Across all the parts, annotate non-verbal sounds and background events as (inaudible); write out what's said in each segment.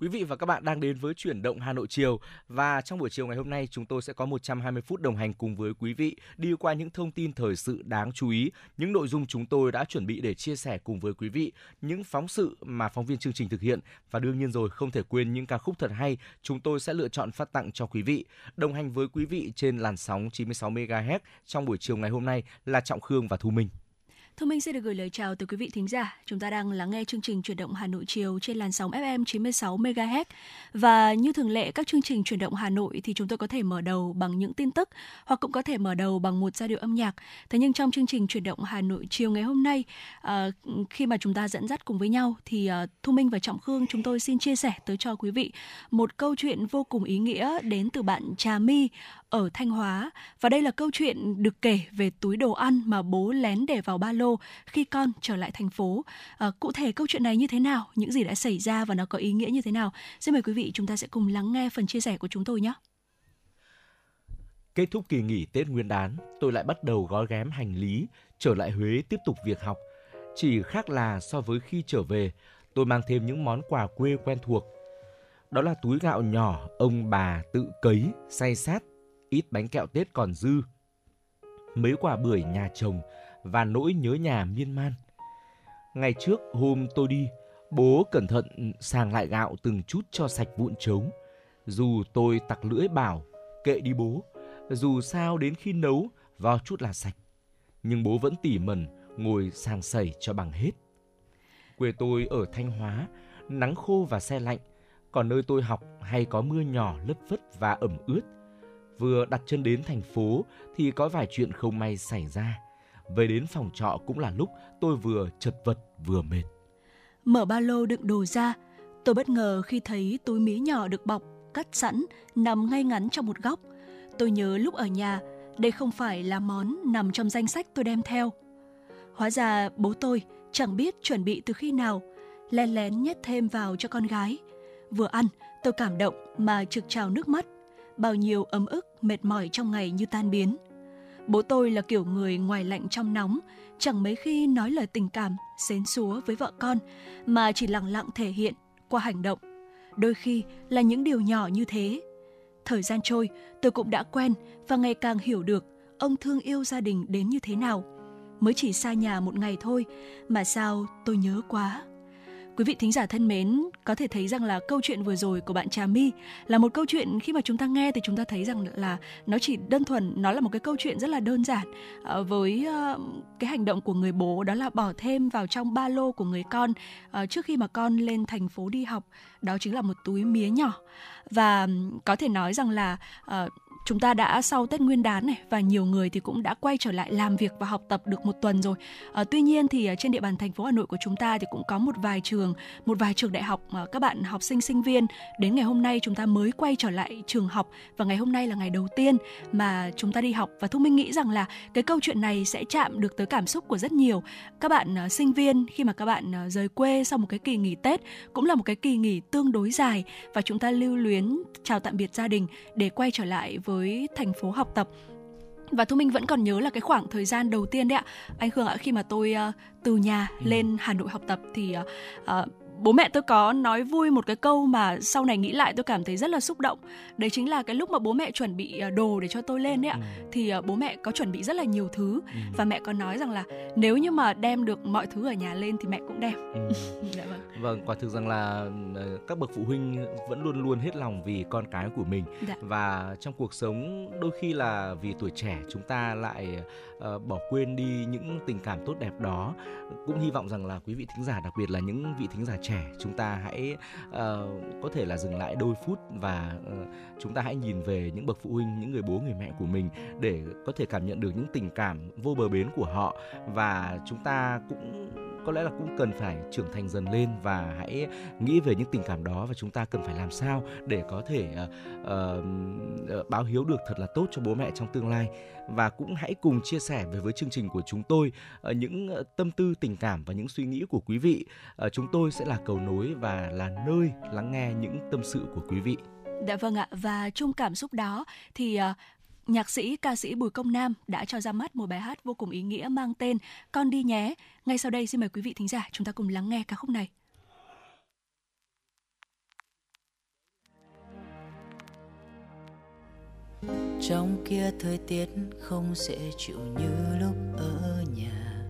Quý vị và các bạn đang đến với chuyển động Hà Nội chiều và trong buổi chiều ngày hôm nay chúng tôi sẽ có 120 phút đồng hành cùng với quý vị đi qua những thông tin thời sự đáng chú ý, những nội dung chúng tôi đã chuẩn bị để chia sẻ cùng với quý vị, những phóng sự mà phóng viên chương trình thực hiện và đương nhiên rồi không thể quên những ca khúc thật hay chúng tôi sẽ lựa chọn phát tặng cho quý vị. Đồng hành với quý vị trên làn sóng 96 MHz trong buổi chiều ngày hôm nay là Trọng Khương và Thu Minh. Thu Minh xin được gửi lời chào tới quý vị thính giả. Chúng ta đang lắng nghe chương trình chuyển động Hà Nội chiều trên làn sóng FM 96 MHz. Và như thường lệ các chương trình chuyển động Hà Nội thì chúng tôi có thể mở đầu bằng những tin tức hoặc cũng có thể mở đầu bằng một giai điệu âm nhạc. Thế nhưng trong chương trình chuyển động Hà Nội chiều ngày hôm nay à, khi mà chúng ta dẫn dắt cùng với nhau thì à, Thu Minh và Trọng Khương chúng tôi xin chia sẻ tới cho quý vị một câu chuyện vô cùng ý nghĩa đến từ bạn Trà My ở Thanh Hóa và đây là câu chuyện được kể về túi đồ ăn mà bố lén để vào ba lô khi con trở lại thành phố. À, cụ thể câu chuyện này như thế nào, những gì đã xảy ra và nó có ý nghĩa như thế nào? Xin mời quý vị chúng ta sẽ cùng lắng nghe phần chia sẻ của chúng tôi nhé. Kết thúc kỳ nghỉ Tết Nguyên đán, tôi lại bắt đầu gói ghém hành lý, trở lại Huế tiếp tục việc học. Chỉ khác là so với khi trở về, tôi mang thêm những món quà quê quen thuộc. Đó là túi gạo nhỏ ông bà tự cấy, xay sát ít bánh kẹo Tết còn dư, mấy quả bưởi nhà chồng và nỗi nhớ nhà miên man. Ngày trước hôm tôi đi, bố cẩn thận sàng lại gạo từng chút cho sạch vụn trống. Dù tôi tặc lưỡi bảo, kệ đi bố, dù sao đến khi nấu, vo chút là sạch. Nhưng bố vẫn tỉ mẩn, ngồi sàng sẩy cho bằng hết. Quê tôi ở Thanh Hóa, nắng khô và xe lạnh, còn nơi tôi học hay có mưa nhỏ lất phất và ẩm ướt – Vừa đặt chân đến thành phố thì có vài chuyện không may xảy ra. Về đến phòng trọ cũng là lúc tôi vừa chật vật vừa mệt. Mở ba lô đựng đồ ra, tôi bất ngờ khi thấy túi mía nhỏ được bọc, cắt sẵn, nằm ngay ngắn trong một góc. Tôi nhớ lúc ở nhà, đây không phải là món nằm trong danh sách tôi đem theo. Hóa ra bố tôi chẳng biết chuẩn bị từ khi nào, len lén nhét thêm vào cho con gái. Vừa ăn, tôi cảm động mà trực trào nước mắt bao nhiêu ấm ức, mệt mỏi trong ngày như tan biến. Bố tôi là kiểu người ngoài lạnh trong nóng, chẳng mấy khi nói lời tình cảm, xến xúa với vợ con, mà chỉ lặng lặng thể hiện qua hành động. Đôi khi là những điều nhỏ như thế. Thời gian trôi, tôi cũng đã quen và ngày càng hiểu được ông thương yêu gia đình đến như thế nào. Mới chỉ xa nhà một ngày thôi, mà sao tôi nhớ quá. Quý vị thính giả thân mến, có thể thấy rằng là câu chuyện vừa rồi của bạn Trà My là một câu chuyện khi mà chúng ta nghe thì chúng ta thấy rằng là nó chỉ đơn thuần nó là một cái câu chuyện rất là đơn giản ờ, với ờ, cái hành động của người bố đó là bỏ thêm vào trong ba lô của người con ờ, trước khi mà con lên thành phố đi học đó chính là một túi mía nhỏ. Và có thể nói rằng là chúng ta đã sau Tết Nguyên đán này và nhiều người thì cũng đã quay trở lại làm việc và học tập được một tuần rồi. À, tuy nhiên thì ờ, trên địa bàn thành phố Hà Nội của chúng ta thì cũng có một vài trường, một vài trường đại học mà các bạn học sinh sinh viên đến ngày hôm nay chúng ta mới quay trở lại trường học và ngày hôm nay là ngày đầu tiên mà chúng ta đi học và Thu Minh nghĩ rằng là cái câu chuyện này sẽ chạm được tới cảm xúc của rất nhiều các bạn uh, sinh viên khi mà các bạn uh, rời quê sau một cái kỳ nghỉ Tết cũng là một cái kỳ nghỉ tương đối dài và chúng ta lưu luyến chào tạm biệt gia đình để quay trở lại với với thành phố học tập và thu minh vẫn còn nhớ là cái khoảng thời gian đầu tiên đấy ạ anh khương ạ khi mà tôi uh, từ nhà ừ. lên hà nội học tập thì uh, bố mẹ tôi có nói vui một cái câu mà sau này nghĩ lại tôi cảm thấy rất là xúc động đấy chính là cái lúc mà bố mẹ chuẩn bị à, đồ để cho tôi lên đấy ạ ừ. thì à, bố mẹ có chuẩn bị rất là nhiều thứ ừ. và mẹ có nói rằng là nếu như mà đem được mọi thứ ở nhà lên thì mẹ cũng đem ừ. (laughs) dạ vâng. vâng quả thực rằng là ờ, các bậc phụ huynh vẫn luôn luôn hết lòng vì con cái của mình dạ. và trong cuộc sống đôi khi là vì tuổi trẻ chúng ta lại uh, bỏ quên đi những tình cảm tốt đẹp đó cũng hy vọng rằng là quý vị thính giả đặc biệt là những vị thính giả trẻ chúng ta hãy uh, có thể là dừng lại đôi phút và uh, chúng ta hãy nhìn về những bậc phụ huynh những người bố người mẹ của mình để có thể cảm nhận được những tình cảm vô bờ bến của họ. Và chúng ta cũng có lẽ là cũng cần phải trưởng thành dần lên và hãy nghĩ về những tình cảm đó và chúng ta cần phải làm sao để có thể uh, uh, báo hiếu được thật là tốt cho bố mẹ trong tương lai và cũng hãy cùng chia sẻ về với chương trình của chúng tôi ờ, những ờ, tâm tư, tình cảm và những suy nghĩ của quý vị ờ, chúng tôi sẽ là cầu nối và là nơi lắng nghe những tâm sự của quý vị Dạ vâng ạ và chung cảm xúc đó thì nhạc sĩ, ca sĩ Bùi Công Nam đã cho ra mắt một bài hát vô cùng ý nghĩa mang tên Con đi nhé. Ngay sau đây xin mời quý vị thính giả chúng ta cùng lắng nghe ca khúc này. Trong kia thời tiết không dễ chịu như lúc ở nhà.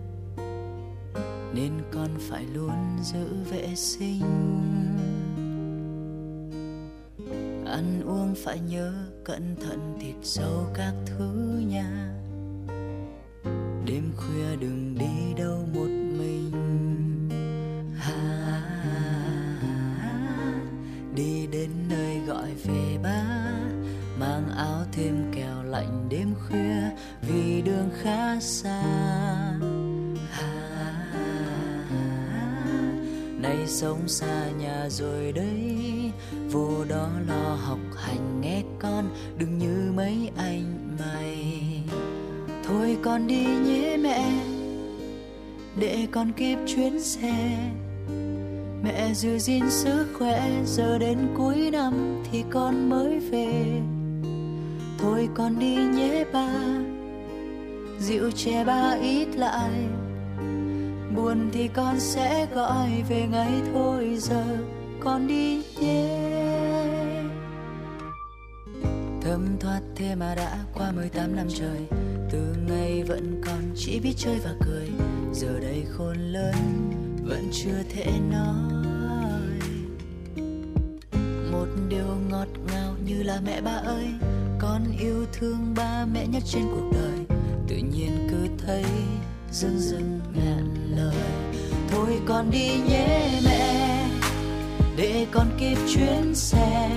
Nên con phải luôn giữ vệ sinh. Ăn uống phải nhớ cẩn thận thịt sâu các thứ nha. Đêm khuya đừng đi đâu một mình. Ha, đi đến nơi gọi về ba. Mang áo thêm lạnh đêm khuya vì đường khá xa. Ha nay sống xa nhà rồi đấy vô đó lo học hành nghe con, đừng như mấy anh mày. Thôi con đi nhé mẹ, để con kịp chuyến xe. Mẹ giữ gìn sức khỏe, giờ đến cuối năm thì con mới về thôi con đi nhé ba, rượu chè ba ít lại. Buồn thì con sẽ gọi về ngay thôi, giờ con đi nhé. Thấm thoát thế mà đã qua 18 năm trời, từ ngày vẫn còn chỉ biết chơi và cười. Giờ đây khôn lớn vẫn chưa thể nói. Một điều ngọt ngào như là mẹ ba ơi con yêu thương ba mẹ nhất trên cuộc đời. Tự nhiên cứ thấy dưng dưng ngàn lời. Thôi con đi nhé mẹ, để con kịp chuyến xe.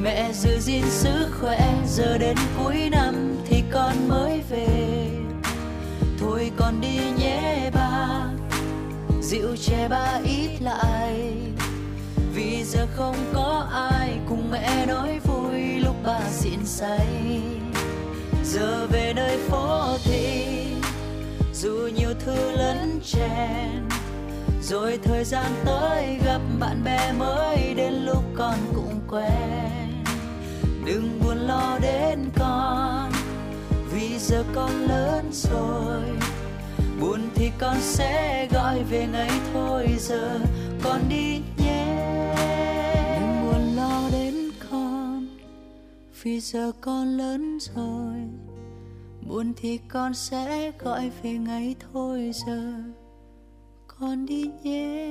Mẹ giữ gìn sức khỏe, giờ đến cuối năm thì con mới về. Thôi con đi nhé ba, dịu che ba ít lại. Vì giờ không có ai cùng mẹ nói vui luôn ba xịn say. Giờ về nơi phố thị, dù nhiều thứ lấn chèn, rồi thời gian tới gặp bạn bè mới đến lúc con cũng quen. Đừng buồn lo đến con, vì giờ con lớn rồi. Buồn thì con sẽ gọi về ngay thôi, giờ con đi vì giờ con lớn rồi. Buồn thì con sẽ gọi về ngay thôi giờ. Con đi nhé.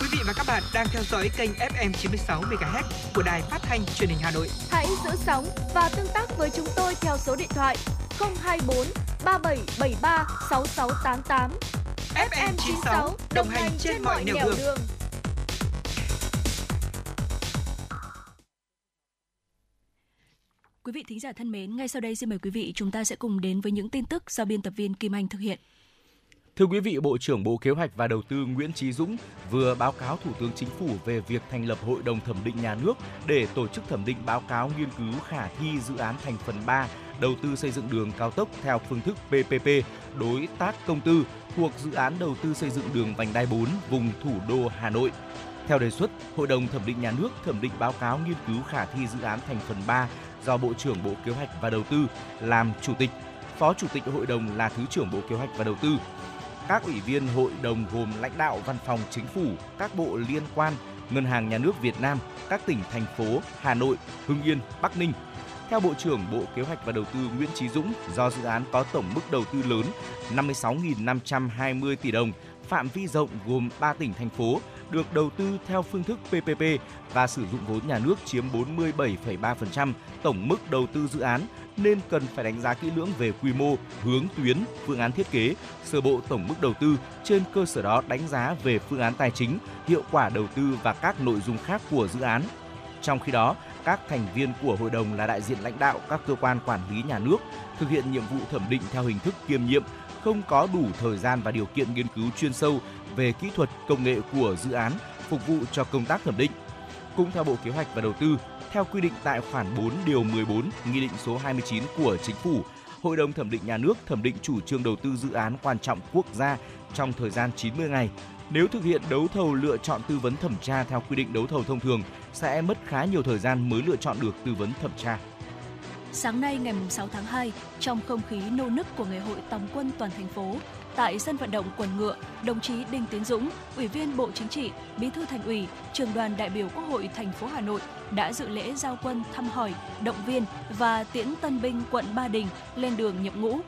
Quý vị và các bạn đang theo dõi kênh FM 96 MHz của đài phát thanh truyền hình Hà Nội. Hãy giữ sóng và tương tác với chúng tôi theo số điện thoại 024 3773 6688. FM 96 đồng hành trên mọi nẻo đường. đường. Quý vị thính giả thân mến, ngay sau đây xin mời quý vị chúng ta sẽ cùng đến với những tin tức do biên tập viên Kim Anh thực hiện. Thưa quý vị, Bộ trưởng Bộ Kế hoạch và Đầu tư Nguyễn Chí Dũng vừa báo cáo Thủ tướng Chính phủ về việc thành lập Hội đồng thẩm định nhà nước để tổ chức thẩm định báo cáo nghiên cứu khả thi dự án thành phần 3 đầu tư xây dựng đường cao tốc theo phương thức PPP đối tác công tư thuộc dự án đầu tư xây dựng đường vành đai 4 vùng thủ đô Hà Nội. Theo đề xuất, Hội đồng thẩm định nhà nước thẩm định báo cáo nghiên cứu khả thi dự án thành phần 3 do Bộ trưởng Bộ Kế hoạch và Đầu tư làm chủ tịch. Phó Chủ tịch Hội đồng là Thứ trưởng Bộ Kế hoạch và Đầu tư. Các ủy viên hội đồng gồm lãnh đạo Văn phòng Chính phủ, các bộ liên quan, Ngân hàng Nhà nước Việt Nam, các tỉnh thành phố Hà Nội, Hưng Yên, Bắc Ninh. Theo Bộ trưởng Bộ Kế hoạch và Đầu tư Nguyễn Chí Dũng, do dự án có tổng mức đầu tư lớn 56.520 tỷ đồng, phạm vi rộng gồm 3 tỉnh thành phố được đầu tư theo phương thức PPP và sử dụng vốn nhà nước chiếm 47,3% tổng mức đầu tư dự án nên cần phải đánh giá kỹ lưỡng về quy mô, hướng tuyến, phương án thiết kế, sơ bộ tổng mức đầu tư, trên cơ sở đó đánh giá về phương án tài chính, hiệu quả đầu tư và các nội dung khác của dự án. Trong khi đó, các thành viên của hội đồng là đại diện lãnh đạo các cơ quan quản lý nhà nước thực hiện nhiệm vụ thẩm định theo hình thức kiêm nhiệm, không có đủ thời gian và điều kiện nghiên cứu chuyên sâu về kỹ thuật công nghệ của dự án phục vụ cho công tác thẩm định. Cũng theo Bộ Kế hoạch và Đầu tư, theo quy định tại khoản 4 điều 14 Nghị định số 29 của Chính phủ. Hội đồng thẩm định nhà nước thẩm định chủ trương đầu tư dự án quan trọng quốc gia trong thời gian 90 ngày. Nếu thực hiện đấu thầu lựa chọn tư vấn thẩm tra theo quy định đấu thầu thông thường sẽ mất khá nhiều thời gian mới lựa chọn được tư vấn thẩm tra. Sáng nay ngày 6 tháng 2, trong không khí nô nức của ngày hội tòng quân toàn thành phố, tại sân vận động quần ngựa, đồng chí Đinh Tiến Dũng, Ủy viên Bộ Chính trị, Bí thư Thành ủy, Trường đoàn đại biểu Quốc hội thành phố Hà Nội đã dự lễ giao quân thăm hỏi, động viên và tiễn tân binh quận Ba Đình lên đường nhập ngũ.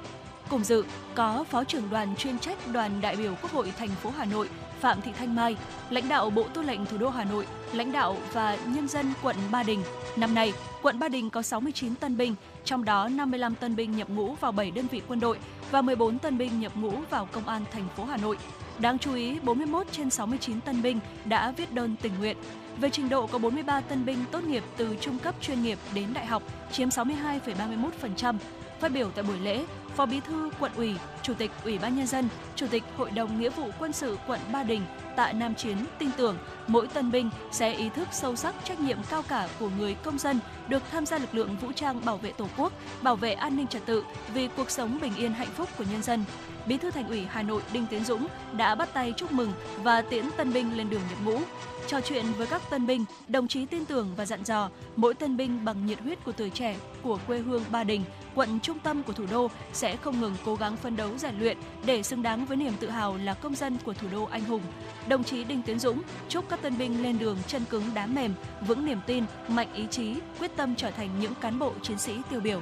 Cùng dự có Phó trưởng đoàn chuyên trách đoàn đại biểu Quốc hội thành phố Hà Nội Phạm Thị Thanh Mai, lãnh đạo Bộ Tư lệnh Thủ đô Hà Nội, lãnh đạo và nhân dân quận Ba Đình. Năm nay, quận Ba Đình có 69 tân binh, trong đó 55 tân binh nhập ngũ vào 7 đơn vị quân đội và 14 tân binh nhập ngũ vào Công an thành phố Hà Nội. Đáng chú ý, 41 trên 69 tân binh đã viết đơn tình nguyện. Về trình độ có 43 tân binh tốt nghiệp từ trung cấp chuyên nghiệp đến đại học, chiếm 62,31%. Phát biểu tại buổi lễ, Phó Bí thư Quận ủy, Chủ tịch Ủy ban nhân dân, Chủ tịch Hội đồng Nghĩa vụ Quân sự quận Ba Đình tại Nam Chiến tin tưởng mỗi tân binh sẽ ý thức sâu sắc trách nhiệm cao cả của người công dân được tham gia lực lượng vũ trang bảo vệ Tổ quốc, bảo vệ an ninh trật tự vì cuộc sống bình yên hạnh phúc của nhân dân. Bí thư Thành ủy Hà Nội Đinh Tiến Dũng đã bắt tay chúc mừng và tiễn tân binh lên đường nhập ngũ. Trò chuyện với các tân binh, đồng chí tin tưởng và dặn dò mỗi tân binh bằng nhiệt huyết của tuổi trẻ của quê hương Ba Đình, quận trung tâm của thủ đô sẽ sẽ không ngừng cố gắng phân đấu rèn luyện để xứng đáng với niềm tự hào là công dân của thủ đô anh hùng. Đồng chí Đinh Tiến Dũng chúc các tân binh lên đường chân cứng đá mềm, vững niềm tin, mạnh ý chí, quyết tâm trở thành những cán bộ chiến sĩ tiêu biểu.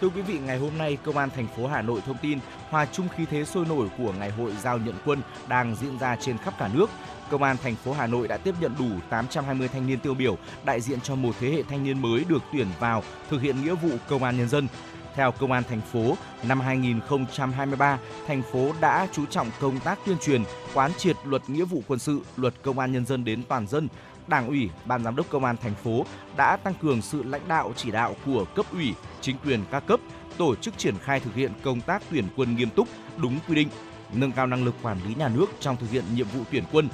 Thưa quý vị, ngày hôm nay, Công an thành phố Hà Nội thông tin hòa chung khí thế sôi nổi của ngày hội giao nhận quân đang diễn ra trên khắp cả nước. Công an thành phố Hà Nội đã tiếp nhận đủ 820 thanh niên tiêu biểu đại diện cho một thế hệ thanh niên mới được tuyển vào thực hiện nghĩa vụ công an nhân dân. Theo Công an thành phố, năm 2023, thành phố đã chú trọng công tác tuyên truyền, quán triệt luật nghĩa vụ quân sự, luật công an nhân dân đến toàn dân. Đảng ủy, Ban giám đốc công an thành phố đã tăng cường sự lãnh đạo chỉ đạo của cấp ủy, chính quyền các cấp, tổ chức triển khai thực hiện công tác tuyển quân nghiêm túc, đúng quy định, nâng cao năng lực quản lý nhà nước trong thực hiện nhiệm vụ tuyển quân.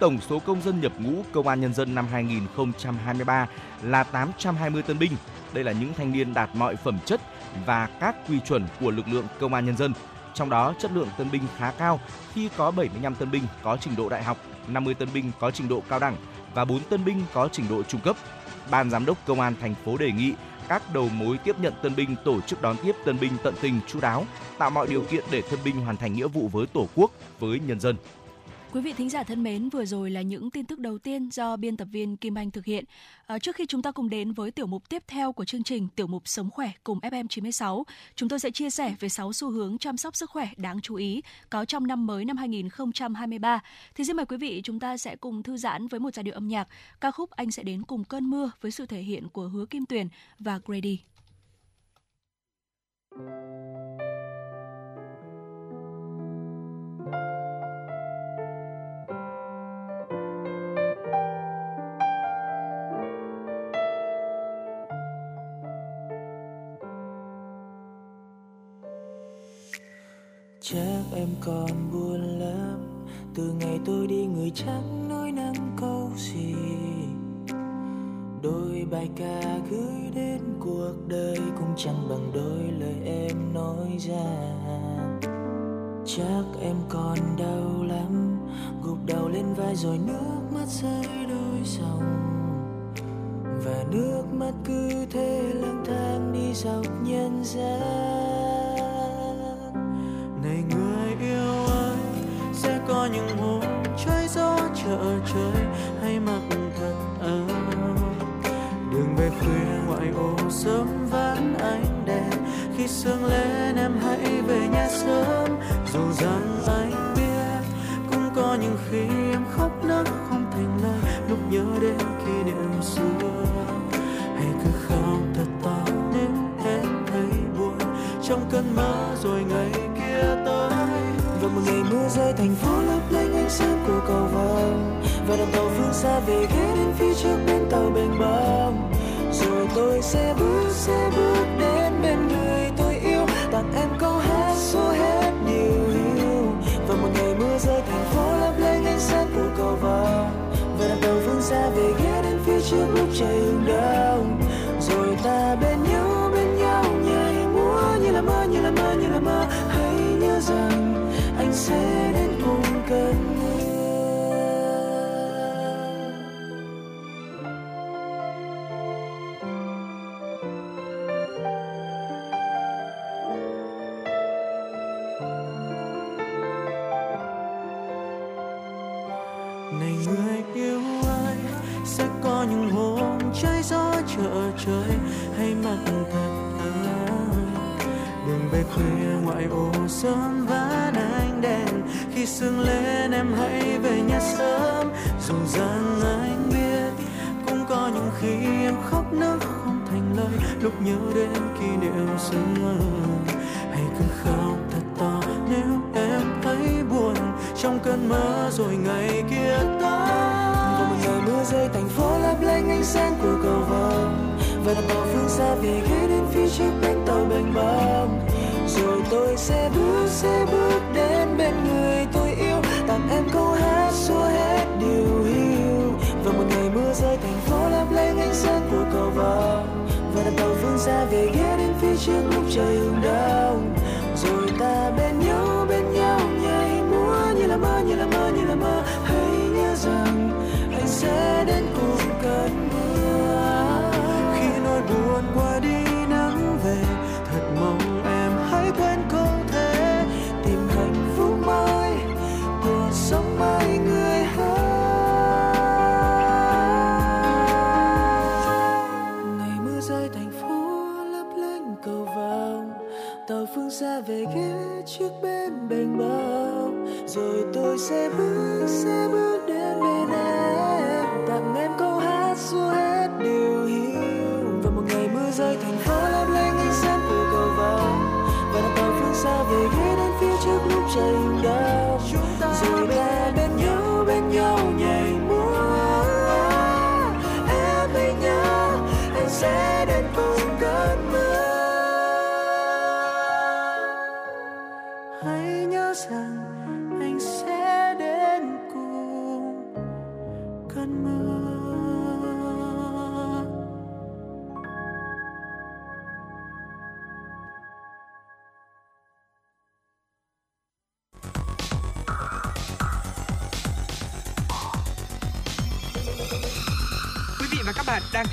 Tổng số công dân nhập ngũ công an nhân dân năm 2023 là 820 tân binh. Đây là những thanh niên đạt mọi phẩm chất và các quy chuẩn của lực lượng công an nhân dân. Trong đó, chất lượng tân binh khá cao khi có 75 tân binh có trình độ đại học, 50 tân binh có trình độ cao đẳng và 4 tân binh có trình độ trung cấp. Ban giám đốc công an thành phố đề nghị các đầu mối tiếp nhận tân binh tổ chức đón tiếp tân binh tận tình chú đáo, tạo mọi điều kiện để tân binh hoàn thành nghĩa vụ với Tổ quốc, với nhân dân. Quý vị thính giả thân mến, vừa rồi là những tin tức đầu tiên do biên tập viên Kim Anh thực hiện. À, trước khi chúng ta cùng đến với tiểu mục tiếp theo của chương trình Tiểu mục Sống khỏe cùng FM96, chúng tôi sẽ chia sẻ về 6 xu hướng chăm sóc sức khỏe đáng chú ý có trong năm mới năm 2023. Thì xin mời quý vị chúng ta sẽ cùng thư giãn với một giai điệu âm nhạc ca khúc Anh sẽ đến cùng cơn mưa với sự thể hiện của Hứa Kim Tuyền và Grady. Chắc em còn buồn lắm. Từ ngày tôi đi, người chẳng nói năng câu gì? Đôi bài ca gửi đến cuộc đời cũng chẳng bằng đôi lời em nói ra. Chắc em còn đau lắm, gục đầu lên vai rồi nước mắt rơi đôi dòng. Và nước mắt cứ thế lang thang đi dọc nhân gian. Chợ chơi hay mặc thật ấm đường về khuya ngoại ô sớm vắng ánh đèn. Khi sương lên em hãy về nhà sớm. Dù rằng anh biết cũng có những khi em khóc nấc không thành lời. Lúc nhớ đến kỷ niệm xưa. rơi thành phố lấp lánh ánh sáng của cầu vồng. Và đoàn tàu phương xa về ghé đến phía trước bên tàu bình bông. Rồi tôi sẽ bước sẽ bước đến bên người tôi yêu. Tặng em câu hát số hết nhiều hiu. Và một ngày mưa rơi thành phố lấp lánh ánh sáng của cầu vồng. Và đoàn tàu phương xa về ghé đến phía trước lúc trời hừng đông. Rồi ta bên nhau bên nhau nhảy múa. Như là mơ, như là mơ, như là mơ. Hãy nhớ rằng anh sẽ sương lên, em hãy về nhà sớm. Dù rằng anh biết, cũng có những khi em khóc nức không thành lời. Lúc nhớ đến kỷ niệm xưa hãy cứ khóc thật to. Nếu em thấy buồn, trong cơn mơ rồi ngày kia tới. Và một ngày mưa rơi, thành phố lấp lánh ánh sáng của cầu vồng. Và bỏ phương xa về ghé đến phía trước bên tàu mênh mông. Rồi tôi sẽ bước sẽ bước đến bên người. Sáng và đặt tàu phương xa về ghé đến phía trước lúc trời hừng đông rồi tôi sẽ bước sẽ bước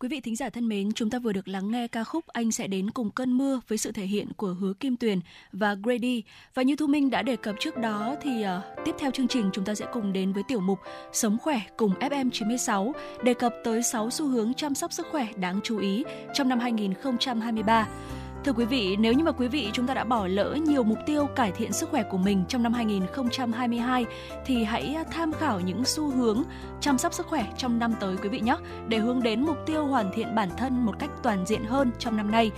Quý vị thính giả thân mến, chúng ta vừa được lắng nghe ca khúc Anh sẽ đến cùng cơn mưa với sự thể hiện của Hứa Kim Tuyền và Grady. Và như Thu Minh đã đề cập trước đó thì uh, tiếp theo chương trình chúng ta sẽ cùng đến với tiểu mục Sống khỏe cùng FM 96 đề cập tới 6 xu hướng chăm sóc sức khỏe đáng chú ý trong năm 2023. Thưa quý vị, nếu như mà quý vị chúng ta đã bỏ lỡ nhiều mục tiêu cải thiện sức khỏe của mình trong năm 2022 thì hãy tham khảo những xu hướng chăm sóc sức khỏe trong năm tới quý vị nhé để hướng đến mục tiêu hoàn thiện bản thân một cách toàn diện hơn trong năm nay.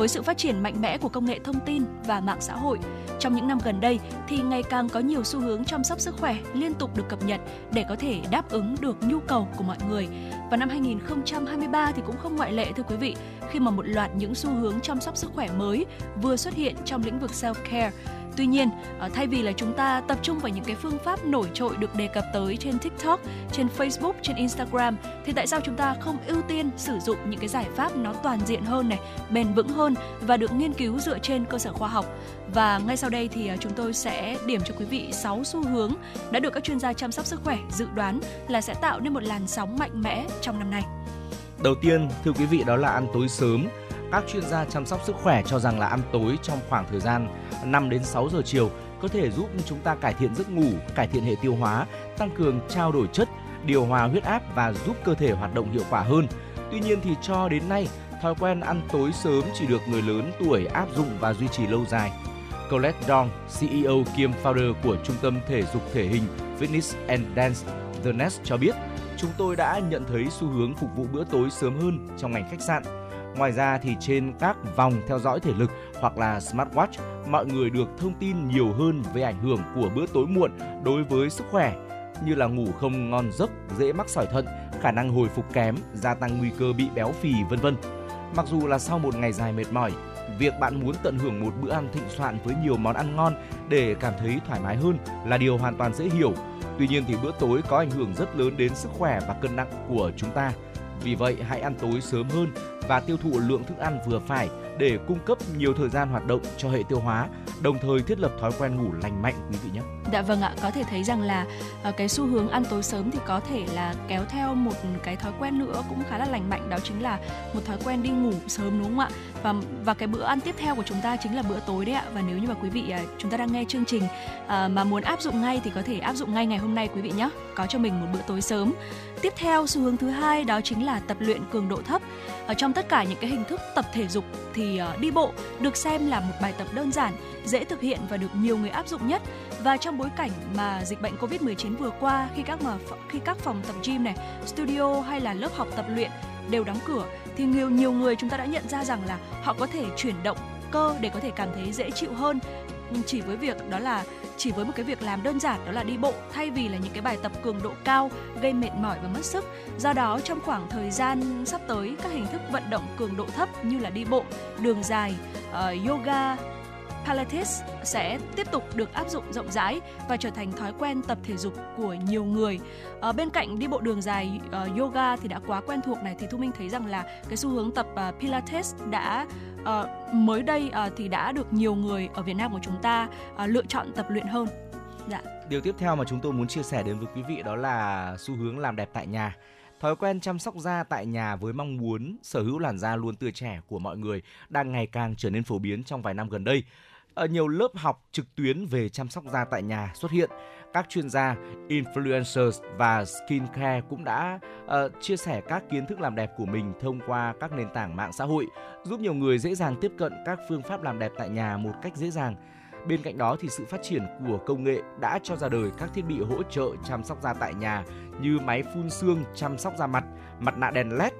Với sự phát triển mạnh mẽ của công nghệ thông tin và mạng xã hội, trong những năm gần đây thì ngày càng có nhiều xu hướng chăm sóc sức khỏe liên tục được cập nhật để có thể đáp ứng được nhu cầu của mọi người. Và năm 2023 thì cũng không ngoại lệ thưa quý vị, khi mà một loạt những xu hướng chăm sóc sức khỏe mới vừa xuất hiện trong lĩnh vực self-care. Tuy nhiên, ờ, thay vì là chúng ta tập trung vào những cái phương pháp nổi trội được đề cập tới trên TikTok, trên Facebook, trên Instagram thì tại sao chúng ta không ưu tiên sử dụng những cái giải pháp nó toàn diện hơn này, bền vững hơn và được nghiên cứu dựa trên cơ sở khoa học. Và ngay sau đây thì à, chúng tôi sẽ điểm cho quý vị 6 xu hướng đã được các chuyên gia chăm sóc sức khỏe dự đoán là sẽ tạo nên một làn sóng mạnh mẽ trong năm nay. Đầu tiên, thưa quý vị đó là ăn tối sớm. Các chuyên gia chăm sóc sức khỏe cho rằng là ăn tối trong khoảng thời gian 5 đến 6 giờ chiều có thể giúp chúng ta cải thiện giấc ngủ, cải thiện hệ tiêu hóa, tăng cường trao đổi chất, điều hòa huyết áp và giúp cơ thể hoạt động hiệu quả hơn. Tuy nhiên thì cho đến nay, thói quen ăn tối sớm chỉ được người lớn tuổi áp dụng và duy trì lâu dài. Colette Dong, CEO kiêm founder của trung tâm thể dục thể hình Fitness and Dance The Nest cho biết, chúng tôi đã nhận thấy xu hướng phục vụ bữa tối sớm hơn trong ngành khách sạn. Ngoài ra thì trên các vòng theo dõi thể lực hoặc là smartwatch, mọi người được thông tin nhiều hơn về ảnh hưởng của bữa tối muộn đối với sức khỏe như là ngủ không ngon giấc, dễ mắc sỏi thận, khả năng hồi phục kém, gia tăng nguy cơ bị béo phì vân vân. Mặc dù là sau một ngày dài mệt mỏi, việc bạn muốn tận hưởng một bữa ăn thịnh soạn với nhiều món ăn ngon để cảm thấy thoải mái hơn là điều hoàn toàn dễ hiểu. Tuy nhiên thì bữa tối có ảnh hưởng rất lớn đến sức khỏe và cân nặng của chúng ta. Vì vậy hãy ăn tối sớm hơn và tiêu thụ lượng thức ăn vừa phải để cung cấp nhiều thời gian hoạt động cho hệ tiêu hóa, đồng thời thiết lập thói quen ngủ lành mạnh quý vị nhé. Dạ vâng ạ, có thể thấy rằng là à, cái xu hướng ăn tối sớm thì có thể là kéo theo một cái thói quen nữa cũng khá là lành mạnh đó chính là một thói quen đi ngủ sớm đúng không ạ? Và và cái bữa ăn tiếp theo của chúng ta chính là bữa tối đấy ạ. Và nếu như mà quý vị à, chúng ta đang nghe chương trình à, mà muốn áp dụng ngay thì có thể áp dụng ngay ngày hôm nay quý vị nhé. Có cho mình một bữa tối sớm. Tiếp theo xu hướng thứ hai đó chính là tập luyện cường độ thấp. Ở trong tất cả những cái hình thức tập thể dục thì ờ, đi bộ được xem là một bài tập đơn giản, dễ thực hiện và được nhiều người áp dụng nhất. Và trong bối cảnh mà dịch bệnh Covid-19 vừa qua khi các mà khi các phòng tập gym này, studio hay là lớp học tập luyện đều đóng cửa thì nhiều nhiều người chúng ta đã nhận ra rằng là họ có thể chuyển động cơ để có thể cảm thấy dễ chịu hơn chỉ với việc đó là chỉ với một cái việc làm đơn giản đó là đi bộ thay vì là những cái bài tập cường độ cao gây mệt mỏi và mất sức. Do đó trong khoảng thời gian sắp tới các hình thức vận động cường độ thấp như là đi bộ, đường dài, uh, yoga, Pilates sẽ tiếp tục được áp dụng rộng rãi và trở thành thói quen tập thể dục của nhiều người. Ở bên cạnh đi bộ đường dài uh, yoga thì đã quá quen thuộc này thì Thu Minh thấy rằng là cái xu hướng tập uh, Pilates đã à, mới đây à, thì đã được nhiều người ở Việt Nam của chúng ta à, lựa chọn tập luyện hơn. Dạ. Điều tiếp theo mà chúng tôi muốn chia sẻ đến với quý vị đó là xu hướng làm đẹp tại nhà. Thói quen chăm sóc da tại nhà với mong muốn sở hữu làn da luôn tươi trẻ của mọi người đang ngày càng trở nên phổ biến trong vài năm gần đây. Ở nhiều lớp học trực tuyến về chăm sóc da tại nhà xuất hiện, các chuyên gia, influencers và skincare cũng đã uh, chia sẻ các kiến thức làm đẹp của mình thông qua các nền tảng mạng xã hội, giúp nhiều người dễ dàng tiếp cận các phương pháp làm đẹp tại nhà một cách dễ dàng. Bên cạnh đó thì sự phát triển của công nghệ đã cho ra đời các thiết bị hỗ trợ chăm sóc da tại nhà như máy phun xương chăm sóc da mặt, mặt nạ đèn LED.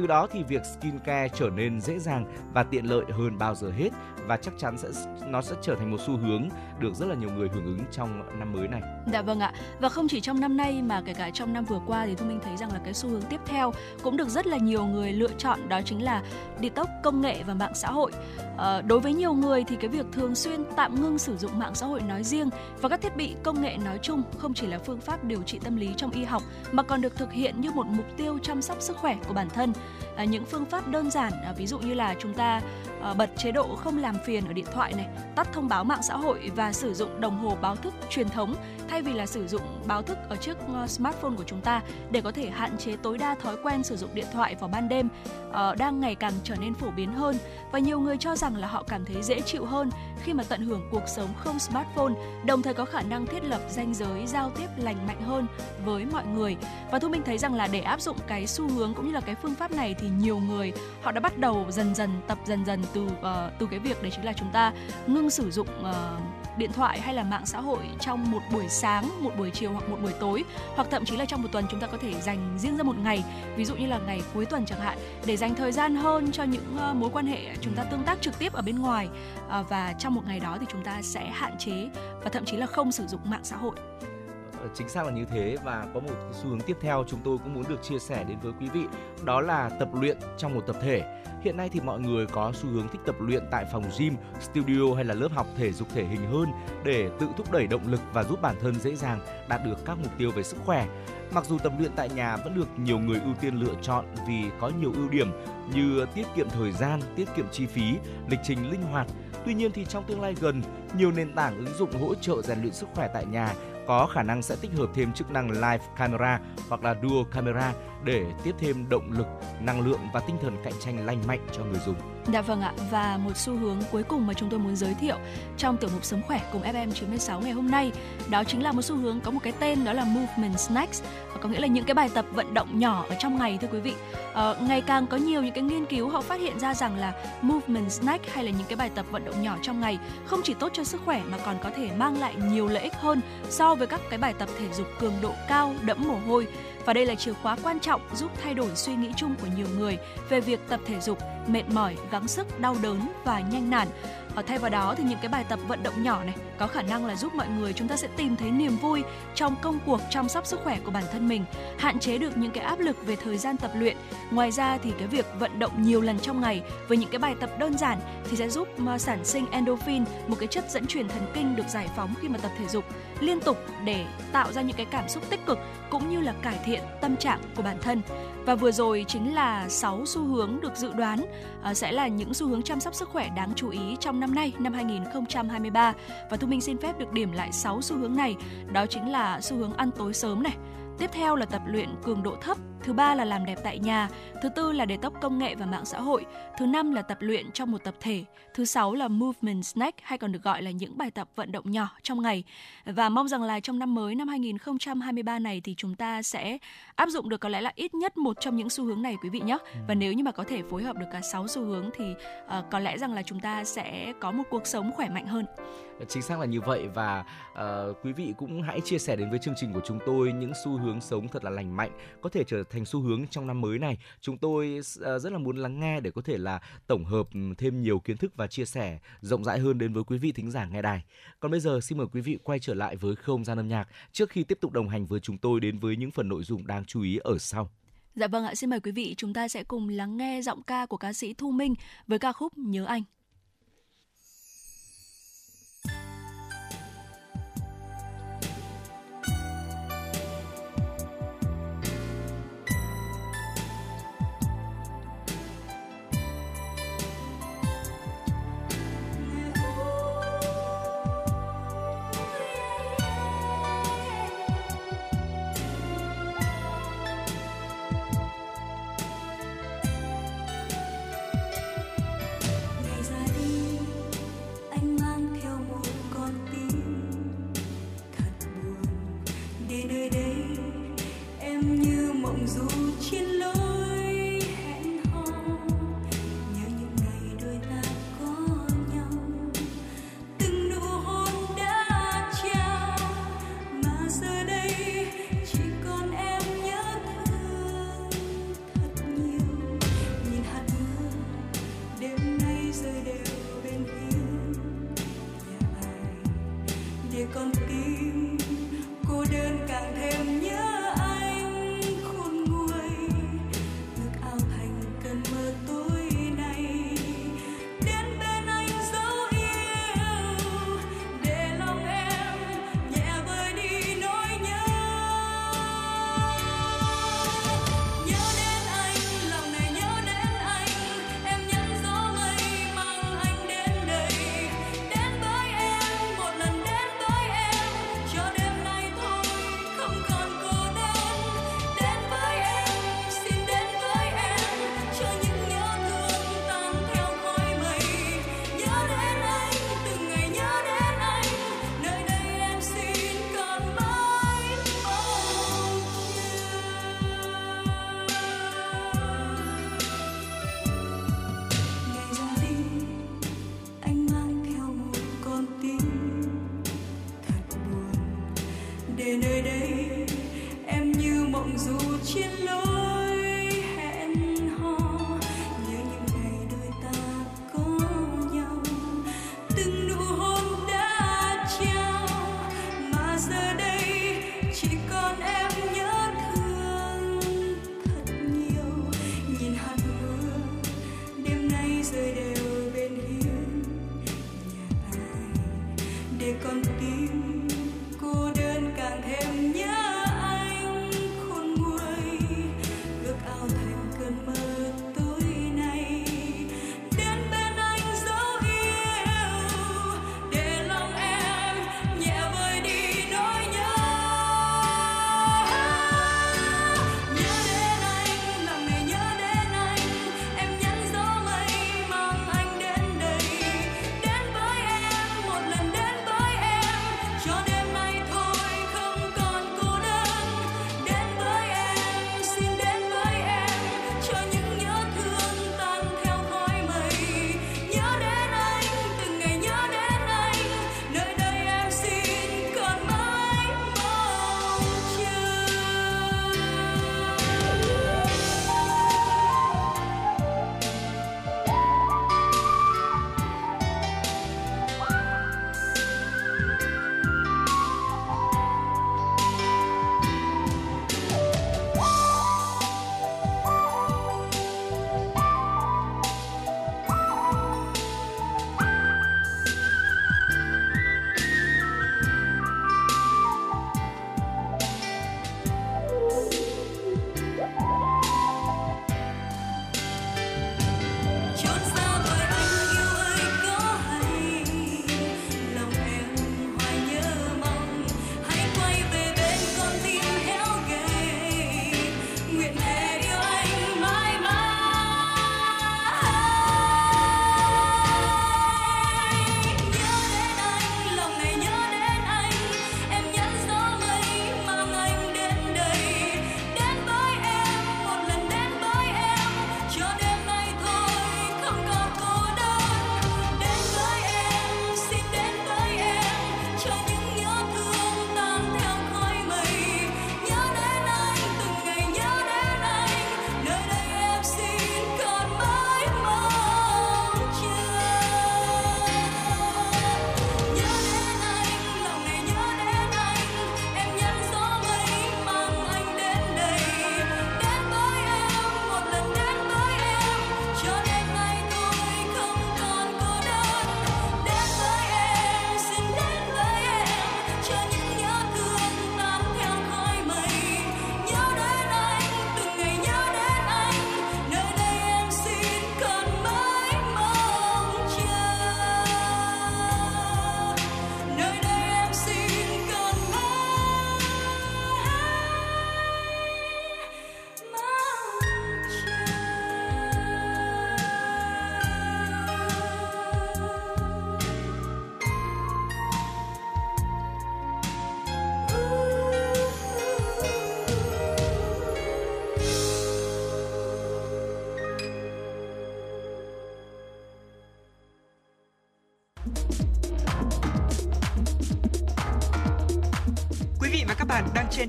Từ đó thì việc skincare trở nên dễ dàng và tiện lợi hơn bao giờ hết và chắc chắn sẽ nó sẽ trở thành một xu hướng được rất là nhiều người hưởng ứng trong năm mới này. Dạ vâng ạ. Và không chỉ trong năm nay mà kể cả trong năm vừa qua thì Thu Minh thấy rằng là cái xu hướng tiếp theo cũng được rất là nhiều người lựa chọn đó chính là detox công nghệ và mạng xã hội. À, đối với nhiều người thì cái việc thường xuyên tạm ngưng sử dụng mạng xã hội nói riêng và các thiết bị công nghệ nói chung không chỉ là phương pháp điều trị tâm lý trong y học mà còn được thực hiện như một mục tiêu chăm sóc sức khỏe của bản thân. À, những phương pháp đơn giản à, ví dụ như là chúng ta à, bật chế độ không làm phiền ở điện thoại này, tắt thông báo mạng xã hội và sử dụng đồng hồ báo thức truyền thống thay vì là sử dụng báo thức ở trước à, smartphone của chúng ta để có thể hạn chế tối đa thói quen sử dụng điện thoại vào ban đêm à, đang ngày càng trở nên phổ biến hơn và nhiều người cho rằng là họ cảm thấy dễ chịu hơn khi mà tận hưởng cuộc sống không smartphone, đồng thời có khả năng thiết lập ranh giới giao tiếp lành mạnh hơn với mọi người. Và Thu Minh thấy rằng là để áp dụng cái xu hướng cũng như là cái phương pháp này thì nhiều người họ đã bắt đầu dần dần tập dần dần từ uh, từ cái việc đấy chính là chúng ta ngưng sử dụng uh, điện thoại hay là mạng xã hội trong một buổi sáng, một buổi chiều hoặc một buổi tối hoặc thậm chí là trong một tuần chúng ta có thể dành riêng ra một ngày, ví dụ như là ngày cuối tuần chẳng hạn để dành thời gian hơn cho những uh, mối quan hệ chúng ta tương tác trực tiếp ở bên ngoài uh, và trong một ngày đó thì chúng ta sẽ hạn chế và thậm chí là không sử dụng mạng xã hội. Ờ, chính xác là như thế và có một xu hướng tiếp theo chúng tôi cũng muốn được chia sẻ đến với quý vị đó là tập luyện trong một tập thể Hiện nay thì mọi người có xu hướng thích tập luyện tại phòng gym, studio hay là lớp học thể dục thể hình hơn để tự thúc đẩy động lực và giúp bản thân dễ dàng đạt được các mục tiêu về sức khỏe. Mặc dù tập luyện tại nhà vẫn được nhiều người ưu tiên lựa chọn vì có nhiều ưu điểm như tiết kiệm thời gian, tiết kiệm chi phí, lịch trình linh hoạt. Tuy nhiên thì trong tương lai gần, nhiều nền tảng ứng dụng hỗ trợ rèn luyện sức khỏe tại nhà có khả năng sẽ tích hợp thêm chức năng live camera hoặc là dual camera để tiếp thêm động lực, năng lượng và tinh thần cạnh tranh lành mạnh cho người dùng. Dạ vâng ạ, và một xu hướng cuối cùng mà chúng tôi muốn giới thiệu trong tiểu mục Sống khỏe cùng FM96 ngày hôm nay, đó chính là một xu hướng có một cái tên đó là Movement Snacks, có nghĩa là những cái bài tập vận động nhỏ ở trong ngày thưa quý vị. À, ngày càng có nhiều những cái nghiên cứu họ phát hiện ra rằng là Movement Snack hay là những cái bài tập vận động nhỏ trong ngày không chỉ tốt cho sức khỏe mà còn có thể mang lại nhiều lợi ích hơn so với các cái bài tập thể dục cường độ cao đẫm mồ hôi và đây là chìa khóa quan trọng giúp thay đổi suy nghĩ chung của nhiều người về việc tập thể dục, mệt mỏi, gắng sức, đau đớn và nhanh nản. Và thay vào đó thì những cái bài tập vận động nhỏ này có khả năng là giúp mọi người chúng ta sẽ tìm thấy niềm vui trong công cuộc chăm sóc sức khỏe của bản thân mình, hạn chế được những cái áp lực về thời gian tập luyện. Ngoài ra thì cái việc vận động nhiều lần trong ngày với những cái bài tập đơn giản thì sẽ giúp mà sản sinh endorphin, một cái chất dẫn truyền thần kinh được giải phóng khi mà tập thể dục liên tục để tạo ra những cái cảm xúc tích cực cũng như là cải thiện tâm trạng của bản thân. Và vừa rồi chính là 6 xu hướng được dự đoán à, sẽ là những xu hướng chăm sóc sức khỏe đáng chú ý trong năm nay, năm 2023. Và Thu Minh xin phép được điểm lại 6 xu hướng này. Đó chính là xu hướng ăn tối sớm này, tiếp theo là tập luyện cường độ thấp thứ ba là làm đẹp tại nhà, thứ tư là đề tốc công nghệ và mạng xã hội, thứ năm là tập luyện trong một tập thể, thứ sáu là movement snack hay còn được gọi là những bài tập vận động nhỏ trong ngày. Và mong rằng là trong năm mới năm 2023 này thì chúng ta sẽ áp dụng được có lẽ là ít nhất một trong những xu hướng này quý vị nhé. Ừ. Và nếu như mà có thể phối hợp được cả 6 xu hướng thì uh, có lẽ rằng là chúng ta sẽ có một cuộc sống khỏe mạnh hơn chính xác là như vậy và uh, quý vị cũng hãy chia sẻ đến với chương trình của chúng tôi những xu hướng sống thật là lành mạnh có thể trở thành xu hướng trong năm mới này. Chúng tôi uh, rất là muốn lắng nghe để có thể là tổng hợp ừ, thêm nhiều kiến thức và chia sẻ rộng rãi hơn đến với quý vị thính giả nghe đài. Còn bây giờ xin mời quý vị quay trở lại với không gian âm nhạc trước khi tiếp tục đồng hành với chúng tôi đến với những phần nội dung đáng chú ý ở sau. Dạ vâng ạ, xin mời quý vị chúng ta sẽ cùng lắng nghe giọng ca của ca sĩ Thu Minh với ca khúc Nhớ Anh.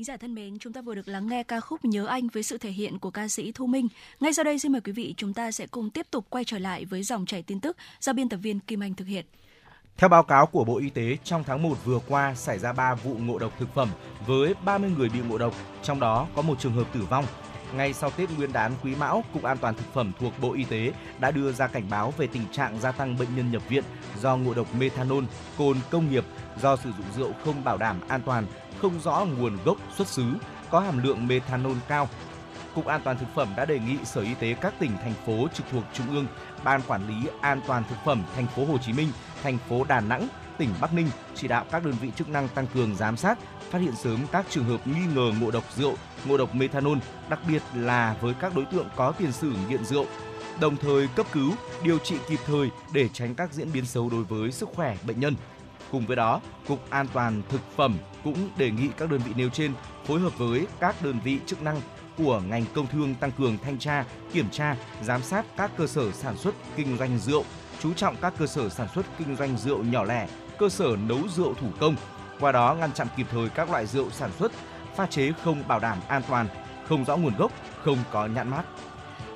Thính giả thân mến, chúng ta vừa được lắng nghe ca khúc Nhớ Anh với sự thể hiện của ca sĩ Thu Minh. Ngay sau đây xin mời quý vị chúng ta sẽ cùng tiếp tục quay trở lại với dòng chảy tin tức do biên tập viên Kim Anh thực hiện. Theo báo cáo của Bộ Y tế, trong tháng 1 vừa qua xảy ra 3 vụ ngộ độc thực phẩm với 30 người bị ngộ độc, trong đó có một trường hợp tử vong. Ngay sau Tết Nguyên đán Quý Mão, Cục An toàn thực phẩm thuộc Bộ Y tế đã đưa ra cảnh báo về tình trạng gia tăng bệnh nhân nhập viện do ngộ độc methanol, cồn công nghiệp do sử dụng rượu không bảo đảm an toàn, không rõ nguồn gốc xuất xứ, có hàm lượng methanol cao. Cục An toàn thực phẩm đã đề nghị Sở Y tế các tỉnh thành phố trực thuộc Trung ương, Ban quản lý an toàn thực phẩm thành phố Hồ Chí Minh, thành phố Đà Nẵng, tỉnh Bắc Ninh chỉ đạo các đơn vị chức năng tăng cường giám sát, phát hiện sớm các trường hợp nghi ngờ ngộ độc rượu, ngộ độc methanol, đặc biệt là với các đối tượng có tiền sử nghiện rượu, đồng thời cấp cứu, điều trị kịp thời để tránh các diễn biến xấu đối với sức khỏe bệnh nhân. Cùng với đó, Cục An toàn thực phẩm cũng đề nghị các đơn vị nêu trên phối hợp với các đơn vị chức năng của ngành công thương tăng cường thanh tra, kiểm tra, giám sát các cơ sở sản xuất kinh doanh rượu, chú trọng các cơ sở sản xuất kinh doanh rượu nhỏ lẻ, cơ sở nấu rượu thủ công, qua đó ngăn chặn kịp thời các loại rượu sản xuất, pha chế không bảo đảm an toàn, không rõ nguồn gốc, không có nhãn mát.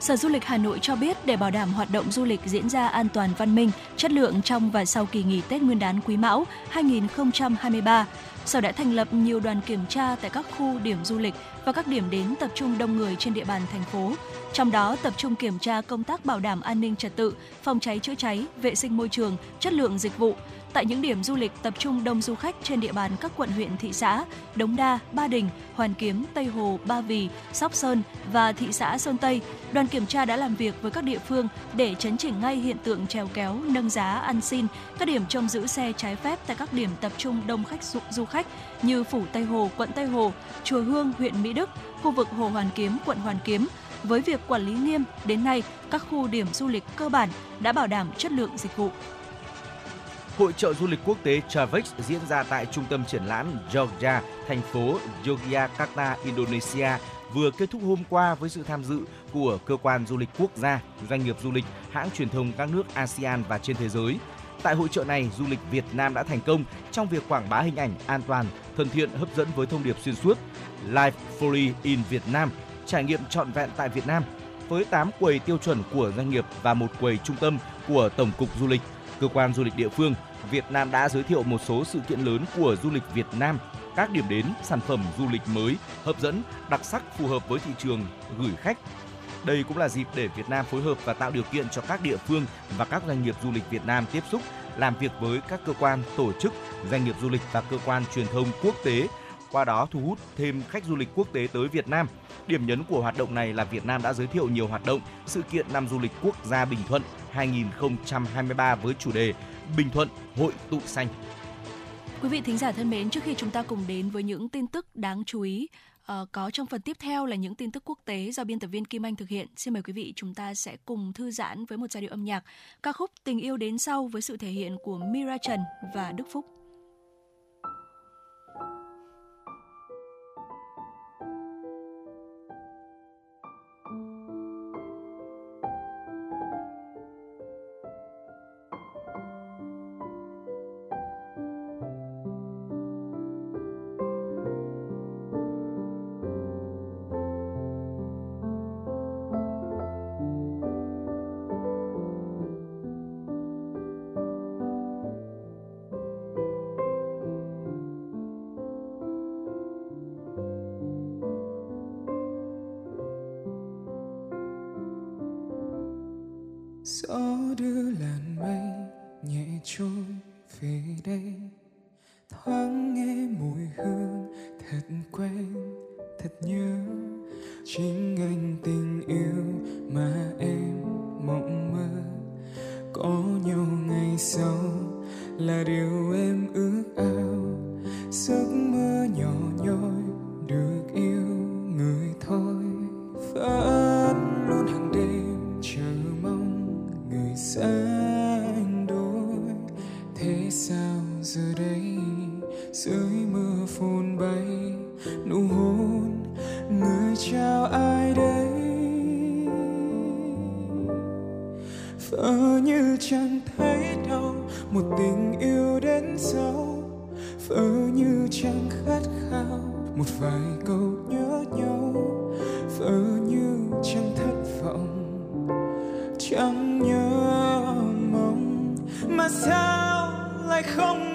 Sở Du lịch Hà Nội cho biết để bảo đảm hoạt động du lịch diễn ra an toàn văn minh, chất lượng trong và sau kỳ nghỉ Tết Nguyên đán Quý Mão 2023, Sở đã thành lập nhiều đoàn kiểm tra tại các khu điểm du lịch và các điểm đến tập trung đông người trên địa bàn thành phố. Trong đó tập trung kiểm tra công tác bảo đảm an ninh trật tự, phòng cháy chữa cháy, vệ sinh môi trường, chất lượng dịch vụ, tại những điểm du lịch tập trung đông du khách trên địa bàn các quận huyện thị xã Đống Đa, Ba Đình, Hoàn Kiếm, Tây Hồ, Ba Vì, Sóc Sơn và thị xã Sơn Tây. Đoàn kiểm tra đã làm việc với các địa phương để chấn chỉnh ngay hiện tượng trèo kéo, nâng giá, ăn xin, các điểm trông giữ xe trái phép tại các điểm tập trung đông khách du, du khách như Phủ Tây Hồ, quận Tây Hồ, Chùa Hương, huyện Mỹ Đức, khu vực Hồ Hoàn Kiếm, quận Hoàn Kiếm. Với việc quản lý nghiêm, đến nay các khu điểm du lịch cơ bản đã bảo đảm chất lượng dịch vụ. Hội trợ du lịch quốc tế Travex diễn ra tại trung tâm triển lãm Jogja, thành phố Yogyakarta, Indonesia vừa kết thúc hôm qua với sự tham dự của cơ quan du lịch quốc gia, doanh nghiệp du lịch, hãng truyền thông các nước ASEAN và trên thế giới. Tại hội trợ này, du lịch Việt Nam đã thành công trong việc quảng bá hình ảnh an toàn, thân thiện, hấp dẫn với thông điệp xuyên suốt Life Fully in Việt Nam, trải nghiệm trọn vẹn tại Việt Nam với 8 quầy tiêu chuẩn của doanh nghiệp và một quầy trung tâm của Tổng cục Du lịch cơ quan du lịch địa phương, Việt Nam đã giới thiệu một số sự kiện lớn của du lịch Việt Nam, các điểm đến, sản phẩm du lịch mới, hấp dẫn, đặc sắc phù hợp với thị trường gửi khách. Đây cũng là dịp để Việt Nam phối hợp và tạo điều kiện cho các địa phương và các doanh nghiệp du lịch Việt Nam tiếp xúc, làm việc với các cơ quan, tổ chức, doanh nghiệp du lịch và cơ quan truyền thông quốc tế, qua đó thu hút thêm khách du lịch quốc tế tới Việt Nam. Điểm nhấn của hoạt động này là Việt Nam đã giới thiệu nhiều hoạt động, sự kiện năm du lịch quốc gia Bình Thuận 2023 với chủ đề Bình Thuận Hội tụ xanh. Quý vị thính giả thân mến, trước khi chúng ta cùng đến với những tin tức đáng chú ý, uh, có trong phần tiếp theo là những tin tức quốc tế do biên tập viên Kim Anh thực hiện. Xin mời quý vị chúng ta sẽ cùng thư giãn với một giai điệu âm nhạc ca khúc Tình yêu đến sau với sự thể hiện của Mira Trần và Đức Phúc. Vỡ như chẳng thấy đâu, một tình yêu đến sâu. Vỡ như chẳng khát khao, một vài câu nhớ nhau. Vỡ như chẳng thất vọng, chẳng nhớ mong. Mà sao lại không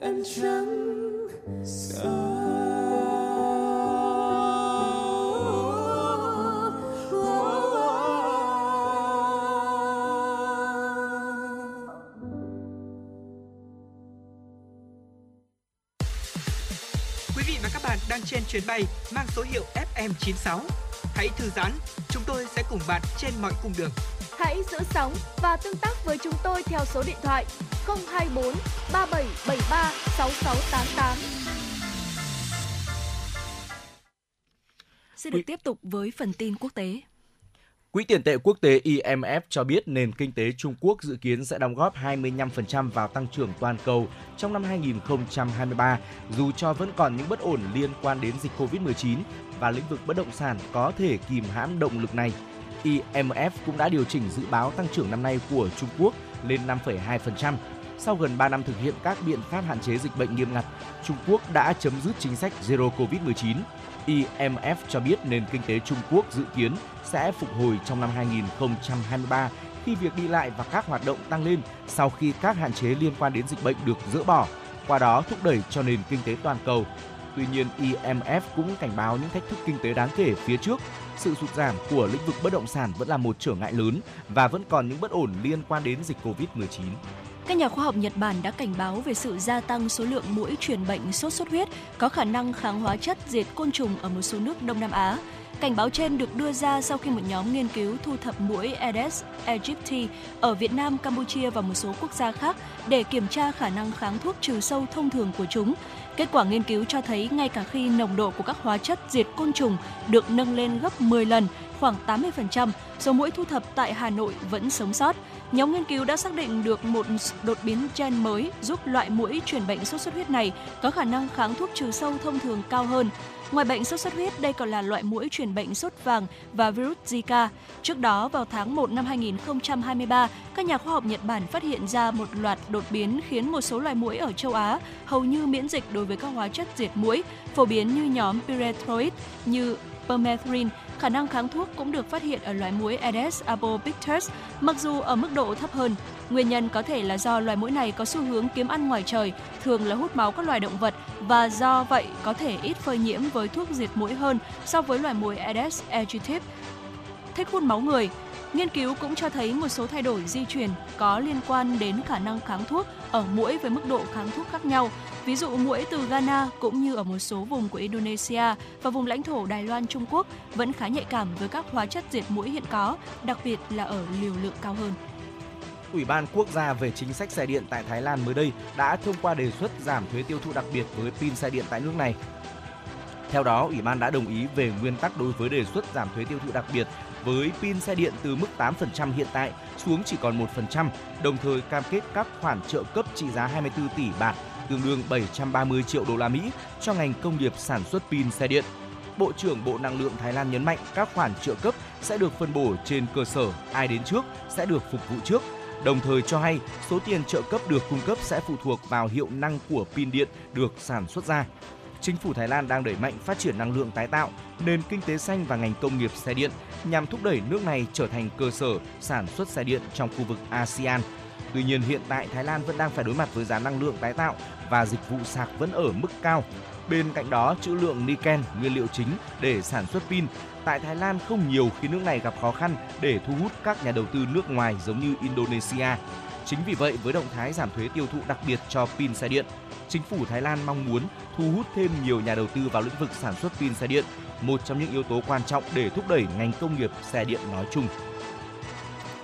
em chẳng Quý vị và các bạn đang trên chuyến bay mang số hiệu FM96. Hãy thư giãn, chúng tôi sẽ cùng bạn trên mọi cung đường. Hãy giữ sóng và tương tác với chúng tôi theo số điện thoại 024 3773 6688. Xin được tiếp tục với phần tin quốc tế. Quỹ tiền tệ quốc tế IMF cho biết nền kinh tế Trung Quốc dự kiến sẽ đóng góp 25% vào tăng trưởng toàn cầu trong năm 2023, dù cho vẫn còn những bất ổn liên quan đến dịch COVID-19 và lĩnh vực bất động sản có thể kìm hãm động lực này. IMF cũng đã điều chỉnh dự báo tăng trưởng năm nay của Trung Quốc lên 5,2% sau gần 3 năm thực hiện các biện pháp hạn chế dịch bệnh nghiêm ngặt, Trung Quốc đã chấm dứt chính sách Zero Covid-19. IMF cho biết nền kinh tế Trung Quốc dự kiến sẽ phục hồi trong năm 2023 khi việc đi lại và các hoạt động tăng lên sau khi các hạn chế liên quan đến dịch bệnh được dỡ bỏ, qua đó thúc đẩy cho nền kinh tế toàn cầu. Tuy nhiên, IMF cũng cảnh báo những thách thức kinh tế đáng kể phía trước. Sự sụt giảm của lĩnh vực bất động sản vẫn là một trở ngại lớn và vẫn còn những bất ổn liên quan đến dịch Covid-19. Các nhà khoa học Nhật Bản đã cảnh báo về sự gia tăng số lượng muỗi truyền bệnh sốt xuất huyết có khả năng kháng hóa chất diệt côn trùng ở một số nước Đông Nam Á. Cảnh báo trên được đưa ra sau khi một nhóm nghiên cứu thu thập muỗi Aedes aegypti ở Việt Nam, Campuchia và một số quốc gia khác để kiểm tra khả năng kháng thuốc trừ sâu thông thường của chúng. Kết quả nghiên cứu cho thấy ngay cả khi nồng độ của các hóa chất diệt côn trùng được nâng lên gấp 10 lần, khoảng 80%, số muỗi thu thập tại Hà Nội vẫn sống sót. Nhóm nghiên cứu đã xác định được một đột biến gen mới giúp loại muỗi truyền bệnh sốt xuất huyết này có khả năng kháng thuốc trừ sâu thông thường cao hơn. Ngoài bệnh sốt xuất huyết, đây còn là loại muỗi truyền bệnh sốt vàng và virus Zika. Trước đó, vào tháng 1 năm 2023, các nhà khoa học Nhật Bản phát hiện ra một loạt đột biến khiến một số loài muỗi ở châu Á hầu như miễn dịch đối với các hóa chất diệt muỗi, phổ biến như nhóm pyrethroid như permethrin khả năng kháng thuốc cũng được phát hiện ở loài muỗi Aedes albopictus, mặc dù ở mức độ thấp hơn. Nguyên nhân có thể là do loài muỗi này có xu hướng kiếm ăn ngoài trời, thường là hút máu các loài động vật và do vậy có thể ít phơi nhiễm với thuốc diệt muỗi hơn so với loài muỗi Aedes aegypti thích hút máu người. Nghiên cứu cũng cho thấy một số thay đổi di truyền có liên quan đến khả năng kháng thuốc ở muỗi với mức độ kháng thuốc khác nhau. Ví dụ muỗi từ Ghana cũng như ở một số vùng của Indonesia và vùng lãnh thổ Đài Loan Trung Quốc vẫn khá nhạy cảm với các hóa chất diệt muỗi hiện có, đặc biệt là ở liều lượng cao hơn. Ủy ban quốc gia về chính sách xe điện tại Thái Lan mới đây đã thông qua đề xuất giảm thuế tiêu thụ đặc biệt với pin xe điện tại nước này. Theo đó, Ủy ban đã đồng ý về nguyên tắc đối với đề xuất giảm thuế tiêu thụ đặc biệt với pin xe điện từ mức 8% hiện tại xuống chỉ còn 1%, đồng thời cam kết các khoản trợ cấp trị giá 24 tỷ bạt, tương đương 730 triệu đô la Mỹ cho ngành công nghiệp sản xuất pin xe điện. Bộ trưởng Bộ Năng lượng Thái Lan nhấn mạnh các khoản trợ cấp sẽ được phân bổ trên cơ sở ai đến trước sẽ được phục vụ trước, đồng thời cho hay số tiền trợ cấp được cung cấp sẽ phụ thuộc vào hiệu năng của pin điện được sản xuất ra chính phủ Thái Lan đang đẩy mạnh phát triển năng lượng tái tạo, nền kinh tế xanh và ngành công nghiệp xe điện nhằm thúc đẩy nước này trở thành cơ sở sản xuất xe điện trong khu vực ASEAN. Tuy nhiên hiện tại Thái Lan vẫn đang phải đối mặt với giá năng lượng tái tạo và dịch vụ sạc vẫn ở mức cao. Bên cạnh đó, trữ lượng niken, nguyên liệu chính để sản xuất pin tại Thái Lan không nhiều khi nước này gặp khó khăn để thu hút các nhà đầu tư nước ngoài giống như Indonesia. Chính vì vậy, với động thái giảm thuế tiêu thụ đặc biệt cho pin xe điện, chính phủ Thái Lan mong muốn thu hút thêm nhiều nhà đầu tư vào lĩnh vực sản xuất pin xe điện, một trong những yếu tố quan trọng để thúc đẩy ngành công nghiệp xe điện nói chung.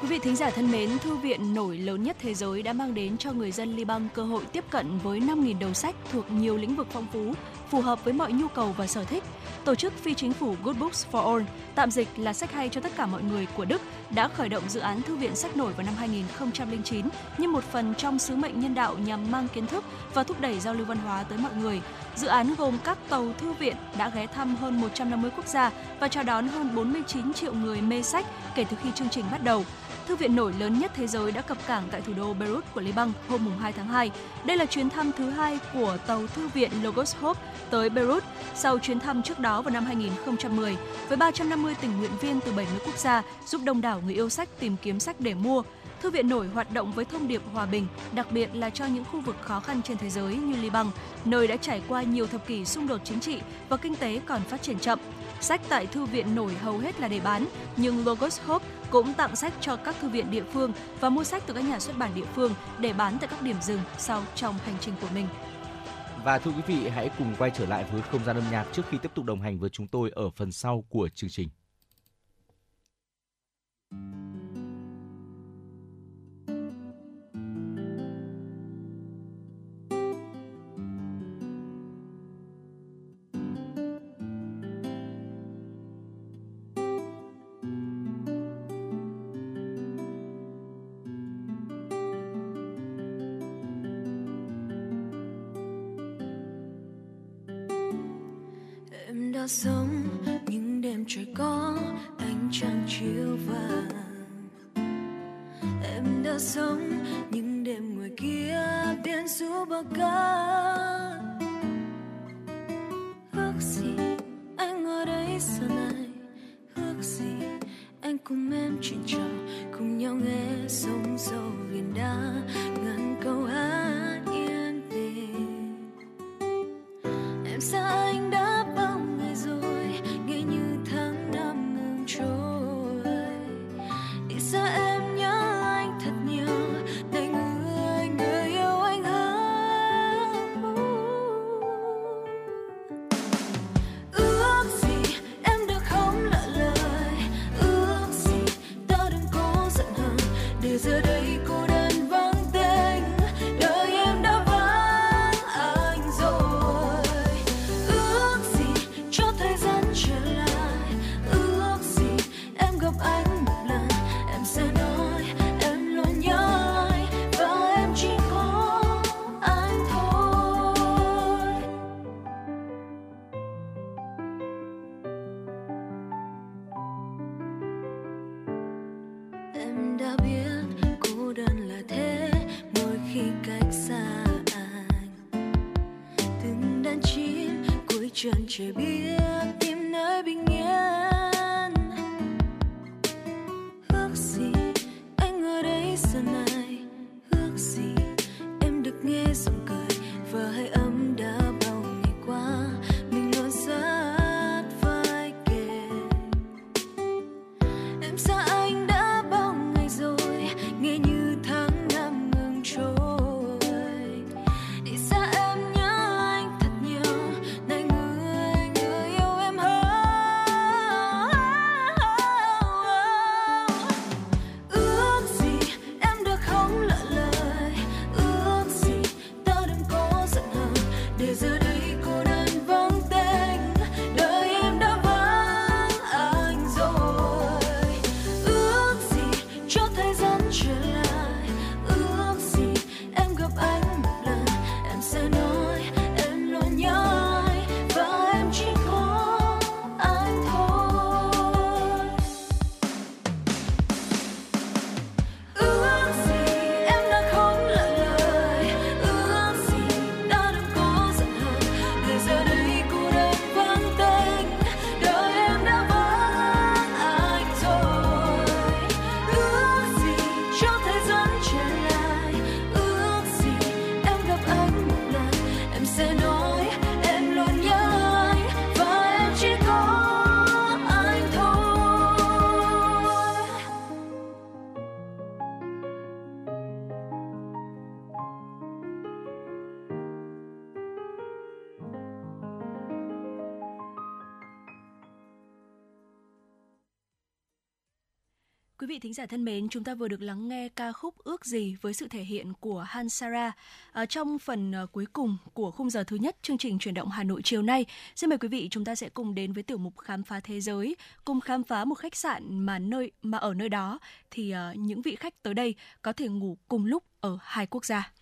Quý vị thính giả thân mến, thư viện nổi lớn nhất thế giới đã mang đến cho người dân Liban cơ hội tiếp cận với 5.000 đầu sách thuộc nhiều lĩnh vực phong phú, phù hợp với mọi nhu cầu và sở thích. Tổ chức phi chính phủ Good Books for All, tạm dịch là sách hay cho tất cả mọi người của Đức, đã khởi động dự án thư viện sách nổi vào năm 2009 như một phần trong sứ mệnh nhân đạo nhằm mang kiến thức và thúc đẩy giao lưu văn hóa tới mọi người. Dự án gồm các tàu thư viện đã ghé thăm hơn 150 quốc gia và chào đón hơn 49 triệu người mê sách kể từ khi chương trình bắt đầu. Thư viện nổi lớn nhất thế giới đã cập cảng tại thủ đô Beirut của Liban hôm 2 tháng 2. Đây là chuyến thăm thứ hai của tàu thư viện Logos Hope tới Beirut sau chuyến thăm trước đó vào năm 2010 với 350 tình nguyện viên từ 70 quốc gia giúp đông đảo người yêu sách tìm kiếm sách để mua. Thư viện nổi hoạt động với thông điệp hòa bình, đặc biệt là cho những khu vực khó khăn trên thế giới như Liban, nơi đã trải qua nhiều thập kỷ xung đột chính trị và kinh tế còn phát triển chậm. Sách tại thư viện nổi hầu hết là để bán, nhưng Logos Hope cũng tặng sách cho các thư viện địa phương và mua sách từ các nhà xuất bản địa phương để bán tại các điểm dừng sau trong hành trình của mình. Và thưa quý vị, hãy cùng quay trở lại với không gian âm nhạc trước khi tiếp tục đồng hành với chúng tôi ở phần sau của chương trình. Sống, những đêm trời có ánh trăng chiếu vàng. Em đã sống những đêm ngoài kia, biển du bờ cát. Ước gì anh ở đây giờ này, ước gì anh cùng em chuyện trò cùng nhau nghe sóng dầu viền đá ngàn câu hát yên bình. Em xa thính giả thân mến, chúng ta vừa được lắng nghe ca khúc Ước gì với sự thể hiện của Hansara. À, trong phần à, cuối cùng của khung giờ thứ nhất chương trình chuyển động Hà Nội chiều nay, xin mời quý vị chúng ta sẽ cùng đến với tiểu mục khám phá thế giới, cùng khám phá một khách sạn mà nơi mà ở nơi đó thì à, những vị khách tới đây có thể ngủ cùng lúc ở hai quốc gia.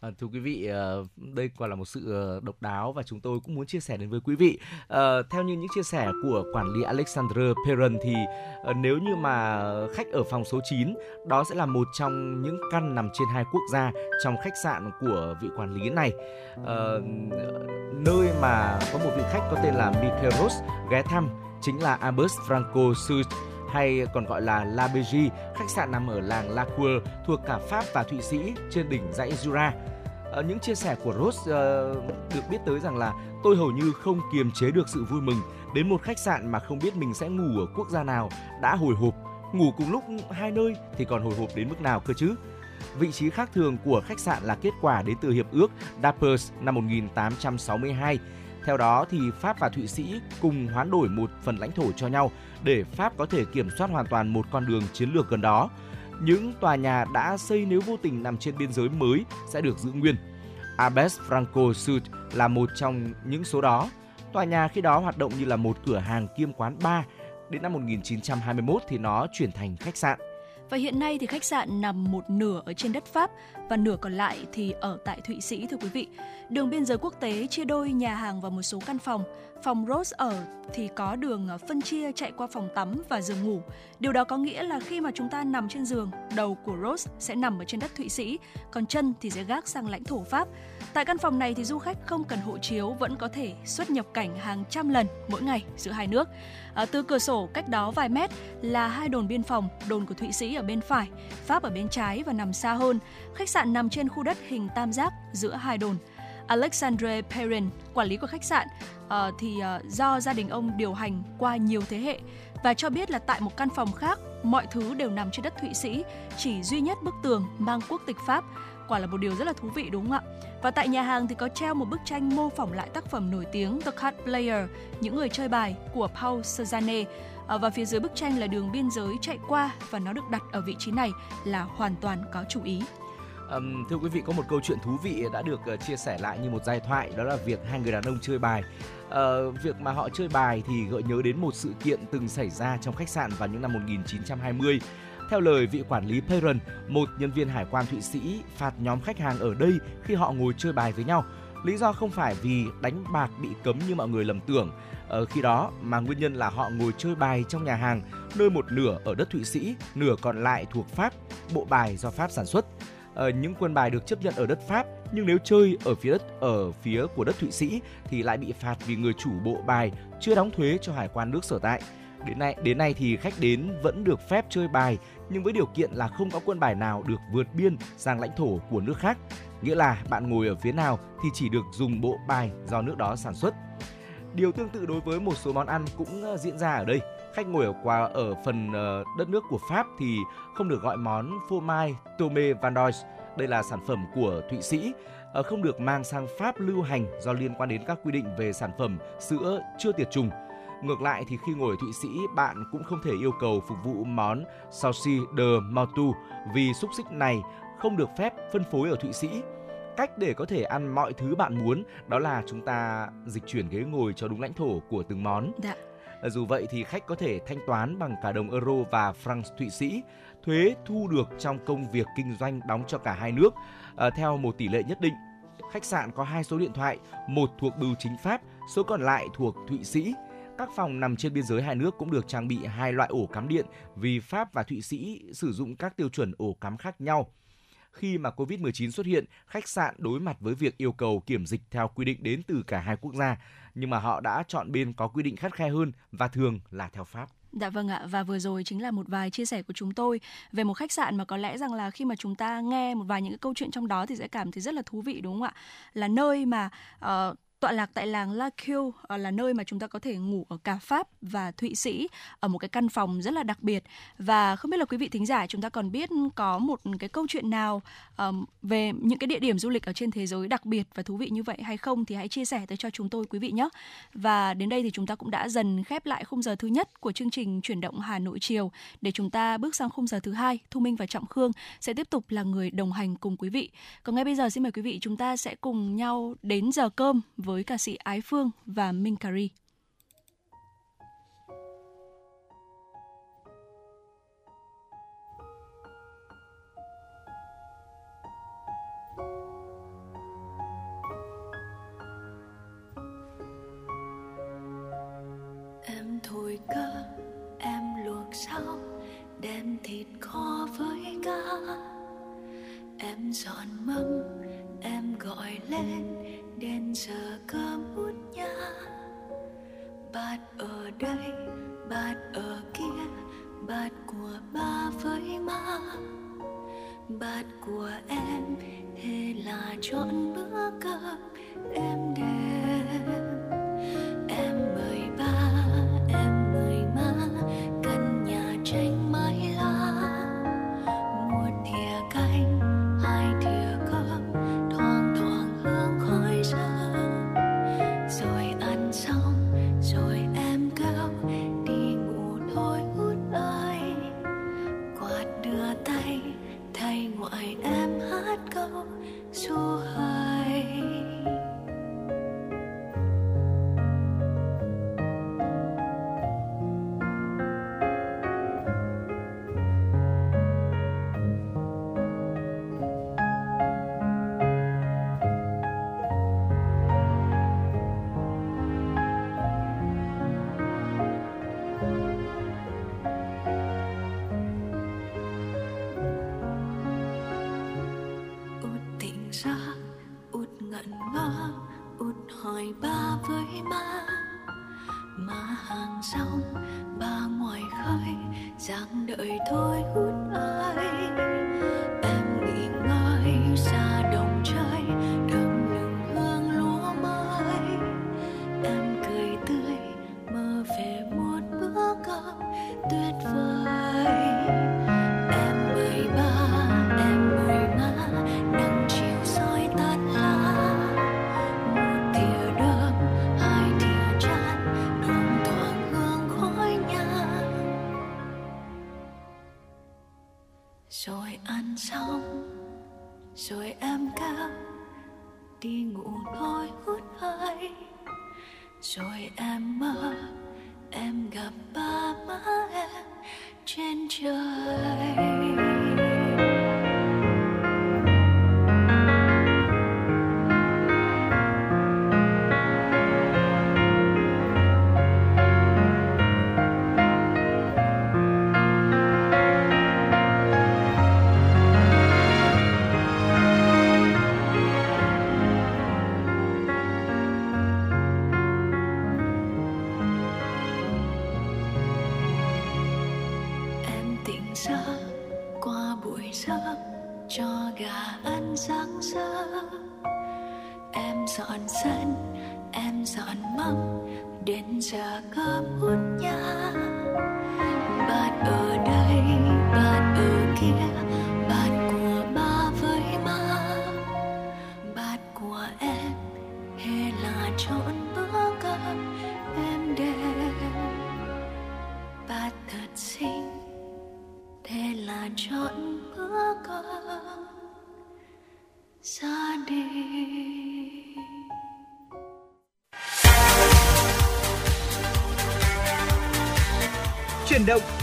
À, thưa quý vị, ờ, đây còn là một sự ờ, độc đáo và chúng tôi cũng muốn chia sẻ đến với quý vị. À, theo như những chia sẻ của quản lý Alexander Perron thì nếu như mà khách ở phòng số 9, đó sẽ là một trong những căn nằm trên hai quốc gia trong khách sạn của vị quản lý này. À, nơi mà có một vị khách có tên là Michael Ross ghé thăm chính là Albert Franco Suite hay còn gọi là La Bégie, khách sạn nằm ở làng La Cour thuộc cả Pháp và Thụy Sĩ trên đỉnh dãy Jura. Ờ, những chia sẻ của Rose uh, được biết tới rằng là tôi hầu như không kiềm chế được sự vui mừng đến một khách sạn mà không biết mình sẽ ngủ ở quốc gia nào đã hồi hộp. Ngủ cùng lúc hai nơi thì còn hồi hộp đến mức nào cơ chứ? Vị trí khác thường của khách sạn là kết quả đến từ hiệp ước Dappers năm 1862 theo đó thì Pháp và Thụy Sĩ cùng hoán đổi một phần lãnh thổ cho nhau để Pháp có thể kiểm soát hoàn toàn một con đường chiến lược gần đó. Những tòa nhà đã xây nếu vô tình nằm trên biên giới mới sẽ được giữ nguyên. Abes Franco Sud là một trong những số đó. Tòa nhà khi đó hoạt động như là một cửa hàng kiêm quán bar. Đến năm 1921 thì nó chuyển thành khách sạn. Và hiện nay thì khách sạn nằm một nửa ở trên đất Pháp và nửa còn lại thì ở tại Thụy Sĩ, thưa quý vị. Đường biên giới quốc tế chia đôi nhà hàng và một số căn phòng. Phòng Rose ở thì có đường ờ, phân chia chạy qua phòng tắm và giường ngủ. Điều đó có nghĩa là khi mà chúng ta nằm trên giường, đầu của Rose sẽ nằm ở trên đất Thụy Sĩ, còn chân thì sẽ gác sang lãnh thổ Pháp. Tại căn phòng này thì du khách không cần hộ chiếu vẫn có thể xuất nhập cảnh hàng trăm lần mỗi ngày giữa hai nước. À, từ cửa sổ cách đó vài mét là hai đồn biên phòng, đồn của Thụy Sĩ ở bên phải, Pháp ở bên trái và nằm xa hơn. Khách sạn nằm trên khu đất hình tam giác giữa hai đồn. Alexandre Perrin, quản lý của khách sạn, uh, thì uh, do gia đình ông điều hành qua nhiều thế hệ và cho biết là tại một căn phòng khác, mọi thứ đều nằm trên đất Thụy Sĩ, chỉ duy nhất bức tường mang quốc tịch Pháp. Quả là một điều rất là thú vị đúng không ạ? Và tại nhà hàng thì có treo một bức tranh mô phỏng lại tác phẩm nổi tiếng The Card Player, những người chơi bài của Paul Cézanne. Ờ, và phía dưới bức tranh là đường biên giới chạy qua và nó được đặt ở vị trí này là hoàn toàn có chủ ý. Um, thưa quý vị có một câu chuyện thú vị đã được uh, chia sẻ lại như một giai thoại đó là việc hai người đàn ông chơi bài. Uh, việc mà họ chơi bài thì gợi nhớ đến một sự kiện từng xảy ra trong khách sạn vào những năm 1920. Theo lời vị quản lý Perron, một nhân viên hải quan Thụy Sĩ phạt nhóm khách hàng ở đây khi họ ngồi chơi bài với nhau. Lý do không phải vì đánh bạc bị cấm như mọi người lầm tưởng. Ở khi đó mà nguyên nhân là họ ngồi chơi bài trong nhà hàng, nơi một nửa ở đất Thụy Sĩ, nửa còn lại thuộc Pháp, bộ bài do Pháp sản xuất uh, những quân bài được chấp nhận ở đất Pháp nhưng nếu chơi ở phía đất ở phía của đất Thụy Sĩ thì lại bị phạt vì người chủ bộ bài chưa đóng thuế cho hải quan nước sở tại. Đến nay đến nay thì khách đến vẫn được phép chơi bài nhưng với điều kiện là không có quân bài nào được vượt biên sang lãnh thổ của nước khác. Nghĩa là bạn ngồi ở phía nào thì chỉ được dùng bộ bài do nước đó sản xuất. Điều tương tự đối với một số món ăn cũng ờ, diễn ra ở đây khách ngồi ở qua ở phần ờ, đất nước của Pháp thì không được gọi món phô mai Tome Vandois. Đây là sản phẩm của Thụy Sĩ, ờ, không được mang sang Pháp lưu hành do liên quan đến các quy định về sản phẩm sữa chưa tiệt trùng. Ngược lại thì khi ngồi ở Thụy Sĩ, bạn cũng không thể yêu cầu phục vụ món Saucy de Mautu vì xúc xích này không được phép phân phối ở Thụy Sĩ. Cách để có thể ăn mọi thứ bạn muốn đó là chúng ta dịch chuyển ghế ngồi cho đúng lãnh thổ của từng món. Dạ. Ờ, dù vậy thì khách có thể thanh toán bằng cả đồng euro và franc Thụy Sĩ. Thuế thu được trong công việc kinh doanh đóng cho cả hai nước à, theo một tỷ lệ nhất định. Khách sạn có hai số điện thoại, một thuộc bưu chính Pháp, số còn lại thuộc Thụy Sĩ. Các phòng nằm trên biên giới hai nước cũng được trang bị hai loại ổ cắm điện vì Pháp và Thụy Sĩ sử dụng các tiêu chuẩn ổ cắm khác nhau khi mà Covid-19 xuất hiện, khách sạn đối mặt với việc yêu cầu kiểm dịch theo quy định đến từ cả hai quốc gia, nhưng mà họ đã chọn bên có quy định khắt khe hơn và thường là theo Pháp. Dạ vâng ạ và vừa rồi chính là một vài chia sẻ của chúng tôi về một khách sạn mà có lẽ rằng là khi mà chúng ta nghe một vài những cái câu chuyện trong đó thì sẽ cảm thấy rất là thú vị đúng không ạ? Là nơi mà uh, tọa lạc tại làng La Queue ờ, là nơi mà chúng ta có thể ngủ ở cả Pháp và Thụy Sĩ ở một cái căn phòng rất là đặc biệt. Và không biết là quý vị thính giả chúng ta còn biết có một cái câu chuyện nào um, về những cái địa điểm du lịch ở trên thế giới đặc biệt và thú vị như vậy hay không thì hãy chia sẻ tới cho chúng tôi quý vị nhé. Và đến đây thì chúng ta cũng đã dần khép lại khung giờ thứ nhất của chương trình chuyển động Hà Nội chiều. Để chúng ta bước sang khung giờ thứ hai Thu Minh và Trọng Khương sẽ tiếp tục là người đồng hành cùng quý vị. Còn ngay bây giờ xin mời quý vị chúng ta sẽ cùng nhau đến giờ cơm với với ca sĩ Ái Phương và Minh Cary. Em thổi cơ, em luộc rau, đem thịt kho với cá. Em dọn mâm, em gọi lên đến giờ cơm út nhá. Bát ở đây bát ở kia bát của ba với má bát của em, thế là chọn bữa cơm. Em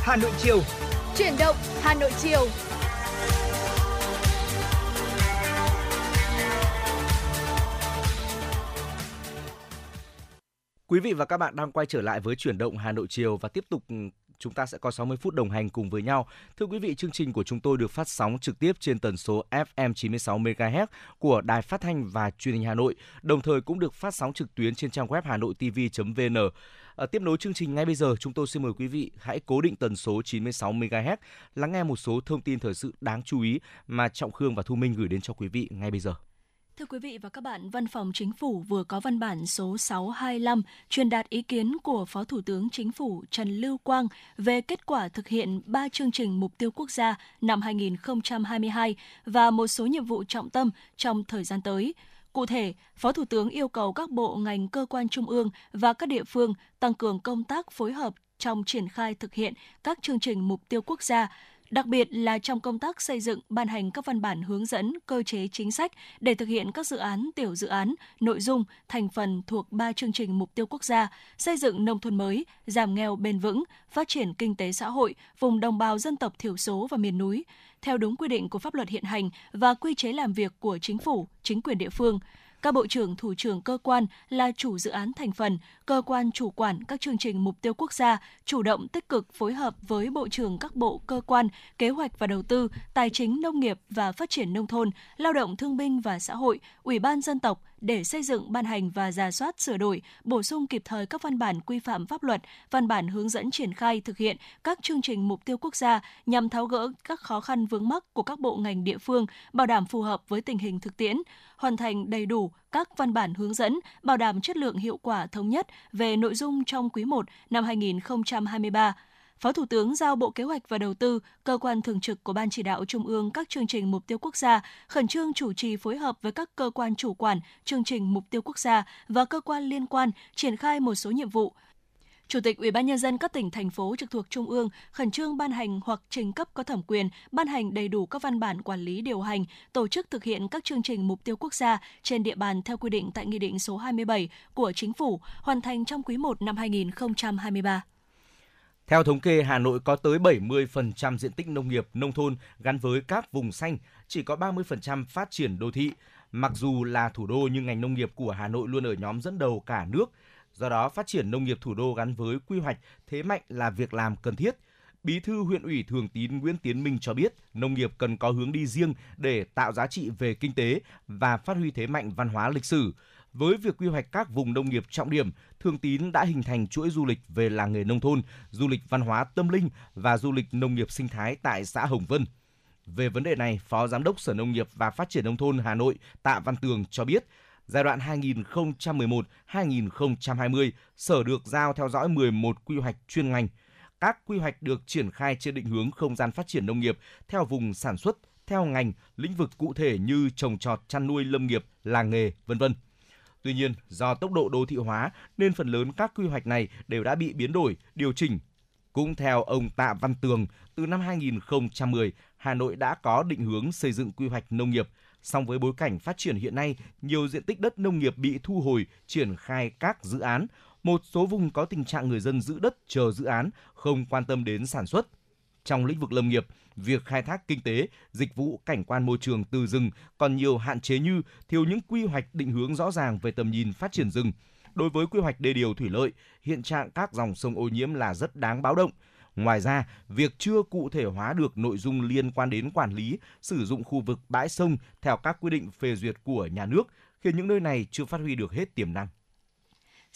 Hà Nội chiều. Chuyển động Hà Nội chiều. Quý vị và các bạn đang quay trở lại với chuyển động Hà Nội chiều và tiếp tục ừ, chúng ta sẽ có 60 phút đồng hành cùng với nhau. Thưa quý vị, chương trình của chúng tôi được phát sóng trực tiếp trên tần số FM 96 MHz của Đài Phát thanh và Truyền hình Hà Nội, đồng thời cũng được phát sóng trực tuyến trên trang web hanoitv.vn. À, tiếp nối chương trình ngay bây giờ, chúng tôi xin mời quý vị hãy cố định tần số 96 MHz lắng nghe một số thông tin thời sự đáng chú ý mà Trọng Khương và Thu Minh gửi đến cho quý vị ngay bây giờ. Thưa quý vị và các bạn, Văn phòng Chính phủ vừa có văn bản số 625 truyền đạt ý kiến của Phó Thủ tướng Chính phủ Trần Lưu Quang về kết quả thực hiện 3 chương trình mục tiêu quốc gia năm 2022 và một số nhiệm vụ trọng tâm trong thời gian tới. Cụ thể, Phó Thủ tướng yêu cầu các bộ ngành cơ quan trung ương và các địa phương tăng cường công tác phối hợp trong triển khai thực hiện các chương trình mục tiêu quốc gia, đặc biệt là trong công tác xây dựng, ban hành các văn bản hướng dẫn, cơ chế chính sách để thực hiện các dự án, tiểu dự án, nội dung, thành phần thuộc ba chương trình mục tiêu quốc gia, xây dựng nông thôn mới, giảm nghèo bền vững, phát triển kinh tế xã hội, vùng đồng bào dân tộc thiểu số và miền núi, theo đúng quy định của pháp luật hiện hành và quy chế làm việc của chính phủ, chính quyền địa phương. Các bộ trưởng, thủ trưởng cơ quan là chủ dự án thành phần, cơ quan chủ quản các chương trình mục tiêu quốc gia, chủ động tích cực phối hợp với bộ trưởng các bộ cơ quan, kế hoạch và đầu tư, tài chính nông nghiệp và phát triển nông thôn, lao động thương binh và xã hội, ủy ban dân tộc để xây dựng, ban hành và giả soát sửa đổi, bổ sung kịp thời các văn bản quy phạm pháp luật, văn bản hướng dẫn triển khai thực hiện các chương trình mục tiêu quốc gia nhằm tháo gỡ các khó khăn vướng mắc của các bộ ngành địa phương, bảo đảm phù hợp với tình hình thực tiễn, hoàn thành đầy đủ các văn bản hướng dẫn, bảo đảm chất lượng hiệu quả thống nhất về nội dung trong quý 1 năm 2023. Phó Thủ tướng giao Bộ Kế hoạch và Đầu tư, cơ quan thường trực của Ban chỉ đạo Trung ương các chương trình mục tiêu quốc gia, khẩn trương chủ trì phối hợp với các cơ quan chủ quản chương trình mục tiêu quốc gia và cơ quan liên quan triển khai một số nhiệm vụ, Chủ tịch Ủy ban nhân dân các tỉnh thành phố trực thuộc trung ương khẩn trương ban hành hoặc trình cấp có thẩm quyền ban hành đầy đủ các văn bản quản lý điều hành, tổ chức thực hiện các chương trình mục tiêu quốc gia trên địa bàn theo quy định tại Nghị định số 27 của Chính phủ, hoàn thành trong quý 1 năm 2023. Theo thống kê, Hà Nội có tới 70% diện tích nông nghiệp, nông thôn gắn với các vùng xanh, chỉ có 30% phát triển đô thị. Mặc dù là thủ đô nhưng ngành nông nghiệp của Hà Nội luôn ở nhóm dẫn đầu cả nước. Do đó, phát triển nông nghiệp thủ đô gắn với quy hoạch thế mạnh là việc làm cần thiết. Bí thư huyện ủy Thường Tín Nguyễn Tiến Minh cho biết, nông nghiệp cần có hướng đi riêng để tạo giá trị về kinh tế và phát huy thế mạnh văn hóa lịch sử. Với việc quy hoạch các vùng nông nghiệp trọng điểm, Thường Tín đã hình thành chuỗi du lịch về làng nghề nông thôn, du lịch văn hóa tâm linh và du lịch nông nghiệp sinh thái tại xã Hồng Vân. Về vấn đề này, Phó Giám đốc Sở Nông nghiệp và Phát triển Nông thôn Hà Nội Tạ Văn Tường cho biết, giai đoạn 2011-2020, Sở được giao theo dõi 11 quy hoạch chuyên ngành. Các quy hoạch được triển khai trên định hướng không gian phát triển nông nghiệp theo vùng sản xuất, theo ngành, lĩnh vực cụ thể như trồng trọt, chăn nuôi, lâm nghiệp, làng nghề, vân vân. Tuy nhiên, do tốc độ đô thị hóa nên phần lớn các quy hoạch này đều đã bị biến đổi, điều chỉnh. Cũng theo ông Tạ Văn Tường, từ năm 2010, Hà Nội đã có định hướng xây dựng quy hoạch nông nghiệp. Song với bối cảnh phát triển hiện nay, nhiều diện tích đất nông nghiệp bị thu hồi, triển khai các dự án. Một số vùng có tình trạng người dân giữ đất chờ dự án, không quan tâm đến sản xuất. Trong lĩnh vực lâm nghiệp, việc khai thác kinh tế, dịch vụ cảnh quan môi trường từ rừng còn nhiều hạn chế như thiếu những quy hoạch định hướng rõ ràng về tầm nhìn phát triển rừng. Đối với quy hoạch đê điều thủy lợi, hiện trạng các dòng sông ô nhiễm là rất đáng báo động. Ngoài ra, việc chưa cụ thể hóa được nội dung liên quan đến quản lý, sử dụng khu vực bãi sông theo các quy định phê duyệt của nhà nước khiến những nơi này chưa phát huy được hết tiềm năng.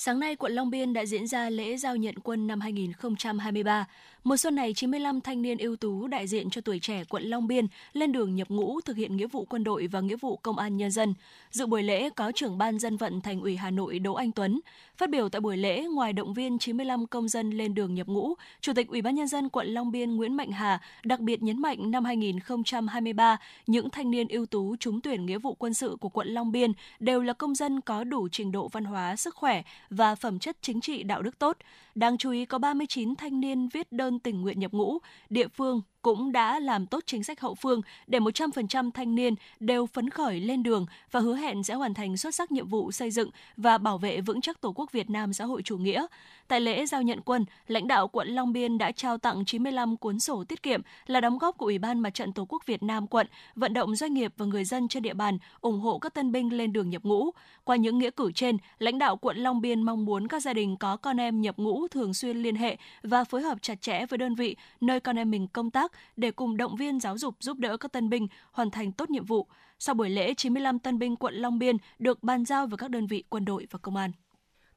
Sáng nay, quận Long Biên đã diễn ra lễ giao nhận quân năm 2023. Mùa xuân này, 95 thanh niên ưu tú đại diện cho tuổi trẻ quận Long Biên lên đường nhập ngũ thực hiện nghĩa vụ quân đội và nghĩa vụ công an nhân dân. Dự buổi lễ có trưởng ban dân vận Thành ủy Hà Nội Đỗ Anh Tuấn. Phát biểu tại buổi lễ, ngoài động viên 95 công dân lên đường nhập ngũ, Chủ tịch Ủy ban nhân dân quận Long Biên Nguyễn Mạnh Hà đặc biệt nhấn mạnh năm 2023, những thanh niên ưu tú trúng tuyển nghĩa vụ quân sự của quận Long Biên đều là công dân có đủ trình độ văn hóa, sức khỏe và phẩm chất chính trị đạo đức tốt. Đáng chú ý có 39 thanh niên viết đơn tình nguyện nhập ngũ, địa phương cũng đã làm tốt chính sách hậu phương để 100% thanh niên đều phấn khởi lên đường và hứa hẹn sẽ hoàn thành xuất sắc nhiệm vụ xây dựng và bảo vệ vững chắc Tổ quốc Việt Nam xã hội chủ nghĩa. Tại lễ giao nhận quân, lãnh đạo quận Long Biên đã trao tặng 95 cuốn sổ tiết kiệm là đóng góp của Ủy ban Mặt trận Tổ quốc Việt Nam quận, vận động doanh nghiệp và người dân trên địa bàn ủng hộ các tân binh lên đường nhập ngũ. Qua những nghĩa cử trên, lãnh đạo quận Long Biên mong muốn các gia đình có con em nhập ngũ thường xuyên liên hệ và phối hợp chặt chẽ với đơn vị nơi con em mình công tác để cùng động viên giáo dục giúp đỡ các tân binh hoàn thành tốt nhiệm vụ. Sau buổi lễ, 95 tân binh quận Long Biên được bàn giao với các đơn vị quân đội và công an.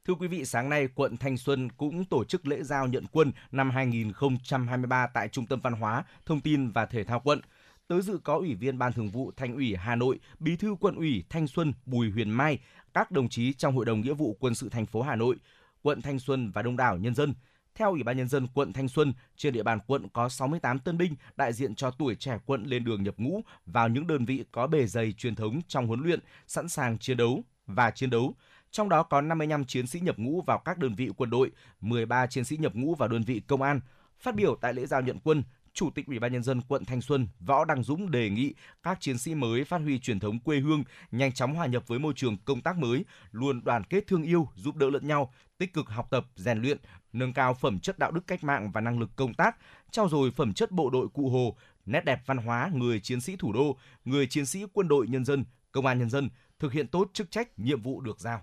Thưa quý vị, sáng nay quận Thanh Xuân cũng tổ chức lễ giao nhận quân năm 2023 tại Trung tâm Văn hóa, Thông tin và Thể thao quận. Tới dự có Ủy viên Ban Thường vụ Thành ủy Hà Nội, Bí thư Quận ủy Thanh Xuân Bùi Huyền Mai, các đồng chí trong Hội đồng Nghĩa vụ Quân sự thành phố Hà Nội, quận Thanh Xuân và đông đảo nhân dân. Theo Ủy ban nhân dân quận Thanh Xuân, trên địa bàn quận có 68 tân binh đại diện cho tuổi trẻ quận lên đường nhập ngũ vào những đơn vị có bề dày truyền thống trong huấn luyện, sẵn sàng chiến đấu và chiến đấu. Trong đó có 55 chiến sĩ nhập ngũ vào các đơn vị quân đội, 13 chiến sĩ nhập ngũ vào đơn vị công an. Phát biểu tại lễ giao nhận quân, Chủ tịch Ủy ban nhân dân quận Thanh Xuân Võ Đăng Dũng đề nghị các chiến sĩ mới phát huy truyền thống quê hương, nhanh chóng hòa nhập với môi trường công tác mới, luôn đoàn kết thương yêu, giúp đỡ lẫn nhau, tích cực học tập, rèn luyện, nâng cao phẩm chất đạo đức cách mạng và năng lực công tác, trao dồi phẩm chất bộ đội cụ Hồ, nét đẹp văn hóa người chiến sĩ thủ đô, người chiến sĩ quân đội nhân dân, công an nhân dân thực hiện tốt chức trách, nhiệm vụ được giao.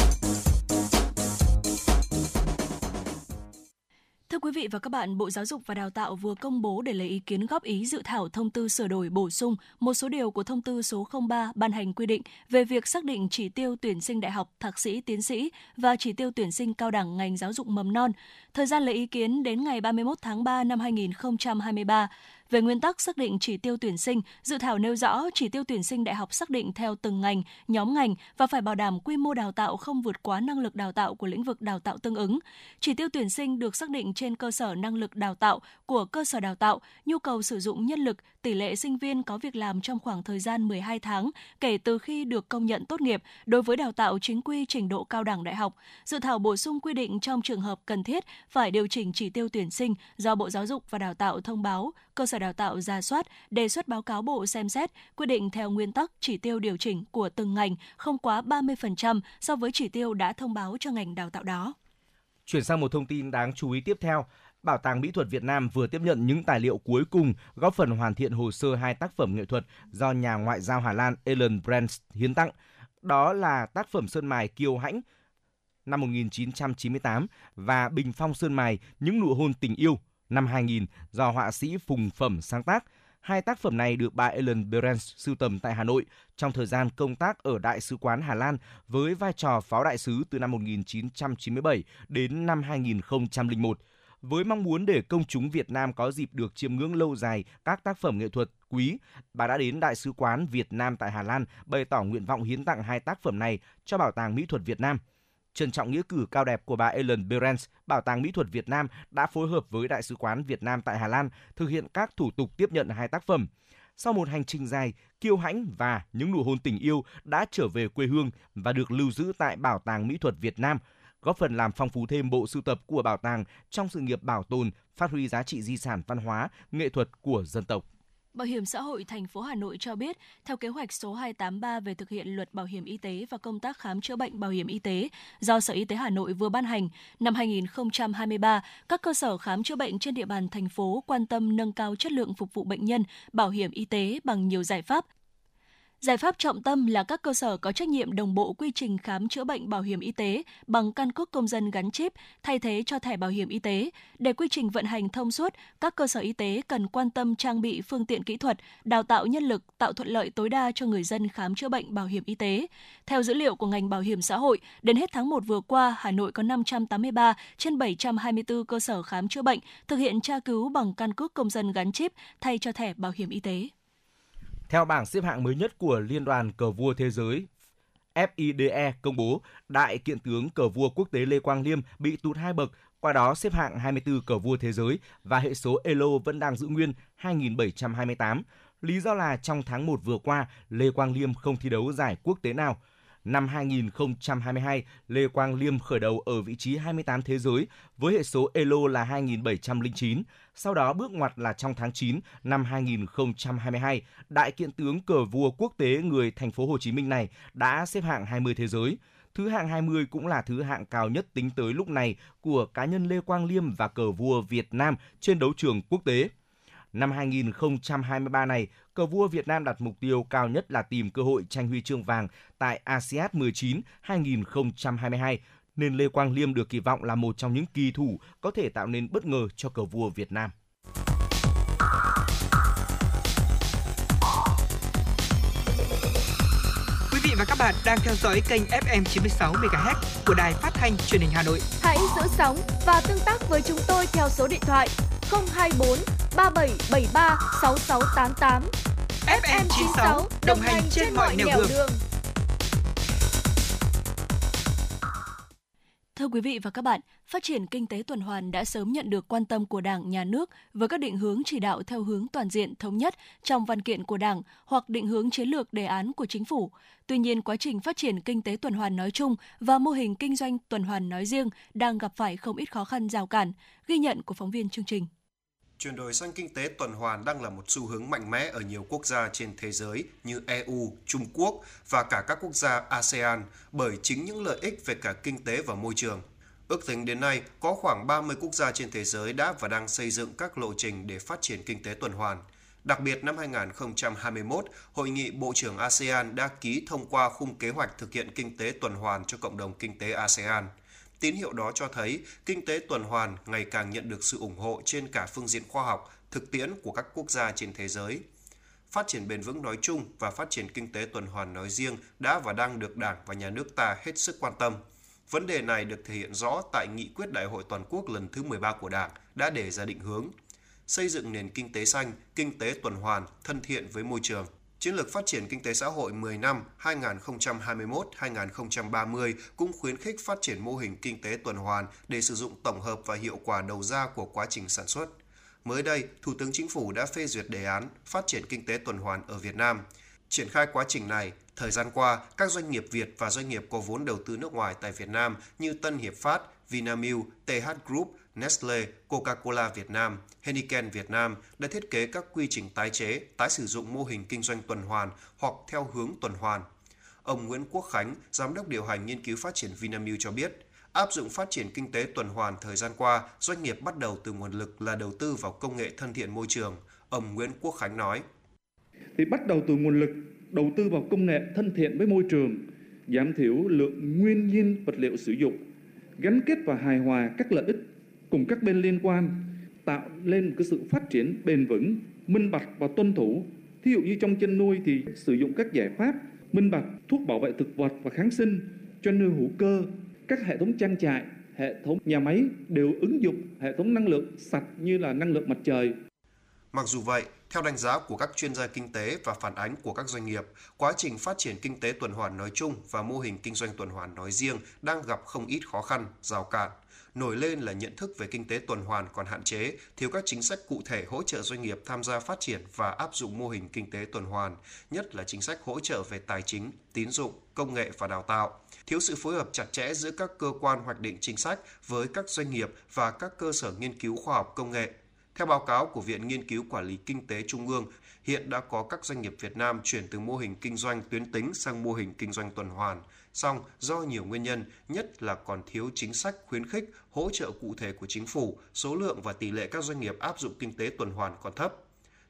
Thưa quý vị và các bạn, Bộ Giáo dục và Đào tạo vừa công bố để lấy ý kiến góp ý dự thảo thông tư sửa đổi bổ sung một số điều của thông tư số 03 ban hành quy định về việc xác định chỉ tiêu tuyển sinh đại học, thạc sĩ, tiến sĩ và chỉ tiêu tuyển sinh cao đẳng ngành giáo dục mầm non. Thời gian lấy ý kiến đến ngày 31 tháng 3 năm 2023. Về nguyên tắc xác định chỉ tiêu tuyển sinh, dự thảo nêu rõ chỉ tiêu tuyển sinh đại học xác định theo từng ngành, nhóm ngành và phải bảo đảm quy mô đào tạo không vượt quá năng lực đào tạo của lĩnh vực đào tạo tương ứng. Chỉ tiêu tuyển sinh được xác định trên cơ sở năng lực đào tạo của cơ sở đào tạo, nhu cầu sử dụng nhân lực, tỷ lệ sinh viên có việc làm trong khoảng thời gian 12 tháng kể từ khi được công nhận tốt nghiệp đối với đào tạo chính quy trình độ cao đẳng đại học. Dự thảo bổ sung quy định trong trường hợp cần thiết phải điều chỉnh chỉ tiêu tuyển sinh do Bộ Giáo dục và Đào tạo thông báo cơ sở đào tạo ra soát, đề xuất báo cáo Bộ xem xét, quyết định theo nguyên tắc chỉ tiêu điều chỉnh của từng ngành không quá 30% so với chỉ tiêu đã thông báo cho ngành đào tạo đó. Chuyển sang một thông tin đáng chú ý tiếp theo. Bảo tàng Mỹ thuật Việt Nam vừa tiếp nhận những tài liệu cuối cùng góp phần hoàn thiện hồ sơ hai tác phẩm nghệ thuật do nhà ngoại giao Hà Lan Ellen Brands hiến tặng. Đó là tác phẩm sơn mài kiêu hãnh năm 1998 và Bình Phong Sơn Mài Những nụ hôn tình yêu năm 2000 do họa sĩ Phùng Phẩm sáng tác. Hai tác phẩm này được bà Ellen Berens sưu tầm tại Hà Nội trong thời gian công tác ở Đại sứ quán Hà Lan với vai trò pháo đại sứ từ năm 1997 đến năm 2001 với mong muốn để công chúng Việt Nam có dịp được chiêm ngưỡng lâu dài các tác phẩm nghệ thuật quý, bà đã đến Đại sứ quán Việt Nam tại Hà Lan bày tỏ nguyện vọng hiến tặng hai tác phẩm này cho Bảo tàng Mỹ thuật Việt Nam. Trân trọng nghĩa cử cao đẹp của bà Ellen Berens, Bảo tàng Mỹ thuật Việt Nam đã phối hợp với Đại sứ quán Việt Nam tại Hà Lan thực hiện các thủ tục tiếp nhận hai tác phẩm. Sau một hành trình dài, kiêu hãnh và những nụ hôn tình yêu đã trở về quê hương và được lưu giữ tại Bảo tàng Mỹ thuật Việt Nam – góp phần làm phong phú thêm bộ sưu tập của bảo tàng trong sự nghiệp bảo tồn, phát huy giá trị di sản văn hóa, nghệ thuật của dân tộc. Bảo hiểm xã hội thành phố Hà Nội cho biết, theo kế hoạch số 283 về thực hiện luật bảo hiểm y tế và công tác khám chữa bệnh bảo hiểm y tế do Sở Y tế Hà Nội vừa ban hành, năm 2023, các cơ sở khám chữa bệnh trên địa bàn thành phố quan tâm nâng cao chất lượng phục vụ bệnh nhân, bảo hiểm y tế bằng nhiều giải pháp, Giải pháp trọng tâm là các cơ sở có trách nhiệm đồng bộ quy trình khám chữa bệnh bảo hiểm y tế bằng căn cước công dân gắn chip thay thế cho thẻ bảo hiểm y tế. Để quy trình vận hành thông suốt, các cơ sở y tế cần quan tâm trang bị phương tiện kỹ thuật, đào tạo nhân lực, tạo thuận lợi tối đa cho người dân khám chữa bệnh bảo hiểm y tế. Theo dữ liệu của ngành bảo hiểm xã hội, đến hết tháng 1 vừa qua, Hà Nội có 583 trên 724 cơ sở khám chữa bệnh thực hiện tra cứu bằng căn cước công dân gắn chip thay cho thẻ bảo hiểm y tế. Theo bảng xếp hạng mới nhất của Liên đoàn Cờ vua Thế giới FIDE công bố, đại kiện tướng cờ vua quốc tế Lê Quang Liêm bị tụt hai bậc, qua đó xếp hạng 24 cờ vua thế giới và hệ số Elo vẫn đang giữ nguyên 2728. Lý do là trong tháng 1 vừa qua, Lê Quang Liêm không thi đấu giải quốc tế nào. Năm 2022, Lê Quang Liêm khởi đầu ở vị trí 28 thế giới với hệ số Elo là 2709. Sau đó bước ngoặt là trong tháng 9 năm 2022, đại kiện tướng cờ vua quốc tế người thành phố Hồ Chí Minh này đã xếp hạng 20 thế giới. Thứ hạng 20 cũng là thứ hạng cao nhất tính tới lúc này của cá nhân Lê Quang Liêm và cờ vua Việt Nam trên đấu trường quốc tế. Năm 2023 này, cờ vua Việt Nam đặt mục tiêu cao nhất là tìm cơ hội tranh huy chương vàng tại ASEAN 19 2022 nên Lê Quang Liêm được kỳ vọng là một trong những kỳ thủ có thể tạo nên bất ngờ cho cờ vua Việt Nam. Quý vị và các bạn đang theo dõi kênh FM 96 MHz của đài phát thanh truyền hình Hà Nội. Hãy giữ sóng và tương tác với chúng tôi theo số điện thoại 024 3773 6688. FM 96 đồng hành trên mọi nẻo đường. đường. Thưa quý vị và các bạn, phát triển kinh tế tuần hoàn đã sớm nhận được quan tâm của Đảng, Nhà nước với các định hướng chỉ đạo theo hướng toàn diện thống nhất trong văn kiện của Đảng hoặc định hướng chiến lược đề án của chính phủ. Tuy nhiên, quá trình phát triển kinh tế tuần hoàn nói chung và mô hình kinh doanh tuần hoàn nói riêng đang gặp phải không ít khó khăn rào cản, ghi nhận của phóng viên chương trình. Chuyển đổi sang kinh tế tuần hoàn đang là một xu hướng mạnh mẽ ở nhiều quốc gia trên thế giới như EU, Trung Quốc và cả các quốc gia ASEAN bởi chính những lợi ích về cả kinh tế và môi trường. Ước tính đến nay, có khoảng 30 quốc gia trên thế giới đã và đang xây dựng các lộ trình để phát triển kinh tế tuần hoàn. Đặc biệt năm 2021, Hội nghị Bộ trưởng ASEAN đã ký thông qua khung kế hoạch thực hiện kinh tế tuần hoàn cho cộng đồng kinh tế ASEAN – Tín hiệu đó cho thấy kinh tế tuần hoàn ngày càng nhận được sự ủng hộ trên cả phương diện khoa học, thực tiễn của các quốc gia trên thế giới. Phát triển bền vững nói chung và phát triển kinh tế tuần hoàn nói riêng đã và đang được Đảng và Nhà nước ta hết sức quan tâm. Vấn đề này được thể hiện rõ tại Nghị quyết Đại hội Toàn quốc lần thứ 13 của Đảng đã đề ra định hướng xây dựng nền kinh tế xanh, kinh tế tuần hoàn, thân thiện với môi trường – Chiến lược phát triển kinh tế xã hội 10 năm 2021-2030 cũng khuyến khích phát triển mô hình kinh tế tuần hoàn để sử dụng tổng hợp và hiệu quả đầu ra của quá trình sản xuất. Mới đây, Thủ tướng Chính phủ đã phê duyệt đề án phát triển kinh tế tuần hoàn ở Việt Nam. Triển khai quá trình này, thời gian qua, các doanh nghiệp Việt và doanh nghiệp có vốn đầu tư nước ngoài tại Việt Nam như Tân Hiệp Phát, Vinamilk, TH Group Nestle, Coca-Cola Việt Nam, Heineken Việt Nam đã thiết kế các quy trình tái chế, tái sử dụng mô hình kinh doanh tuần hoàn hoặc theo hướng tuần hoàn. Ông Nguyễn Quốc Khánh, Giám đốc điều hành nghiên cứu phát triển Vinamilk cho biết, áp dụng phát triển kinh tế tuần hoàn thời gian qua, doanh nghiệp bắt đầu từ nguồn lực là đầu tư vào công nghệ thân thiện môi trường. Ông Nguyễn Quốc Khánh nói. Thì bắt đầu từ nguồn lực đầu tư vào công nghệ thân thiện với môi trường, giảm thiểu lượng nguyên nhiên vật liệu sử dụng, gắn kết và hài hòa các lợi ích cùng các bên liên quan, tạo lên một cái sự phát triển bền vững, minh bạch và tuân thủ. Thí dụ như trong chăn nuôi thì sử dụng các giải pháp minh bạch, thuốc bảo vệ thực vật và kháng sinh cho nuôi hữu cơ, các hệ thống trang trại, hệ thống nhà máy đều ứng dụng hệ thống năng lượng sạch như là năng lượng mặt trời. Mặc dù vậy, theo đánh giá của các chuyên gia kinh tế và phản ánh của các doanh nghiệp, quá trình phát triển kinh tế tuần hoàn nói chung và mô hình kinh doanh tuần hoàn nói riêng đang gặp không ít khó khăn, rào cản. Nổi lên là nhận thức về kinh tế tuần hoàn còn hạn chế, thiếu các chính sách cụ thể hỗ trợ doanh nghiệp tham gia phát triển và áp dụng mô hình kinh tế tuần hoàn, nhất là chính sách hỗ trợ về tài chính, tín dụng, công nghệ và đào tạo thiếu sự phối hợp chặt chẽ giữa các cơ quan hoạch định chính sách với các doanh nghiệp và các cơ sở nghiên cứu khoa học công nghệ theo báo cáo của Viện Nghiên cứu Quản lý Kinh tế Trung ương, hiện đã có các doanh nghiệp Việt Nam chuyển từ mô hình kinh doanh tuyến tính sang mô hình kinh doanh tuần hoàn. Song, do nhiều nguyên nhân, nhất là còn thiếu chính sách khuyến khích, hỗ trợ cụ thể của chính phủ, số lượng và tỷ lệ các doanh nghiệp áp dụng kinh tế tuần hoàn còn thấp.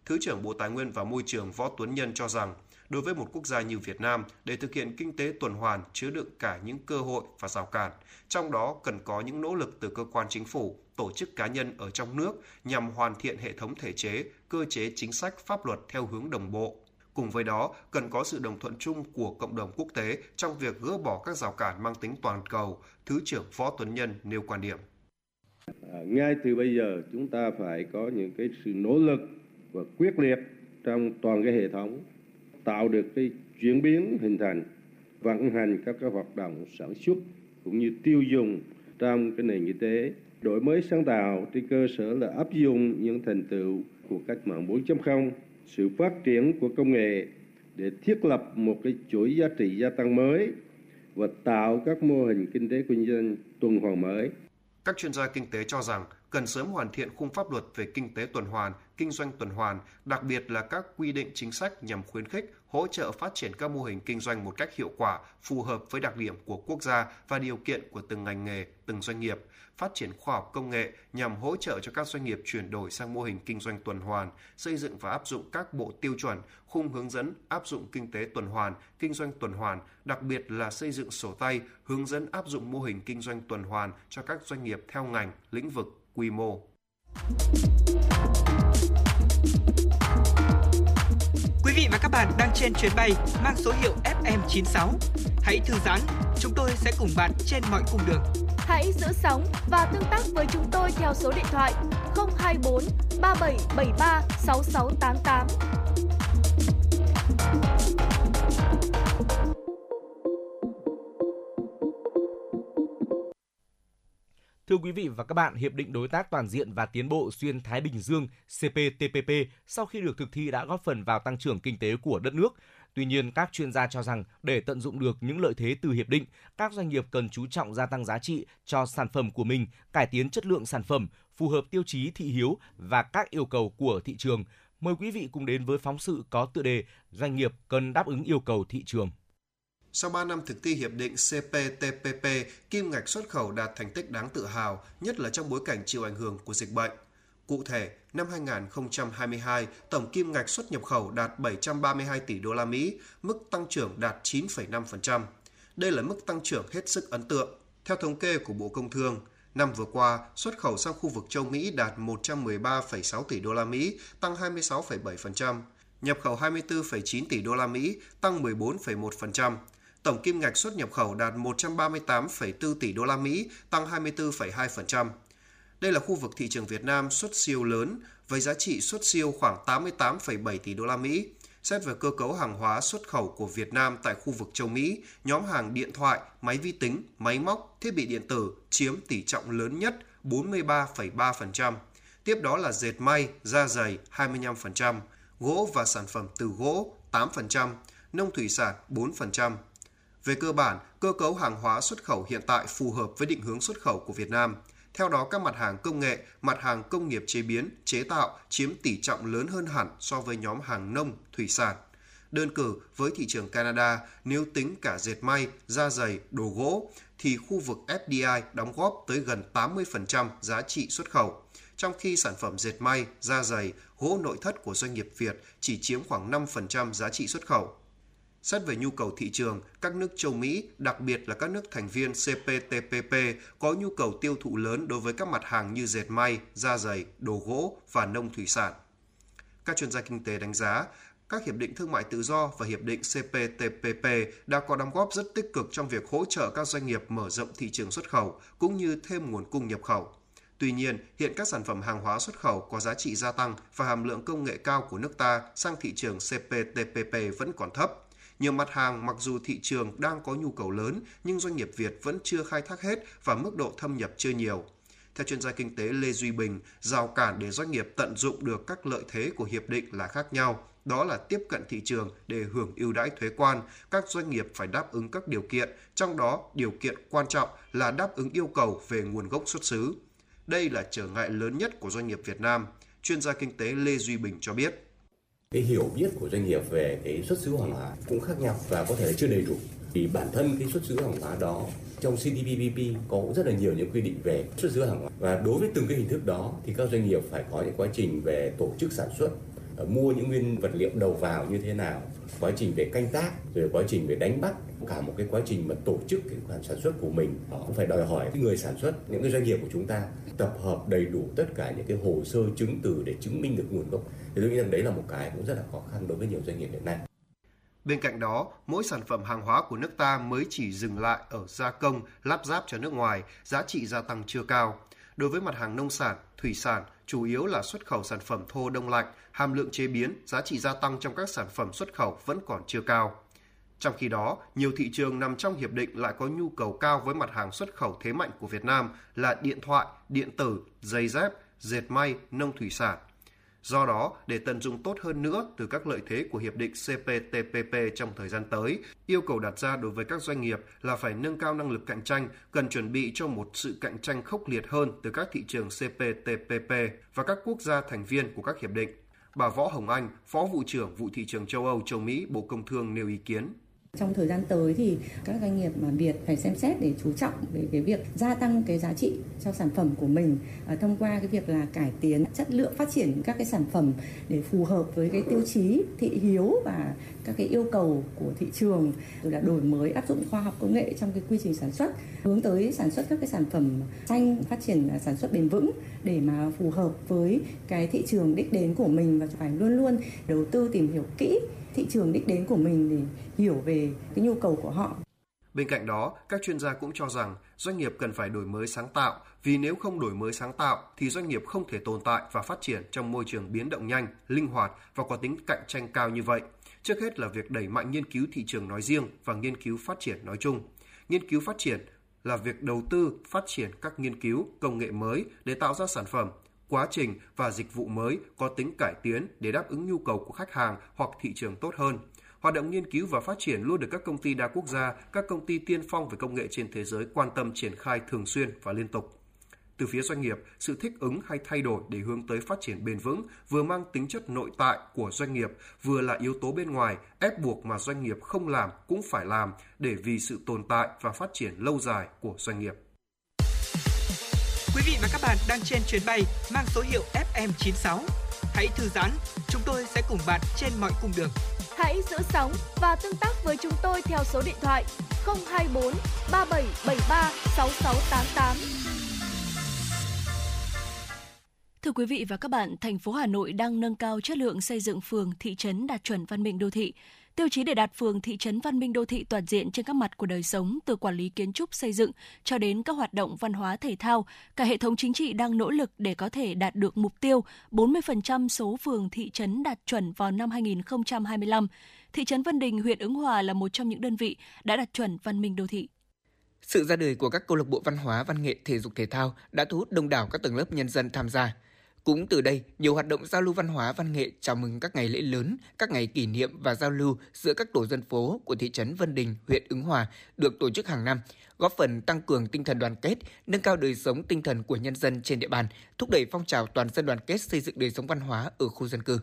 Thứ trưởng Bộ Tài nguyên và Môi trường Võ Tuấn Nhân cho rằng, đối với một quốc gia như Việt Nam, để thực hiện kinh tế tuần hoàn chứa đựng cả những cơ hội và rào cản, trong đó cần có những nỗ lực từ cơ quan chính phủ, tổ chức cá nhân ở trong nước nhằm hoàn thiện hệ thống thể chế, cơ chế chính sách pháp luật theo hướng đồng bộ. Cùng với đó, cần có sự đồng thuận chung của cộng đồng quốc tế trong việc gỡ bỏ các rào cản mang tính toàn cầu, Thứ trưởng Võ Tuấn Nhân nêu quan điểm. À, ngay từ bây giờ chúng ta phải có những cái sự nỗ lực và quyết liệt trong toàn cái hệ thống tạo được cái chuyển biến hình thành vận hành các cái hoạt động sản xuất cũng như tiêu dùng trong cái nền kinh tế đổi mới sáng tạo trên cơ sở là áp dụng những thành tựu của cách mạng 4.0 sự phát triển của công nghệ để thiết lập một cái chuỗi giá trị gia tăng mới và tạo các mô hình kinh tế kinh doanh tuần hoàn mới. Các chuyên gia kinh tế cho rằng cần sớm hoàn thiện khung pháp luật về kinh tế tuần hoàn, kinh doanh tuần hoàn, đặc biệt là các quy định chính sách nhằm khuyến khích, hỗ trợ phát triển các mô hình kinh doanh một cách hiệu quả, phù hợp với đặc điểm của quốc gia và điều kiện của từng ngành nghề, từng doanh nghiệp, phát triển khoa học công nghệ nhằm hỗ trợ cho các doanh nghiệp chuyển đổi sang mô hình kinh doanh tuần hoàn, xây dựng và áp dụng các bộ tiêu chuẩn, khung hướng dẫn áp dụng kinh tế tuần hoàn, kinh doanh tuần hoàn, đặc biệt là xây dựng sổ tay hướng dẫn áp dụng mô hình kinh doanh tuần hoàn cho các doanh nghiệp theo ngành, lĩnh vực, quy mô. Quý vị và các bạn đang trên chuyến bay mang số hiệu FM96. Hãy thư giãn, chúng tôi sẽ cùng bạn trên mọi cung đường. Hãy giữ sóng và tương tác với chúng tôi theo số điện thoại 024 3773 6688. Thưa quý vị và các bạn, Hiệp định Đối tác Toàn diện và Tiến bộ Xuyên Thái Bình Dương CPTPP sau khi được thực thi đã góp phần vào tăng trưởng kinh tế của đất nước. Tuy nhiên, các chuyên gia cho rằng để tận dụng được những lợi thế từ hiệp định, các doanh nghiệp cần chú trọng gia tăng giá trị cho sản phẩm của mình, cải tiến chất lượng sản phẩm, phù hợp tiêu chí thị hiếu và các yêu cầu của thị trường. Mời quý vị cùng đến với phóng sự có tựa đề Doanh nghiệp cần đáp ứng yêu cầu thị trường. Sau 3 năm thực thi hiệp định CPTPP, kim ngạch xuất khẩu đạt thành tích đáng tự hào, nhất là trong bối cảnh chịu ảnh hưởng của dịch bệnh. Cụ thể, năm 2022, tổng kim ngạch xuất nhập khẩu đạt 732 tỷ đô la Mỹ, mức tăng trưởng đạt 9,5%. Đây là mức tăng trưởng hết sức ấn tượng. Theo thống kê của Bộ Công Thương, năm vừa qua, xuất khẩu sang khu vực châu Mỹ đạt 113,6 tỷ đô la Mỹ, tăng 26,7%, nhập khẩu 24,9 tỷ đô la Mỹ, tăng 14,1%. Tổng kim ngạch xuất nhập khẩu đạt 138,4 tỷ đô la Mỹ, tăng 24,2%. Đây là khu vực thị trường Việt Nam xuất siêu lớn với giá trị xuất siêu khoảng 88,7 tỷ đô la Mỹ. Xét về cơ cấu hàng hóa xuất khẩu của Việt Nam tại khu vực châu Mỹ, nhóm hàng điện thoại, máy vi tính, máy móc, thiết bị điện tử chiếm tỷ trọng lớn nhất 43,3%. Tiếp đó là dệt may, da giày 25%, gỗ và sản phẩm từ gỗ 8%, nông thủy sản 4%. Về cơ bản, cơ cấu hàng hóa xuất khẩu hiện tại phù hợp với định hướng xuất khẩu của Việt Nam. Theo đó, các mặt hàng công nghệ, mặt hàng công nghiệp chế biến, chế tạo chiếm tỷ trọng lớn hơn hẳn so với nhóm hàng nông, thủy sản. Đơn cử với thị trường Canada, nếu tính cả dệt may, da giày, đồ gỗ, thì khu vực FDI đóng góp tới gần 80% giá trị xuất khẩu, trong khi sản phẩm dệt may, da giày, gỗ nội thất của doanh nghiệp Việt chỉ chiếm khoảng 5% giá trị xuất khẩu. Xét về nhu cầu thị trường, các nước châu Mỹ, đặc biệt là các nước thành viên CPTPP, có nhu cầu tiêu thụ lớn đối với các mặt hàng như dệt may, da giày, đồ gỗ và nông thủy sản. Các chuyên gia kinh tế đánh giá, các hiệp định thương mại tự do và hiệp định CPTPP đã có đóng góp rất tích cực trong việc hỗ trợ các doanh nghiệp mở rộng thị trường xuất khẩu cũng như thêm nguồn cung nhập khẩu. Tuy nhiên, hiện các sản phẩm hàng hóa xuất khẩu có giá trị gia tăng và hàm lượng công nghệ cao của nước ta sang thị trường CPTPP vẫn còn thấp. Nhiều mặt hàng mặc dù thị trường đang có nhu cầu lớn nhưng doanh nghiệp Việt vẫn chưa khai thác hết và mức độ thâm nhập chưa nhiều. Theo chuyên gia kinh tế Lê Duy Bình, rào cản để doanh nghiệp tận dụng được các lợi thế của hiệp định là khác nhau. Đó là tiếp cận thị trường để hưởng ưu đãi thuế quan. Các doanh nghiệp phải đáp ứng các điều kiện, trong đó điều kiện quan trọng là đáp ứng yêu cầu về nguồn gốc xuất xứ. Đây là trở ngại lớn nhất của doanh nghiệp Việt Nam. Chuyên gia kinh tế Lê Duy Bình cho biết. Cái hiểu biết của doanh nghiệp về cái xuất xứ hàng hóa cũng khác nhau và có thể là chưa đầy đủ. Vì bản thân cái xuất xứ hàng hóa đó, trong CPTPP có rất là nhiều những quy định về xuất xứ hàng hóa và đối với từng cái hình thức đó thì các doanh nghiệp phải có những quá trình về tổ chức sản xuất mua những nguyên vật liệu đầu vào như thế nào quá trình về canh tác rồi quá trình về đánh bắt cả một cái quá trình mà tổ chức cái khoản sản xuất của mình họ cũng phải đòi hỏi cái người sản xuất những cái doanh nghiệp của chúng ta tập hợp đầy đủ tất cả những cái hồ sơ chứng từ để chứng minh được nguồn gốc thì tôi nghĩ rằng đấy là một cái cũng rất là khó khăn đối với nhiều doanh nghiệp hiện nay Bên cạnh đó, mỗi sản phẩm hàng hóa của nước ta mới chỉ dừng lại ở gia công, lắp ráp cho nước ngoài, giá trị gia tăng chưa cao. Đối với mặt hàng nông sản, thủy sản, chủ yếu là xuất khẩu sản phẩm thô đông lạnh, hàm lượng chế biến, giá trị gia tăng trong các sản phẩm xuất khẩu vẫn còn chưa cao. Trong khi đó, nhiều thị trường nằm trong hiệp định lại có nhu cầu cao với mặt hàng xuất khẩu thế mạnh của Việt Nam là điện thoại, điện tử, giày dép, dệt may, nông thủy sản. Do đó, để tận dụng tốt hơn nữa từ các lợi thế của hiệp định CPTPP trong thời gian tới, yêu cầu đặt ra đối với các doanh nghiệp là phải nâng cao năng lực cạnh tranh, cần chuẩn bị cho một sự cạnh tranh khốc liệt hơn từ các thị trường CPTPP và các quốc gia thành viên của các hiệp định. Bà Võ Hồng Anh, Phó vụ trưởng vụ thị trường châu Âu châu Mỹ Bộ Công Thương nêu ý kiến. Trong thời gian tới thì các doanh nghiệp mà Việt phải xem xét để chú trọng về cái việc gia tăng cái giá trị cho sản phẩm của mình à, thông qua cái việc là cải tiến chất lượng phát triển các cái sản phẩm để phù hợp với cái tiêu chí thị hiếu và các cái yêu cầu của thị trường rồi là đổi mới áp dụng khoa học công nghệ trong cái quy trình sản xuất hướng tới sản xuất các cái sản phẩm xanh phát triển à, sản xuất bền vững để mà phù hợp với cái thị trường đích đến của mình và phải luôn luôn đầu tư tìm hiểu kỹ thị trường đích đến của mình để hiểu về cái nhu cầu của họ. Bên cạnh đó, các chuyên gia cũng cho rằng doanh nghiệp cần phải đổi mới sáng tạo, vì nếu không đổi mới sáng tạo thì doanh nghiệp không thể tồn tại và phát triển trong môi trường biến động nhanh, linh hoạt và có tính cạnh tranh cao như vậy. Trước hết là việc đẩy mạnh nghiên cứu thị trường nói riêng và nghiên cứu phát triển nói chung. Nghiên cứu phát triển là việc đầu tư phát triển các nghiên cứu công nghệ mới để tạo ra sản phẩm quá trình và dịch vụ mới có tính cải tiến để đáp ứng nhu cầu của khách hàng hoặc thị trường tốt hơn. Hoạt động nghiên cứu và phát triển luôn được các công ty đa quốc gia, các công ty tiên phong về công nghệ trên thế giới quan tâm triển khai thường xuyên và liên tục. Từ phía doanh nghiệp, sự thích ứng hay thay đổi để hướng tới phát triển bền vững vừa mang tính chất nội tại của doanh nghiệp, vừa là yếu tố bên ngoài ép buộc mà doanh nghiệp không làm cũng phải làm để vì sự tồn tại và phát triển lâu dài của doanh nghiệp. Quý vị và các bạn đang trên chuyến bay mang số hiệu FM96. Hãy thư giãn, chúng tôi sẽ cùng bạn trên mọi cung đường. Hãy giữ sóng và tương tác với chúng tôi theo số điện thoại 024 3773 6688. Thưa quý vị và các bạn, thành phố Hà Nội đang nâng cao chất lượng xây dựng phường, thị trấn đạt chuẩn văn minh đô thị. Tiêu chí để đạt phường thị trấn văn minh đô thị toàn diện trên các mặt của đời sống từ quản lý kiến trúc xây dựng cho đến các hoạt động văn hóa thể thao, cả hệ thống chính trị đang nỗ lực để có thể đạt được mục tiêu 40% số phường thị trấn đạt chuẩn vào năm 2025. Thị trấn Vân Đình, huyện Ứng Hòa là một trong những đơn vị đã đạt chuẩn văn minh đô thị. Sự ra đời của các câu lạc bộ văn hóa, văn nghệ, thể dục thể thao đã thu hút đông đảo các tầng lớp nhân dân tham gia. Cũng từ đây, nhiều hoạt động giao lưu văn hóa văn nghệ chào mừng các ngày lễ lớn, các ngày kỷ niệm và giao lưu giữa các tổ dân phố của thị trấn Vân Đình, huyện Ứng Hòa được tổ chức hàng năm, góp phần tăng cường tinh thần đoàn kết, nâng cao đời sống tinh thần của nhân dân trên địa bàn, thúc đẩy phong trào toàn dân đoàn kết xây dựng đời sống văn hóa ở khu dân cư.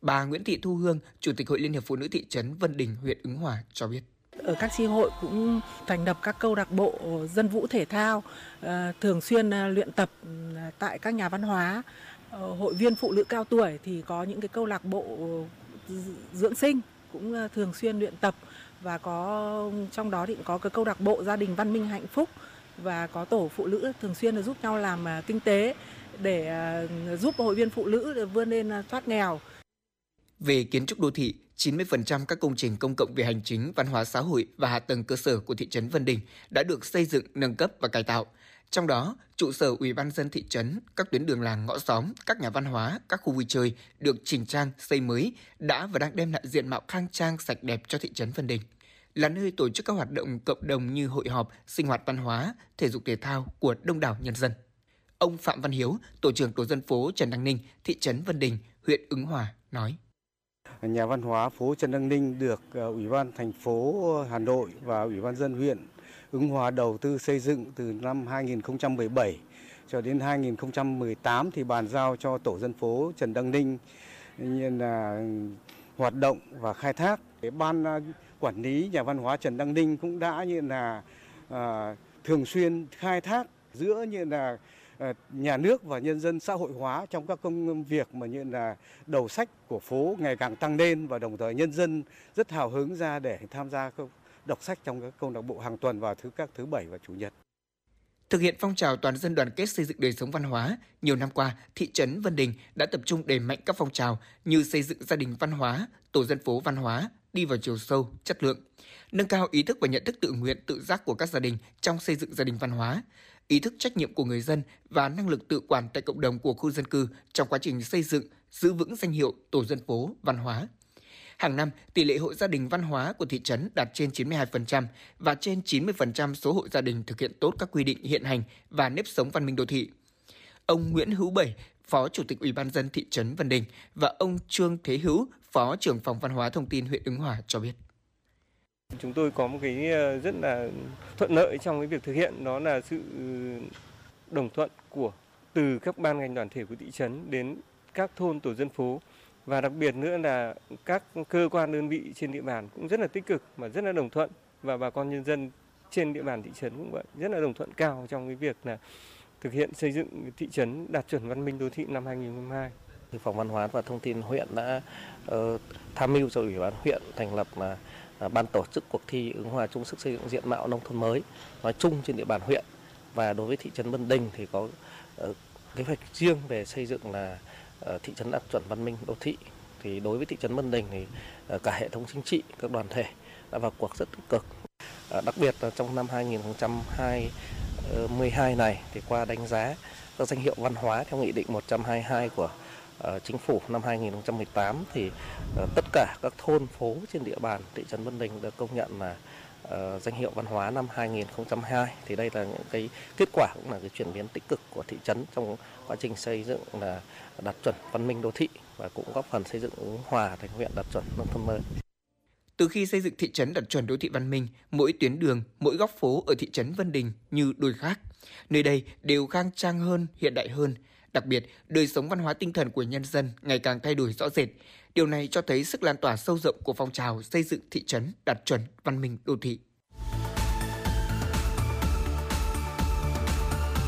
Bà Nguyễn Thị Thu Hương, Chủ tịch Hội Liên hiệp Phụ nữ thị trấn Vân Đình, huyện Ứng Hòa cho biết ở các tri hội cũng thành lập các câu lạc bộ dân vũ thể thao ờ, thường xuyên ờ, luyện tập ừ, tại các nhà văn hóa ờ, hội viên phụ nữ cao tuổi thì có những cái câu lạc bộ dưỡng sinh, cũng thường xuyên luyện tập và có, trong đó thì có cái câu lạc bộ gia đình văn minh hạnh phúc và có tổ phụ nữ thường xuyên là giúp nhau làm kinh tế để giúp hội viên phụ nữ vươn lên thoát nghèo. Về kiến trúc đô thị, 90% các công trình công cộng về hành chính, văn hóa xã hội và hạ tầng cơ sở của thị trấn Vân Đình đã được xây dựng, nâng cấp và cải tạo. Trong đó, trụ sở Ủy ban dân thị trấn, các tuyến đường làng ngõ xóm, các nhà văn hóa, các khu vui chơi được chỉnh trang, xây mới đã và đang đem lại diện mạo khang trang sạch đẹp cho thị trấn Vân Đình là nơi tổ chức các hoạt động cộng đồng như hội họp, sinh hoạt văn hóa, thể dục thể thao của đông đảo nhân dân. Ông Phạm Văn Hiếu, tổ trưởng tổ dân phố Trần Đăng Ninh, thị trấn Vân Đình, huyện Ứng Hòa nói: Nhà văn hóa phố Trần Đăng Ninh được ờ, Ủy ban thành phố Hà Nội và Ủy ban dân huyện Ứng Hòa đầu tư xây dựng từ năm 2017 cho đến 2018 thì bàn giao cho tổ dân phố Trần Đăng Ninh như là ừ, hoạt động và khai thác. Ban ờ, quản lý nhà văn hóa Trần Đăng Ninh cũng đã như là à, thường xuyên khai thác giữa như là Ờ, nhà nước và nhân dân xã hội hóa trong các công việc mà như là đầu sách của phố ngày càng tăng lên và đồng thời nhân dân rất hào hứng ra để tham gia đọc sách trong các câu lạc bộ hàng tuần vào thứ các thứ bảy và chủ nhật. Thực hiện phong trào toàn dân đoàn kết xây dựng đời sống văn hóa, nhiều năm qua, thị trấn Vân Đình đã tập trung đẩy mạnh các phong trào như xây dựng gia đình văn hóa, tổ dân phố văn hóa, đi vào chiều sâu, chất lượng, nâng cao ý thức và nhận thức tự nguyện, tự giác của các gia đình trong xây dựng gia đình văn hóa, ý thức trách nhiệm của người dân và năng lực tự quản tại cộng đồng của khu dân cư trong quá trình xây dựng, giữ vững danh hiệu tổ dân phố văn hóa. Hàng năm, tỷ lệ hộ gia đình văn hóa của thị trấn đạt trên 92% và trên 90% số hộ gia đình thực hiện tốt các quy định hiện hành và nếp sống văn minh đô thị. Ông Nguyễn Hữu Bảy, Phó Chủ tịch Ủy ban dân thị trấn Vân Đình và ông Trương Thế Hữu, Phó trưởng phòng văn hóa thông tin huyện Ứng Hòa cho biết. Chúng tôi có một cái ờ, rất là thuận lợi trong cái việc thực hiện đó là sự đồng thuận của từ các ban ngành đoàn thể của thị trấn đến các thôn tổ dân phố và đặc biệt nữa là các cơ quan đơn vị trên địa bàn cũng rất là tích cực và rất là đồng thuận và bà con nhân dân trên địa bàn thị trấn cũng vậy rất là đồng thuận cao trong cái việc là thực hiện xây dựng thị trấn đạt chuẩn văn minh đô thị năm 2022. Phòng Văn hóa và Thông tin huyện đã uh, tham mưu cho Ủy ban huyện thành lập mà uh, À, ban tổ chức cuộc thi ứng hòa chung sức xây dựng diện mạo nông thôn mới, nói chung trên địa bàn huyện. Và đối với thị trấn Vân Đình thì có ờ, kế hoạch riêng về xây dựng là ờ, thị trấn đạt chuẩn văn minh đô thị. Thì đối với thị trấn Vân Đình thì ờ, cả hệ thống chính trị, các đoàn thể đã vào cuộc rất tích cực. Đặc biệt là trong năm 2022 này thì qua đánh giá các danh hiệu văn hóa theo nghị định 122 của Ờ, chính phủ năm 2018 thì uh, tất cả các thôn phố trên địa bàn thị trấn Vân Đình được công nhận là uh, danh hiệu văn hóa năm 2002 thì đây là những cái kết quả cũng là cái chuyển biến tích cực của thị trấn trong quá trình xây dựng là đạt chuẩn văn minh đô thị và cũng góp phần xây dựng ứng hòa thành huyện đạt chuẩn nông thôn mới. Từ khi xây dựng thị trấn đạt chuẩn đô thị văn minh, mỗi tuyến đường, mỗi góc phố ở thị trấn Vân Đình như đôi khác. Nơi đây đều khang trang hơn, hiện đại hơn, Đặc biệt, đời sống văn hóa tinh thần của nhân dân ngày càng thay đổi rõ rệt. Điều này cho thấy sức lan tỏa sâu rộng của phong trào xây dựng thị trấn đạt chuẩn văn minh đô thị.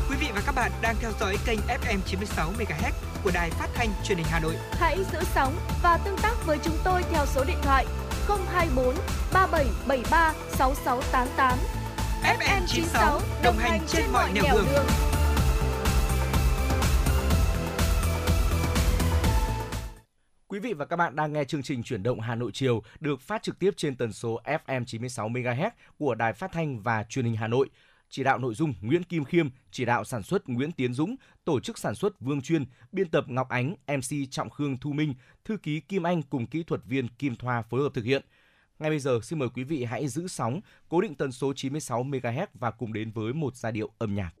Quý vị và các bạn đang theo dõi kênh FM 96 MHz của đài phát thanh truyền hình Hà Nội. Hãy giữ sóng và tương tác với chúng tôi theo số điện thoại 024 3773 6688. FM 96 đồng hành trên mọi nẻo đường. đường. Quý vị và các bạn đang nghe chương trình chuyển động Hà Nội chiều được phát trực tiếp trên tần số FM 96 MHz của Đài Phát thanh và Truyền hình Hà Nội. Chỉ đạo nội dung Nguyễn Kim Khiêm, chỉ đạo sản xuất Nguyễn Tiến Dũng, tổ chức sản xuất Vương Chuyên, biên tập Ngọc Ánh, MC Trọng Khương Thu Minh, thư ký Kim Anh cùng kỹ thuật viên Kim Thoa phối hợp thực hiện. Ngay bây giờ xin mời quý vị hãy giữ sóng, cố định tần số 96 MHz và cùng đến với một giai điệu âm nhạc.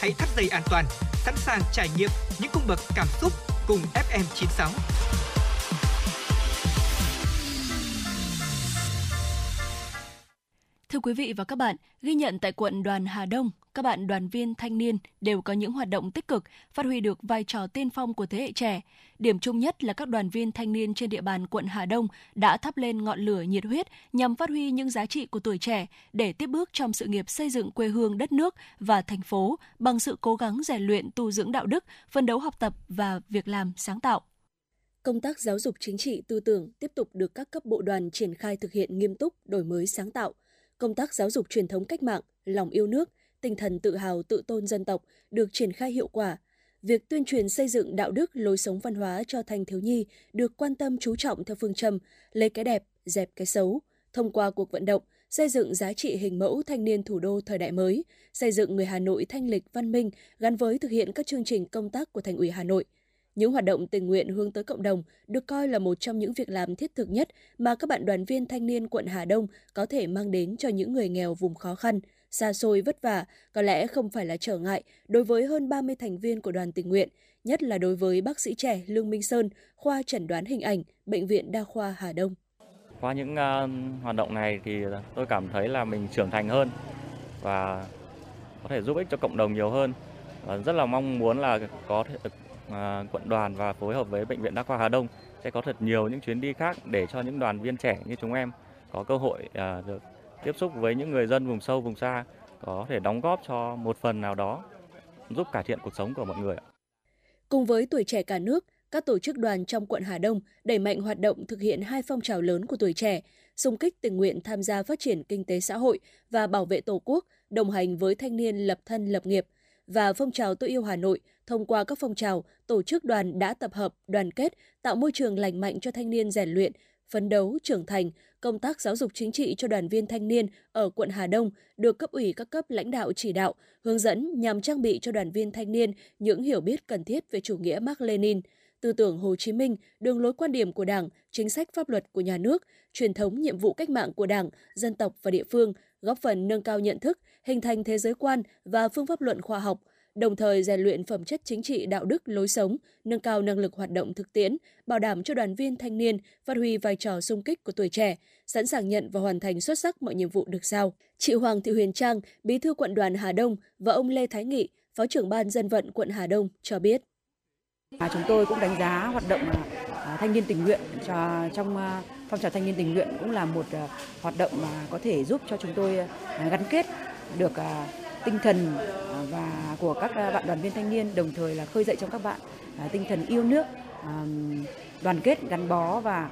Hãy thắt dây an toàn, sẵn sàng trải nghiệm những cung bậc cảm xúc cùng FM96. Thưa quý vị và các bạn, ghi nhận tại quận Đoàn Hà Đông, các bạn đoàn viên thanh niên đều có những hoạt động tích cực, phát huy được vai trò tiên phong của thế hệ trẻ. Điểm chung nhất là các đoàn viên thanh niên trên địa bàn quận Hà Đông đã thắp lên ngọn lửa nhiệt huyết nhằm phát huy những giá trị của tuổi trẻ để tiếp bước trong sự nghiệp xây dựng quê hương đất nước và thành phố bằng sự cố gắng rèn luyện tu dưỡng đạo đức, phân đấu học tập và việc làm sáng tạo. Công tác giáo dục chính trị tư tưởng tiếp tục được các cấp bộ đoàn triển khai thực hiện nghiêm túc, đổi mới sáng tạo. Công tác giáo dục truyền thống cách mạng, lòng yêu nước, tinh thần tự hào tự tôn dân tộc được triển khai hiệu quả. Việc tuyên truyền xây dựng đạo đức, lối sống văn hóa cho thanh thiếu nhi được quan tâm chú trọng theo phương châm lấy cái đẹp, dẹp cái xấu. Thông qua cuộc vận động, xây dựng giá trị hình mẫu thanh niên thủ đô thời đại mới, xây dựng người Hà Nội thanh lịch văn minh gắn với thực hiện các chương trình công tác của Thành ủy Hà Nội. Những hoạt động tình nguyện hướng tới cộng đồng được coi là một trong những việc làm thiết thực nhất mà các bạn đoàn viên thanh niên quận Hà Đông có thể mang đến cho những người nghèo vùng khó khăn, xa xôi vất vả, có lẽ không phải là trở ngại đối với hơn 30 thành viên của đoàn tình nguyện, nhất là đối với bác sĩ trẻ Lương Minh Sơn, khoa chẩn đoán hình ảnh, Bệnh viện Đa khoa Hà Đông. Qua những uh, hoạt động này thì tôi cảm thấy là mình trưởng thành hơn và có thể giúp ích cho cộng đồng nhiều hơn. Và rất là mong muốn là có thể À, quận đoàn và phối hợp với bệnh viện đa khoa Hà Đông sẽ có thật nhiều những chuyến đi khác để cho những đoàn viên trẻ như chúng em có cơ hội à, được tiếp xúc với những người dân vùng sâu vùng xa có thể đóng góp cho một phần nào đó giúp cải thiện cuộc sống của mọi người. Cùng với tuổi trẻ cả nước, các tổ chức đoàn trong quận Hà Đông đẩy mạnh hoạt động thực hiện hai phong trào lớn của tuổi trẻ, xung kích tình nguyện tham gia phát triển kinh tế xã hội và bảo vệ Tổ quốc, đồng hành với thanh niên lập thân lập nghiệp – và phong trào tôi yêu Hà Nội thông qua các phong trào, tổ chức đoàn đã tập hợp, đoàn kết, tạo môi trường lành mạnh cho thanh niên rèn luyện, phấn đấu, trưởng thành, công tác giáo dục chính trị cho đoàn viên thanh niên ở quận Hà Đông được cấp ủy các cấp lãnh đạo chỉ đạo, hướng dẫn nhằm trang bị cho đoàn viên thanh niên những hiểu biết cần thiết về chủ nghĩa Mark Lenin, tư tưởng Hồ Chí Minh, đường lối quan điểm của Đảng, chính sách pháp luật của nhà nước, truyền thống nhiệm vụ cách mạng của Đảng, dân tộc và địa phương, góp phần nâng cao nhận thức, hình thành thế giới quan và phương pháp luận khoa học, đồng thời rèn luyện phẩm chất chính trị đạo đức lối sống, nâng cao năng lực hoạt động thực tiễn, bảo đảm cho đoàn viên thanh niên phát huy vai trò sung kích của tuổi trẻ, sẵn sàng nhận và hoàn thành xuất sắc mọi nhiệm vụ được giao. Chị Hoàng Thị Huyền Trang, Bí thư quận đoàn Hà Đông và ông Lê Thái Nghị, Phó trưởng ban dân vận quận Hà Đông cho biết. À, chúng tôi cũng đánh giá hoạt động à, à thanh niên tình nguyện cho trong à, phong trào thanh niên tình nguyện cũng là một à, hoạt động mà có thể giúp cho chúng tôi à, gắn kết được à, tinh thần à, và của các à, bạn đoàn viên thanh niên, đồng thời là khơi dậy trong các bạn tinh thần yêu nước đoàn kết gắn bó và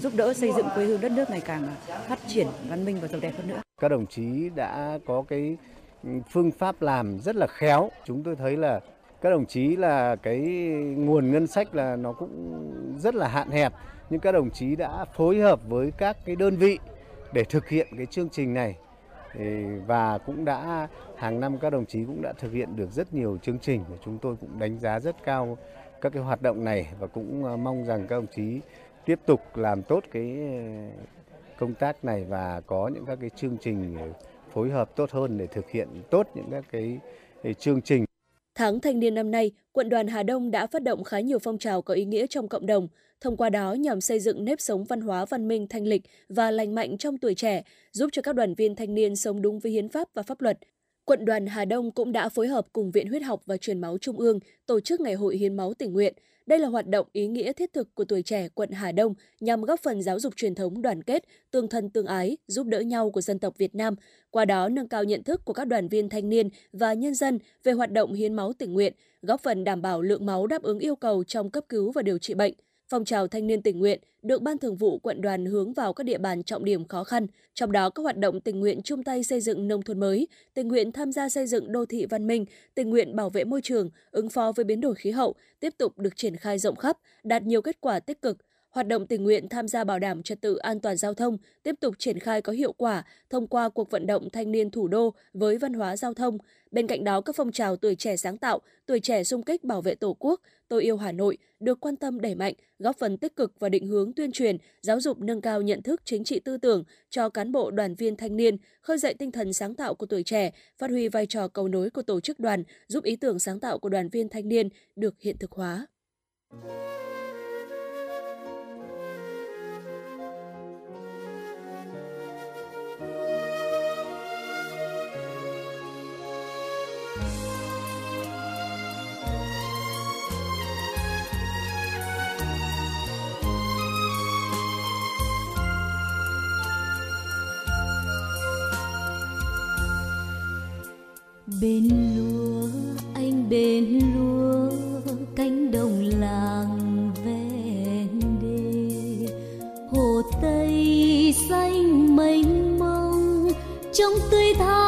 giúp đỡ xây dựng quê hương đất nước ngày càng phát triển, văn minh và giàu đẹp hơn nữa. Các đồng chí đã có cái phương pháp làm rất là khéo. Chúng tôi thấy là các đồng chí là cái nguồn ngân sách là nó cũng rất là hạn hẹp nhưng các đồng chí đã phối hợp với các cái đơn vị để thực hiện cái chương trình này và cũng đã hàng năm các đồng chí cũng đã thực hiện được rất nhiều chương trình và chúng tôi cũng đánh giá rất cao các cái hoạt động này và cũng ờ, mong rằng các đồng chí tiếp tục làm tốt cái ờ, công tác này và có những các cái chương trình phối hợp tốt hơn để thực hiện tốt những các cái chương trình. Tháng thanh niên năm nay, quận đoàn Hà Đông đã phát động khá nhiều phong trào có ý nghĩa trong cộng đồng, thông qua đó nhằm xây dựng nếp sống văn hóa văn minh thanh lịch và lành mạnh trong tuổi trẻ, giúp cho các đoàn viên thanh niên sống đúng với hiến pháp và pháp luật. Quận đoàn Hà Đông cũng đã phối hợp cùng Viện Huyết học và Truyền máu Trung ương tổ chức Ngày hội hiến máu tình nguyện – đây là hoạt động ý nghĩa thiết thực của tuổi trẻ quận Hà Đông nhằm góp phần giáo dục truyền thống đoàn kết, tương thân tương ái, giúp đỡ nhau của dân tộc Việt Nam, qua đó nâng cao nhận thức của các đoàn viên thanh niên và nhân dân về hoạt động hiến máu tình nguyện, góp phần đảm bảo lượng máu đáp ứng yêu cầu trong cấp cứu và điều trị bệnh. Phong trào thanh niên tình nguyện được Ban Thường vụ quận đoàn hướng vào các địa bàn trọng điểm khó khăn, trong đó các hoạt động tình nguyện chung tay xây dựng nông thôn mới, tình nguyện tham gia xây dựng đô thị văn minh, tình nguyện bảo vệ môi trường, ứng phó với biến đổi khí hậu tiếp tục được triển khai rộng khắp, đạt nhiều kết quả tích cực, Hoạt động tình nguyện tham gia bảo đảm trật tự an toàn giao thông tiếp tục triển khai có hiệu quả thông qua cuộc vận động thanh niên thủ đô với văn hóa giao thông. Bên cạnh đó, các phong trào tuổi trẻ sáng tạo, tuổi trẻ xung kích bảo vệ Tổ quốc, tôi yêu Hà Nội được quan tâm đẩy mạnh, góp phần tích cực và định hướng tuyên truyền, giáo dục nâng cao nhận thức chính trị tư tưởng cho cán bộ đoàn viên thanh niên, khơi dậy tinh thần sáng tạo của tuổi trẻ, phát huy vai trò cầu nối của tổ chức đoàn, giúp ý tưởng sáng tạo của đoàn viên thanh niên được hiện thực hóa. Bên lúa, anh bên lúa, cánh đồng làng ven đê. Hồ tây xanh mênh mông trong tươi thắm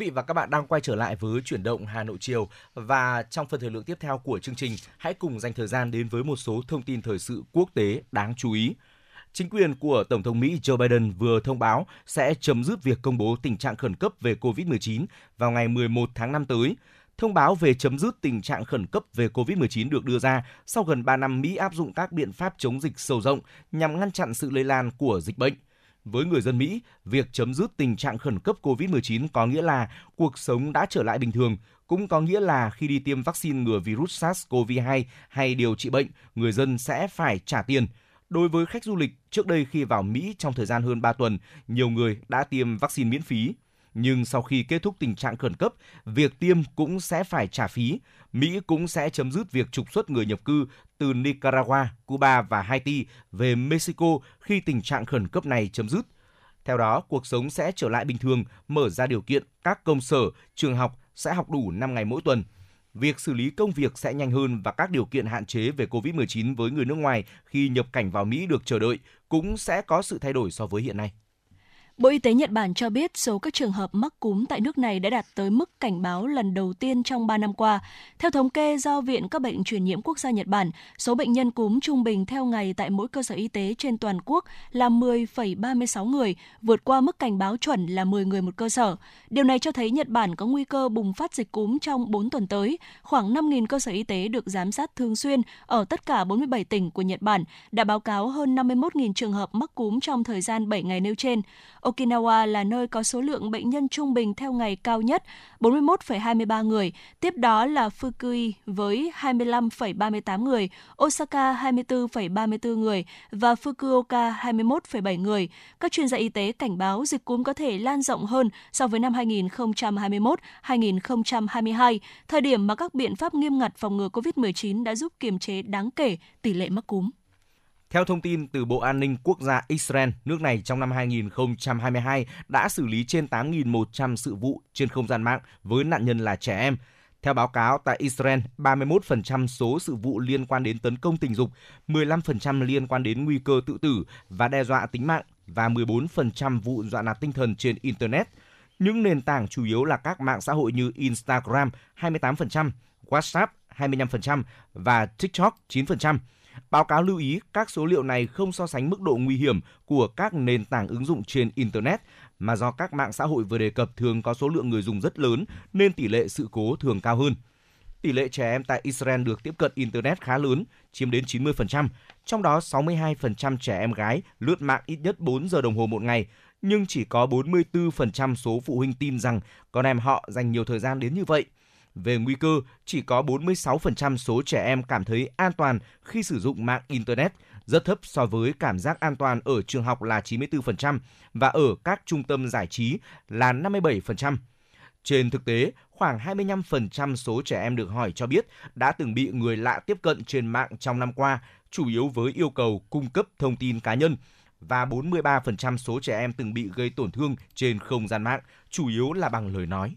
vị và các bạn đang quay trở lại với chuyển động Hà Nội chiều và trong phần thời lượng tiếp theo của chương trình, hãy cùng dành thời gian đến với một số thông tin thời sự quốc tế đáng chú ý. Chính quyền của Tổng thống Mỹ Joe Biden vừa thông báo sẽ chấm dứt việc công bố tình trạng khẩn cấp về COVID-19 vào ngày 11 tháng 5 tới. Thông báo về chấm dứt tình trạng khẩn cấp về COVID-19 được đưa ra sau gần 3 năm Mỹ áp dụng các biện pháp chống dịch sâu rộng nhằm ngăn chặn sự lây lan của dịch bệnh. Với người dân Mỹ, việc chấm dứt tình trạng khẩn cấp COVID-19 có nghĩa là cuộc sống đã trở lại bình thường, cũng có nghĩa là khi đi tiêm vaccine ngừa virus SARS-CoV-2 hay điều trị bệnh, người dân sẽ phải trả tiền. Đối với khách du lịch, trước đây khi vào Mỹ trong thời gian hơn 3 tuần, nhiều người đã tiêm vaccine miễn phí. Nhưng sau khi kết thúc tình trạng khẩn cấp, việc tiêm cũng sẽ phải trả phí. Mỹ cũng sẽ chấm dứt việc trục xuất người nhập cư từ Nicaragua, Cuba và Haiti về Mexico khi tình trạng khẩn cấp này chấm dứt. Theo đó, cuộc sống sẽ trở lại bình thường, mở ra điều kiện các công sở, trường học sẽ học đủ 5 ngày mỗi tuần. Việc xử lý công việc sẽ nhanh hơn và các điều kiện hạn chế về COVID-19 với người nước ngoài khi nhập cảnh vào Mỹ được chờ đợi cũng sẽ có sự thay đổi so với hiện nay. Bộ Y tế Nhật Bản cho biết số các trường hợp mắc cúm tại nước này đã đạt tới mức cảnh báo lần đầu tiên trong 3 năm qua. Theo thống kê do Viện các bệnh truyền nhiễm quốc gia Nhật Bản, số bệnh nhân cúm trung bình theo ngày tại mỗi cơ sở y tế trên toàn quốc là 10,36 người, vượt qua mức cảnh báo chuẩn là 10 người một cơ sở. Điều này cho thấy Nhật Bản có nguy cơ bùng phát dịch cúm trong 4 tuần tới. Khoảng 5.000 cơ sở y tế được giám sát thường xuyên ở tất cả 47 tỉnh của Nhật Bản đã báo cáo hơn 51.000 trường hợp mắc cúm trong thời gian 7 ngày nêu trên. Okinawa là nơi có số lượng bệnh nhân trung bình theo ngày cao nhất, 41,23 người. Tiếp đó là Fukui với 25,38 người, Osaka 24,34 người và Fukuoka 21,7 người. Các chuyên gia y tế cảnh báo dịch cúm có thể lan rộng hơn so với năm 2021-2022, thời điểm mà các biện pháp nghiêm ngặt phòng ngừa COVID-19 đã giúp kiềm chế đáng kể tỷ lệ mắc cúm. Theo thông tin từ Bộ An ninh Quốc gia Israel, nước này trong năm 2022 đã xử lý trên 8.100 sự vụ trên không gian mạng với nạn nhân là trẻ em. Theo báo cáo tại Israel, 31% số sự vụ liên quan đến tấn công tình dục, 15% liên quan đến nguy cơ tự tử và đe dọa tính mạng và 14% vụ dọa nạt tinh thần trên Internet. Những nền tảng chủ yếu là các mạng xã hội như Instagram 28%, WhatsApp 25% và TikTok 9%. Báo cáo lưu ý các số liệu này không so sánh mức độ nguy hiểm của các nền tảng ứng dụng trên Internet, mà do các mạng xã hội vừa đề cập thường có số lượng người dùng rất lớn nên tỷ lệ sự cố thường cao hơn. Tỷ lệ trẻ em tại Israel được tiếp cận Internet khá lớn, chiếm đến 90%, trong đó 62% trẻ em gái lướt mạng ít nhất 4 giờ đồng hồ một ngày, nhưng chỉ có 44% số phụ huynh tin rằng con em họ dành nhiều thời gian đến như vậy – về nguy cơ, chỉ có 46% số trẻ em cảm thấy an toàn khi sử dụng mạng Internet, rất thấp so với cảm giác an toàn ở trường học là 94% và ở các trung tâm giải trí là 57%. Trên thực tế, khoảng 25% số trẻ em được hỏi cho biết đã từng bị người lạ tiếp cận trên mạng trong năm qua, chủ yếu với yêu cầu cung cấp thông tin cá nhân và 43% số trẻ em từng bị gây tổn thương trên không gian mạng, chủ yếu là bằng lời nói.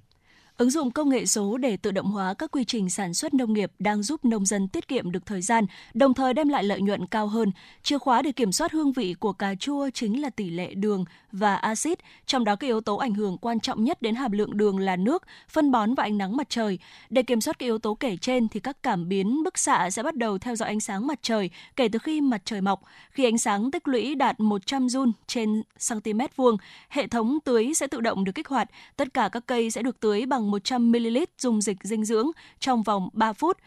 Ứng dụng công nghệ số để tự động hóa các quy trình sản xuất nông nghiệp đang giúp nông dân tiết kiệm được thời gian, đồng thời đem lại lợi nhuận cao hơn. Chìa khóa để kiểm soát hương vị của cà chua chính là tỷ lệ đường và axit, trong đó các yếu tố ảnh hưởng quan trọng nhất đến hàm lượng đường là nước, phân bón và ánh nắng mặt trời. Để kiểm soát các yếu tố kể trên thì các cảm biến bức xạ sẽ bắt đầu theo dõi ánh sáng mặt trời kể từ khi mặt trời mọc. Khi ánh sáng tích lũy đạt 100 jun trên cm vuông, hệ thống tưới sẽ tự động được kích hoạt. Tất cả các cây sẽ được tưới bằng 100ml dung dịch dinh dưỡng trong vòng 3 phút.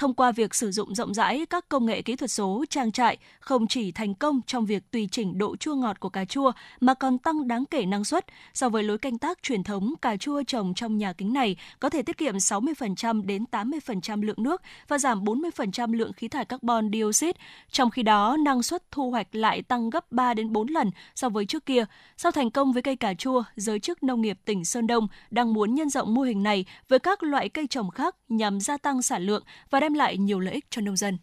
Thông qua việc sử dụng rộng rãi các công nghệ kỹ thuật số trang trại không chỉ thành công trong việc tùy chỉnh độ chua ngọt của cà chua mà còn tăng đáng kể năng suất. So với lối canh tác truyền thống, cà chua trồng trong nhà kính này có thể tiết kiệm 60% đến 80% lượng nước và giảm 40% lượng khí thải carbon dioxide. Trong khi đó, năng suất thu hoạch lại tăng gấp 3 đến 4 lần so với trước kia. Sau thành công với cây cà chua, giới chức nông nghiệp tỉnh Sơn Đông đang muốn nhân rộng mô hình này với các loại cây trồng khác nhằm gia tăng sản lượng và đem đem lại nhiều lợi ích cho nông dân.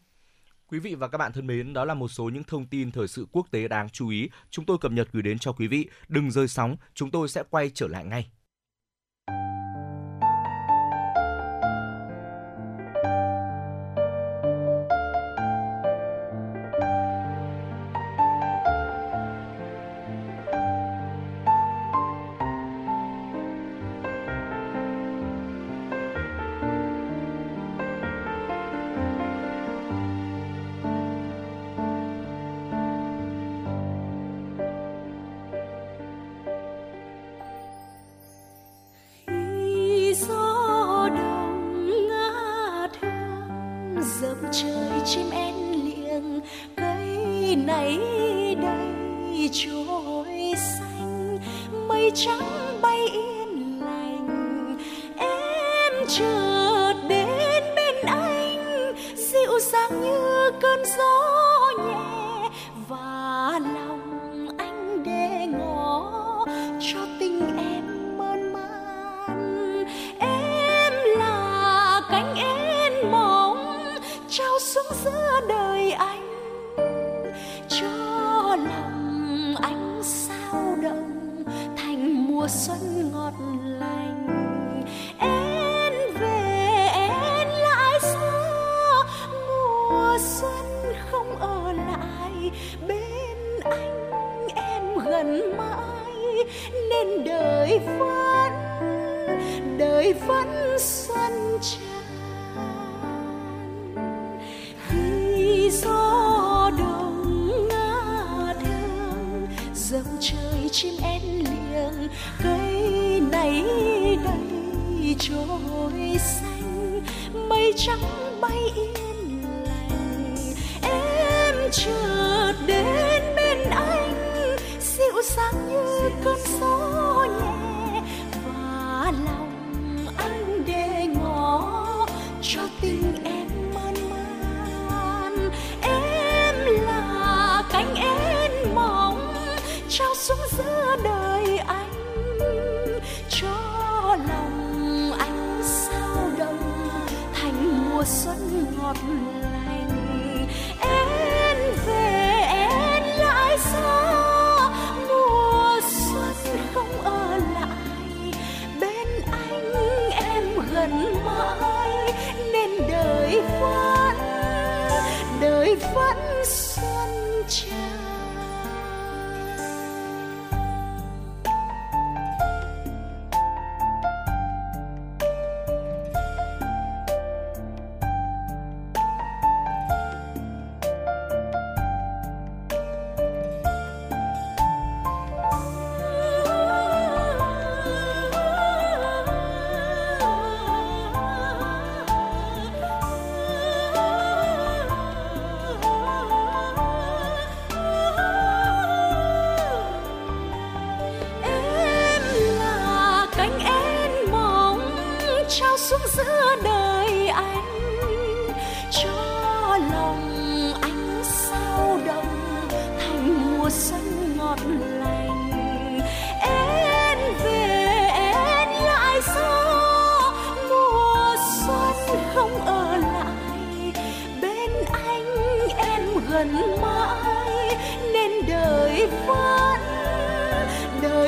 Quý vị và các bạn thân mến, đó là một số những thông tin thời sự quốc tế đáng chú ý chúng tôi cập nhật gửi đến cho quý vị. Đừng rơi sóng, chúng tôi sẽ quay trở lại ngay.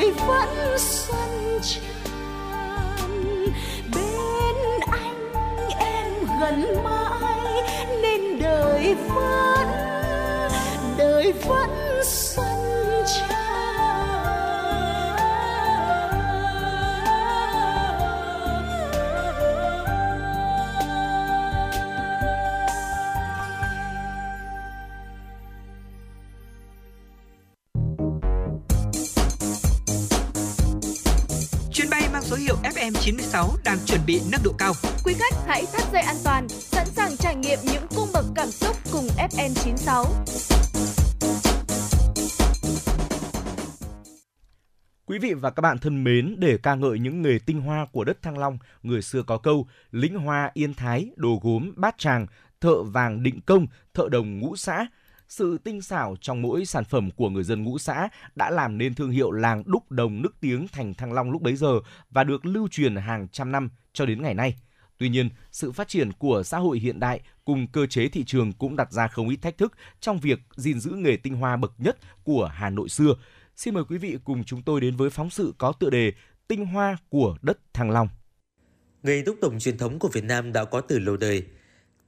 Đời vẫn xuân tràn. Bên anh em gần mãi nên đời vẫn đời vẫn đang chuẩn bị nâng độ cao. Quý khách hãy thắt dây an toàn, sẵn sàng trải nghiệm những cung bậc cảm xúc cùng FN96. Quý vị và các bạn thân mến, để ca ngợi những nghề tinh hoa của đất Thăng Long, người xưa có câu lĩnh hoa yên thái, đồ gốm bát tràng, thợ vàng định công, thợ đồng ngũ xã. Sự tinh xảo trong mỗi sản phẩm của người dân ngũ xã đã làm nên thương hiệu làng đúc đồng nức tiếng thành Thăng Long lúc bấy giờ và được lưu truyền hàng trăm năm cho đến ngày nay. Tuy nhiên, sự phát triển của xã hội hiện đại cùng cơ chế thị trường cũng đặt ra không ít thách thức trong việc gìn giữ nghề tinh hoa bậc nhất của Hà Nội xưa. Xin mời quý vị cùng chúng tôi đến với phóng sự có tựa đề Tinh hoa của đất Thăng Long. Nghề đúc đồng truyền thống của Việt Nam đã có từ lâu đời.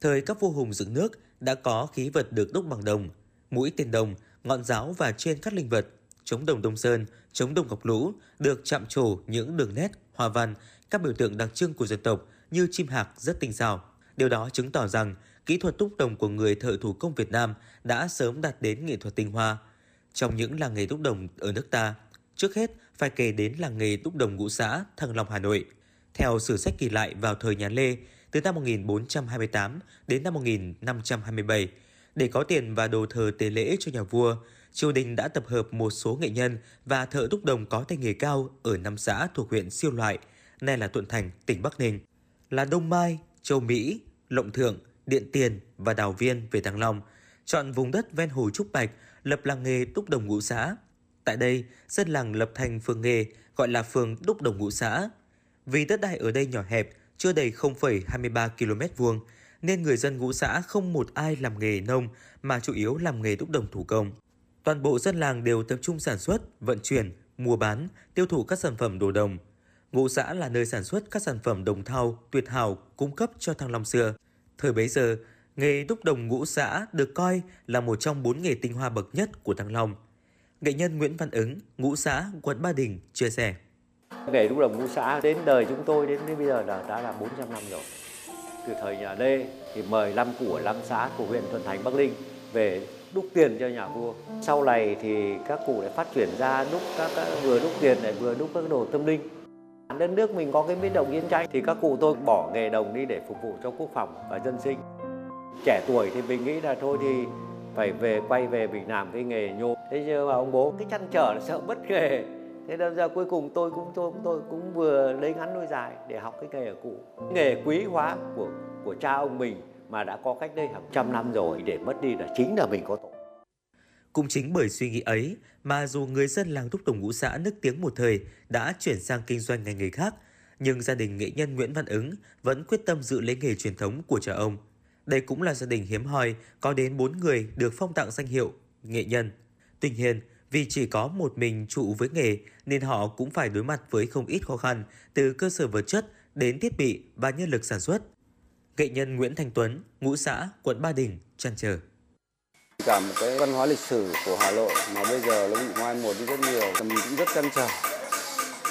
Thời các vua hùng dựng nước đã có khí vật được đúc bằng đồng, mũi tên đồng, ngọn giáo và trên các linh vật, chống đồng Đông Sơn, chống đồng Ngọc Lũ được chạm trổ những đường nét, hoa văn, các biểu tượng đặc trưng của dân tộc như chim hạc rất tinh xảo. Điều đó chứng tỏ rằng kỹ thuật đúc đồng của người thợ thủ công Việt Nam đã sớm đạt đến nghệ thuật tinh hoa. Trong những làng nghề đúc đồng ở nước ta, trước hết phải kể đến làng nghề đúc đồng ngũ xã Thăng Long Hà Nội. Theo sử sách ghi lại vào thời nhà Lê, từ năm 1428 đến năm 1527, để có tiền và đồ thờ tế lễ cho nhà vua, triều đình đã tập hợp một số nghệ nhân và thợ đúc đồng có tay nghề cao ở năm xã thuộc huyện Siêu Loại, nay là Thuận Thành, tỉnh Bắc Ninh, là Đông Mai, Châu Mỹ, Lộng Thượng, Điện Tiền và Đào Viên về Thăng Long, chọn vùng đất ven hồ Trúc Bạch lập làng nghề đúc đồng ngũ xã. Tại đây, dân làng lập thành phường nghề gọi là phường đúc đồng ngũ xã. Vì đất đai ở đây nhỏ hẹp, chưa đầy 0,23 km vuông, nên người dân ngũ xã không một ai làm nghề nông mà chủ yếu làm nghề đúc đồng thủ công. Toàn bộ dân làng đều tập trung sản xuất, vận chuyển, mua bán, tiêu thụ các sản phẩm đồ đồng. Ngũ xã là nơi sản xuất các sản phẩm đồng thau, tuyệt hảo cung cấp cho Thăng Long xưa. Thời bấy giờ, nghề đúc đồng ngũ xã được coi là một trong bốn nghề tinh hoa bậc nhất của Thăng Long. Nghệ nhân Nguyễn Văn Ứng, ngũ xã, quận Ba Đình chia sẻ. Nghề đúc đồng ngũ xã đến đời chúng tôi đến đến bây giờ là đã là 400 năm rồi. Từ thời nhà Lê thì mời năm của năm xã của huyện Thuận Thành Bắc Ninh về đúc tiền cho nhà vua. Sau này thì các cụ lại phát triển ra đúc các, các vừa đúc tiền lại vừa đúc các đồ tâm linh. Đất nước mình có cái biến động chiến tranh thì các cụ tôi bỏ nghề đồng đi để phục vụ cho quốc phòng và dân sinh. Trẻ tuổi thì mình nghĩ là thôi thì phải về quay về mình làm cái nghề nhôm. Thế nhưng mà ông bố cái chăn trở là sợ mất nghề. Thế nên ra cuối cùng tôi cũng tôi tôi cũng vừa lấy ngắn nuôi dài để học cái nghề ở cụ. Nghề quý hóa của của cha ông mình mà đã có cách đây hàng trăm năm rồi để mất đi là chính là mình có tội. Cũng chính bởi suy nghĩ ấy mà dù người dân làng Thúc Tùng ngũ xã nức tiếng một thời đã chuyển sang kinh doanh ngành nghề khác, nhưng gia đình nghệ nhân Nguyễn Văn Ứng vẫn quyết tâm giữ lấy nghề truyền thống của cha ông. Đây cũng là gia đình hiếm hoi có đến 4 người được phong tặng danh hiệu nghệ nhân. Tuy nhiên, vì chỉ có một mình trụ với nghề nên họ cũng phải đối mặt với không ít khó khăn từ cơ sở vật chất đến thiết bị và nhân lực sản xuất. Nghệ nhân Nguyễn Thành Tuấn, ngũ xã, quận Ba Đình, chăn trở. Cả một cái văn hóa lịch sử của Hà Nội mà bây giờ nó bị mai một đi rất nhiều, mình cũng rất chăn trở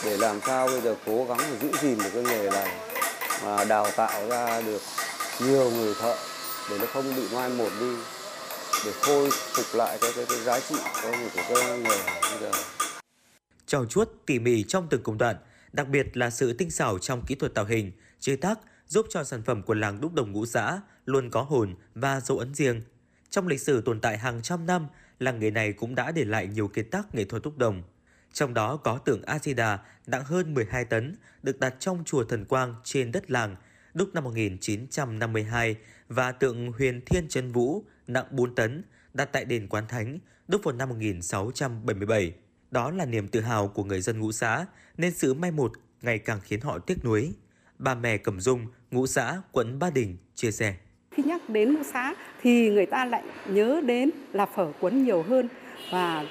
để làm sao bây giờ cố gắng để giữ gìn được cái nghề này mà đào tạo ra được nhiều người thợ để nó không bị mai một đi để khôi phục lại cái cái, cái giá trị của, của cái nghề bây giờ. Trau chuốt tỉ mỉ trong từng công đoạn, đặc biệt là sự tinh xảo trong kỹ thuật tạo hình, chế tác giúp cho sản phẩm của làng đúc đồng ngũ xã luôn có hồn và dấu ấn riêng. Trong lịch sử tồn tại hàng trăm năm, làng nghề này cũng đã để lại nhiều kiệt tác nghệ thuật đúc đồng. Trong đó có tượng Asida nặng hơn 12 tấn được đặt trong chùa Thần Quang trên đất làng đúc năm 1952 và tượng Huyền Thiên Trân Vũ nặng 4 tấn đặt tại đền Quán Thánh đúc vào năm 1677. Đó là niềm tự hào của người dân ngũ xã nên sự may một ngày càng khiến họ tiếc nuối. Bà mẹ Cẩm Dung, ngũ xã, quận Ba Đình chia sẻ. Khi nhắc đến ngũ xã thì người ta lại nhớ đến là phở cuốn nhiều hơn và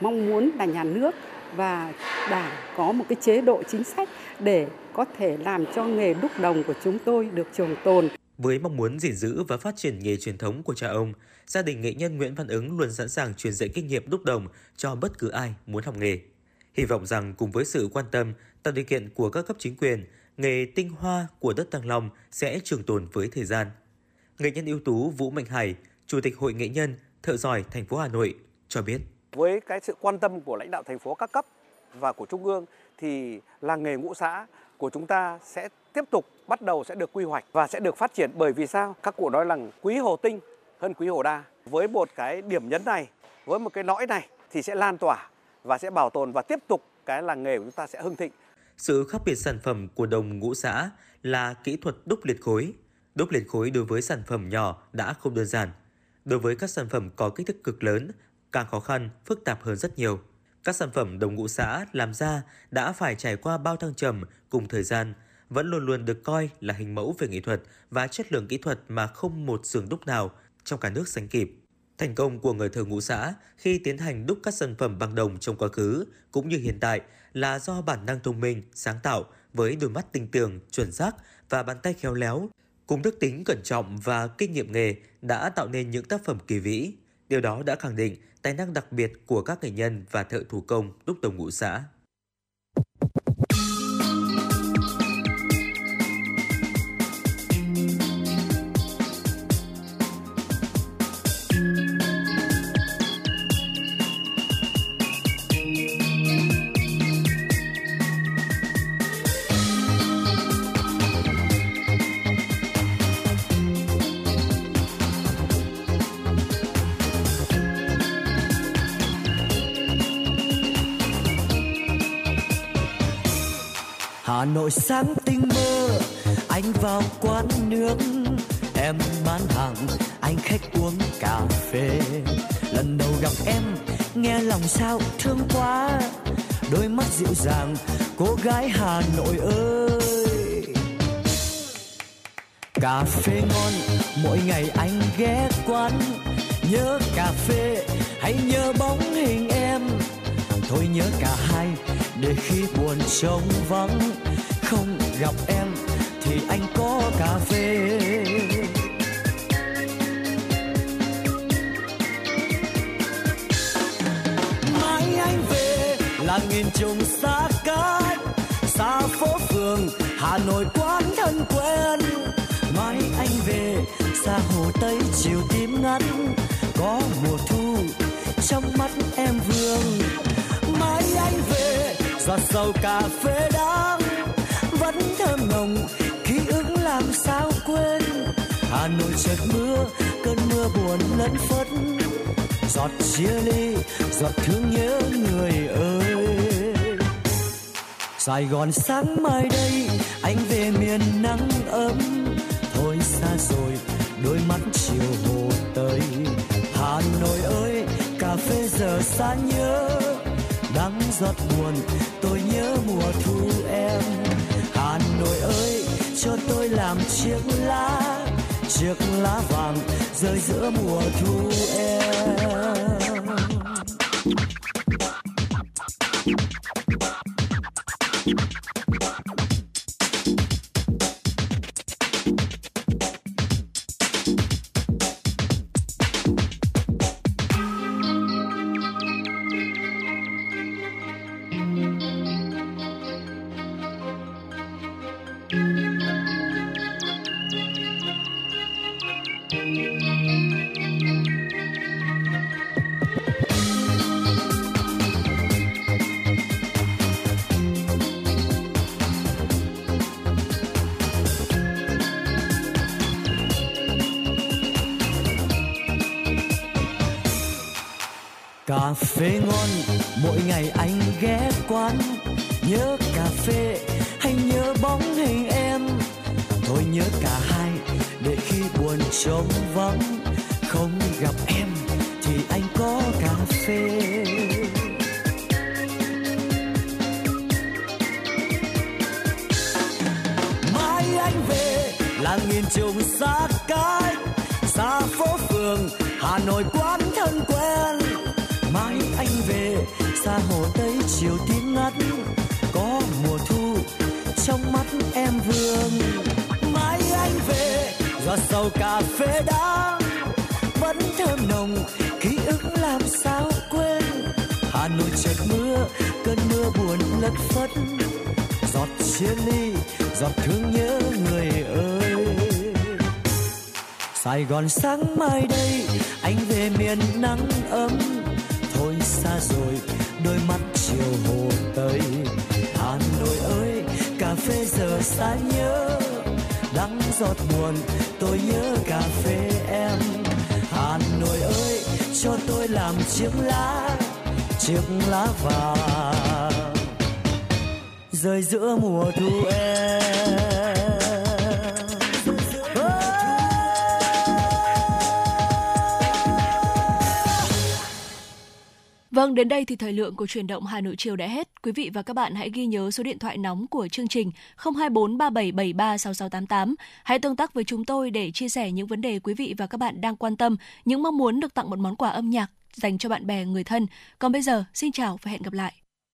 mong muốn là nhà nước và đảng có một cái chế độ chính sách để có thể làm cho nghề đúc đồng của chúng tôi được trường tồn. Với mong muốn gìn giữ và phát triển nghề truyền thống của cha ông, gia đình nghệ nhân Nguyễn Văn Ứng luôn sẵn sàng truyền dạy kinh nghiệm đúc đồng cho bất cứ ai muốn học nghề. Hy vọng rằng cùng với sự quan tâm, tạo điều kiện của các cấp chính quyền, nghề tinh hoa của đất Tăng Long sẽ trường tồn với thời gian. Nghệ nhân ưu tú Vũ Mạnh Hải, Chủ tịch Hội Nghệ nhân, thợ giỏi thành phố Hà Nội cho biết. Với cái sự quan tâm của lãnh đạo thành phố các cấp và của Trung ương thì làng nghề ngũ xã của chúng ta sẽ tiếp tục bắt đầu sẽ được quy hoạch và sẽ được phát triển bởi vì sao? Các cụ nói rằng quý hồ tinh hơn quý hồ đa. Với một cái điểm nhấn này, với một cái lõi này thì sẽ lan tỏa và sẽ bảo tồn và tiếp tục cái làng nghề của chúng ta sẽ hưng thịnh. Sự khác biệt sản phẩm của đồng ngũ xã là kỹ thuật đúc liệt khối. Đúc liệt khối đối với sản phẩm nhỏ đã không đơn giản. Đối với các sản phẩm có kích thước cực lớn, càng khó khăn, phức tạp hơn rất nhiều. Các sản phẩm đồng ngũ xã làm ra đã phải trải qua bao thăng trầm cùng thời gian, vẫn luôn luôn được coi là hình mẫu về nghệ thuật và chất lượng kỹ thuật mà không một xưởng đúc nào trong cả nước sánh kịp. Thành công của người thợ ngũ xã khi tiến hành đúc các sản phẩm bằng đồng trong quá khứ cũng như hiện tại là do bản năng thông minh, sáng tạo với đôi mắt tinh tường, chuẩn xác và bàn tay khéo léo, cùng đức tính cẩn trọng và kinh nghiệm nghề đã tạo nên những tác phẩm kỳ vĩ. Điều đó đã khẳng định tài năng đặc biệt của các nghệ nhân và thợ thủ công đúc đồng ngũ xã. Sáng tinh mơ, anh vào quán nước em bán hàng, anh khách uống cà phê. Lần đầu gặp em, nghe lòng sao thương quá, đôi mắt dịu dàng, cô gái Hà Nội ơi. Cà phê ngon, mỗi ngày anh ghé quán. Nhớ cà phê, hãy nhớ bóng hình em. Thôi nhớ cả hai, để khi buồn trông vắng không gặp em thì anh có cà phê. Mai anh về là nghìn trùng xa cách xa phố phường, hà nội quán thân quen. Mai anh về xa hồ tây chiều tím ngắt có mùa thu trong mắt em vương. Mai anh về giọt sầu cà phê đắng vẫn thơm nồng. Ký ức làm sao quên? Hà nội chợt mưa, cơn mưa buồn lẫn phất. Giọt chia ly, giọt thương nhớ người ơi. Sài Gòn sáng mai đây, anh về miền nắng ấm. Thôi xa rồi, đôi mắt chiều hồ tây. Hà Nội ơi, cà phê giờ xa nhớ. Đắng giọt buồn, tôi nhớ mùa thu em. Hà Nội ơi, cho tôi làm chiếc lá chiếc lá vàng rơi giữa mùa thu em. Phê mỗi ngày anh ghé quán, nhớ cà phê hay nhớ bóng hình em. Thôi nhớ cả hai, để khi buồn trống vắng xa hồ tây, chiều tím ngắt, có mùa thu, trong mắt em vương. Mai anh về, giọt sầu cà phê đã vẫn thơm nồng, ký ức làm sao quên. Hà nội chợt mưa, cơn mưa buồn lất phất, giọt chia ly, giọt thương nhớ người ơi. Sài Gòn sáng mai đây, anh về miền nắng ấm, thôi xa rồi đôi mắt chiều hồ tây. Hà Nội ơi, cà phê giờ xa nhớ. Đắng giọt buồn, tôi nhớ cà phê em. Hà Nội ơi, cho tôi làm chiếc lá chiếc lá vàng. Rơi giữa mùa thu em. Vâng, đến đây thì thời lượng của chuyển động Hà Nội chiều đã hết. Quý vị và các bạn hãy ghi nhớ số điện thoại nóng của chương trình 024 3773 6688. Hãy tương tác với chúng tôi để chia sẻ những vấn đề quý vị và các bạn đang quan tâm, những mong muốn được tặng một món quà âm nhạc dành cho bạn bè người thân. Còn bây giờ, xin chào và hẹn gặp lại.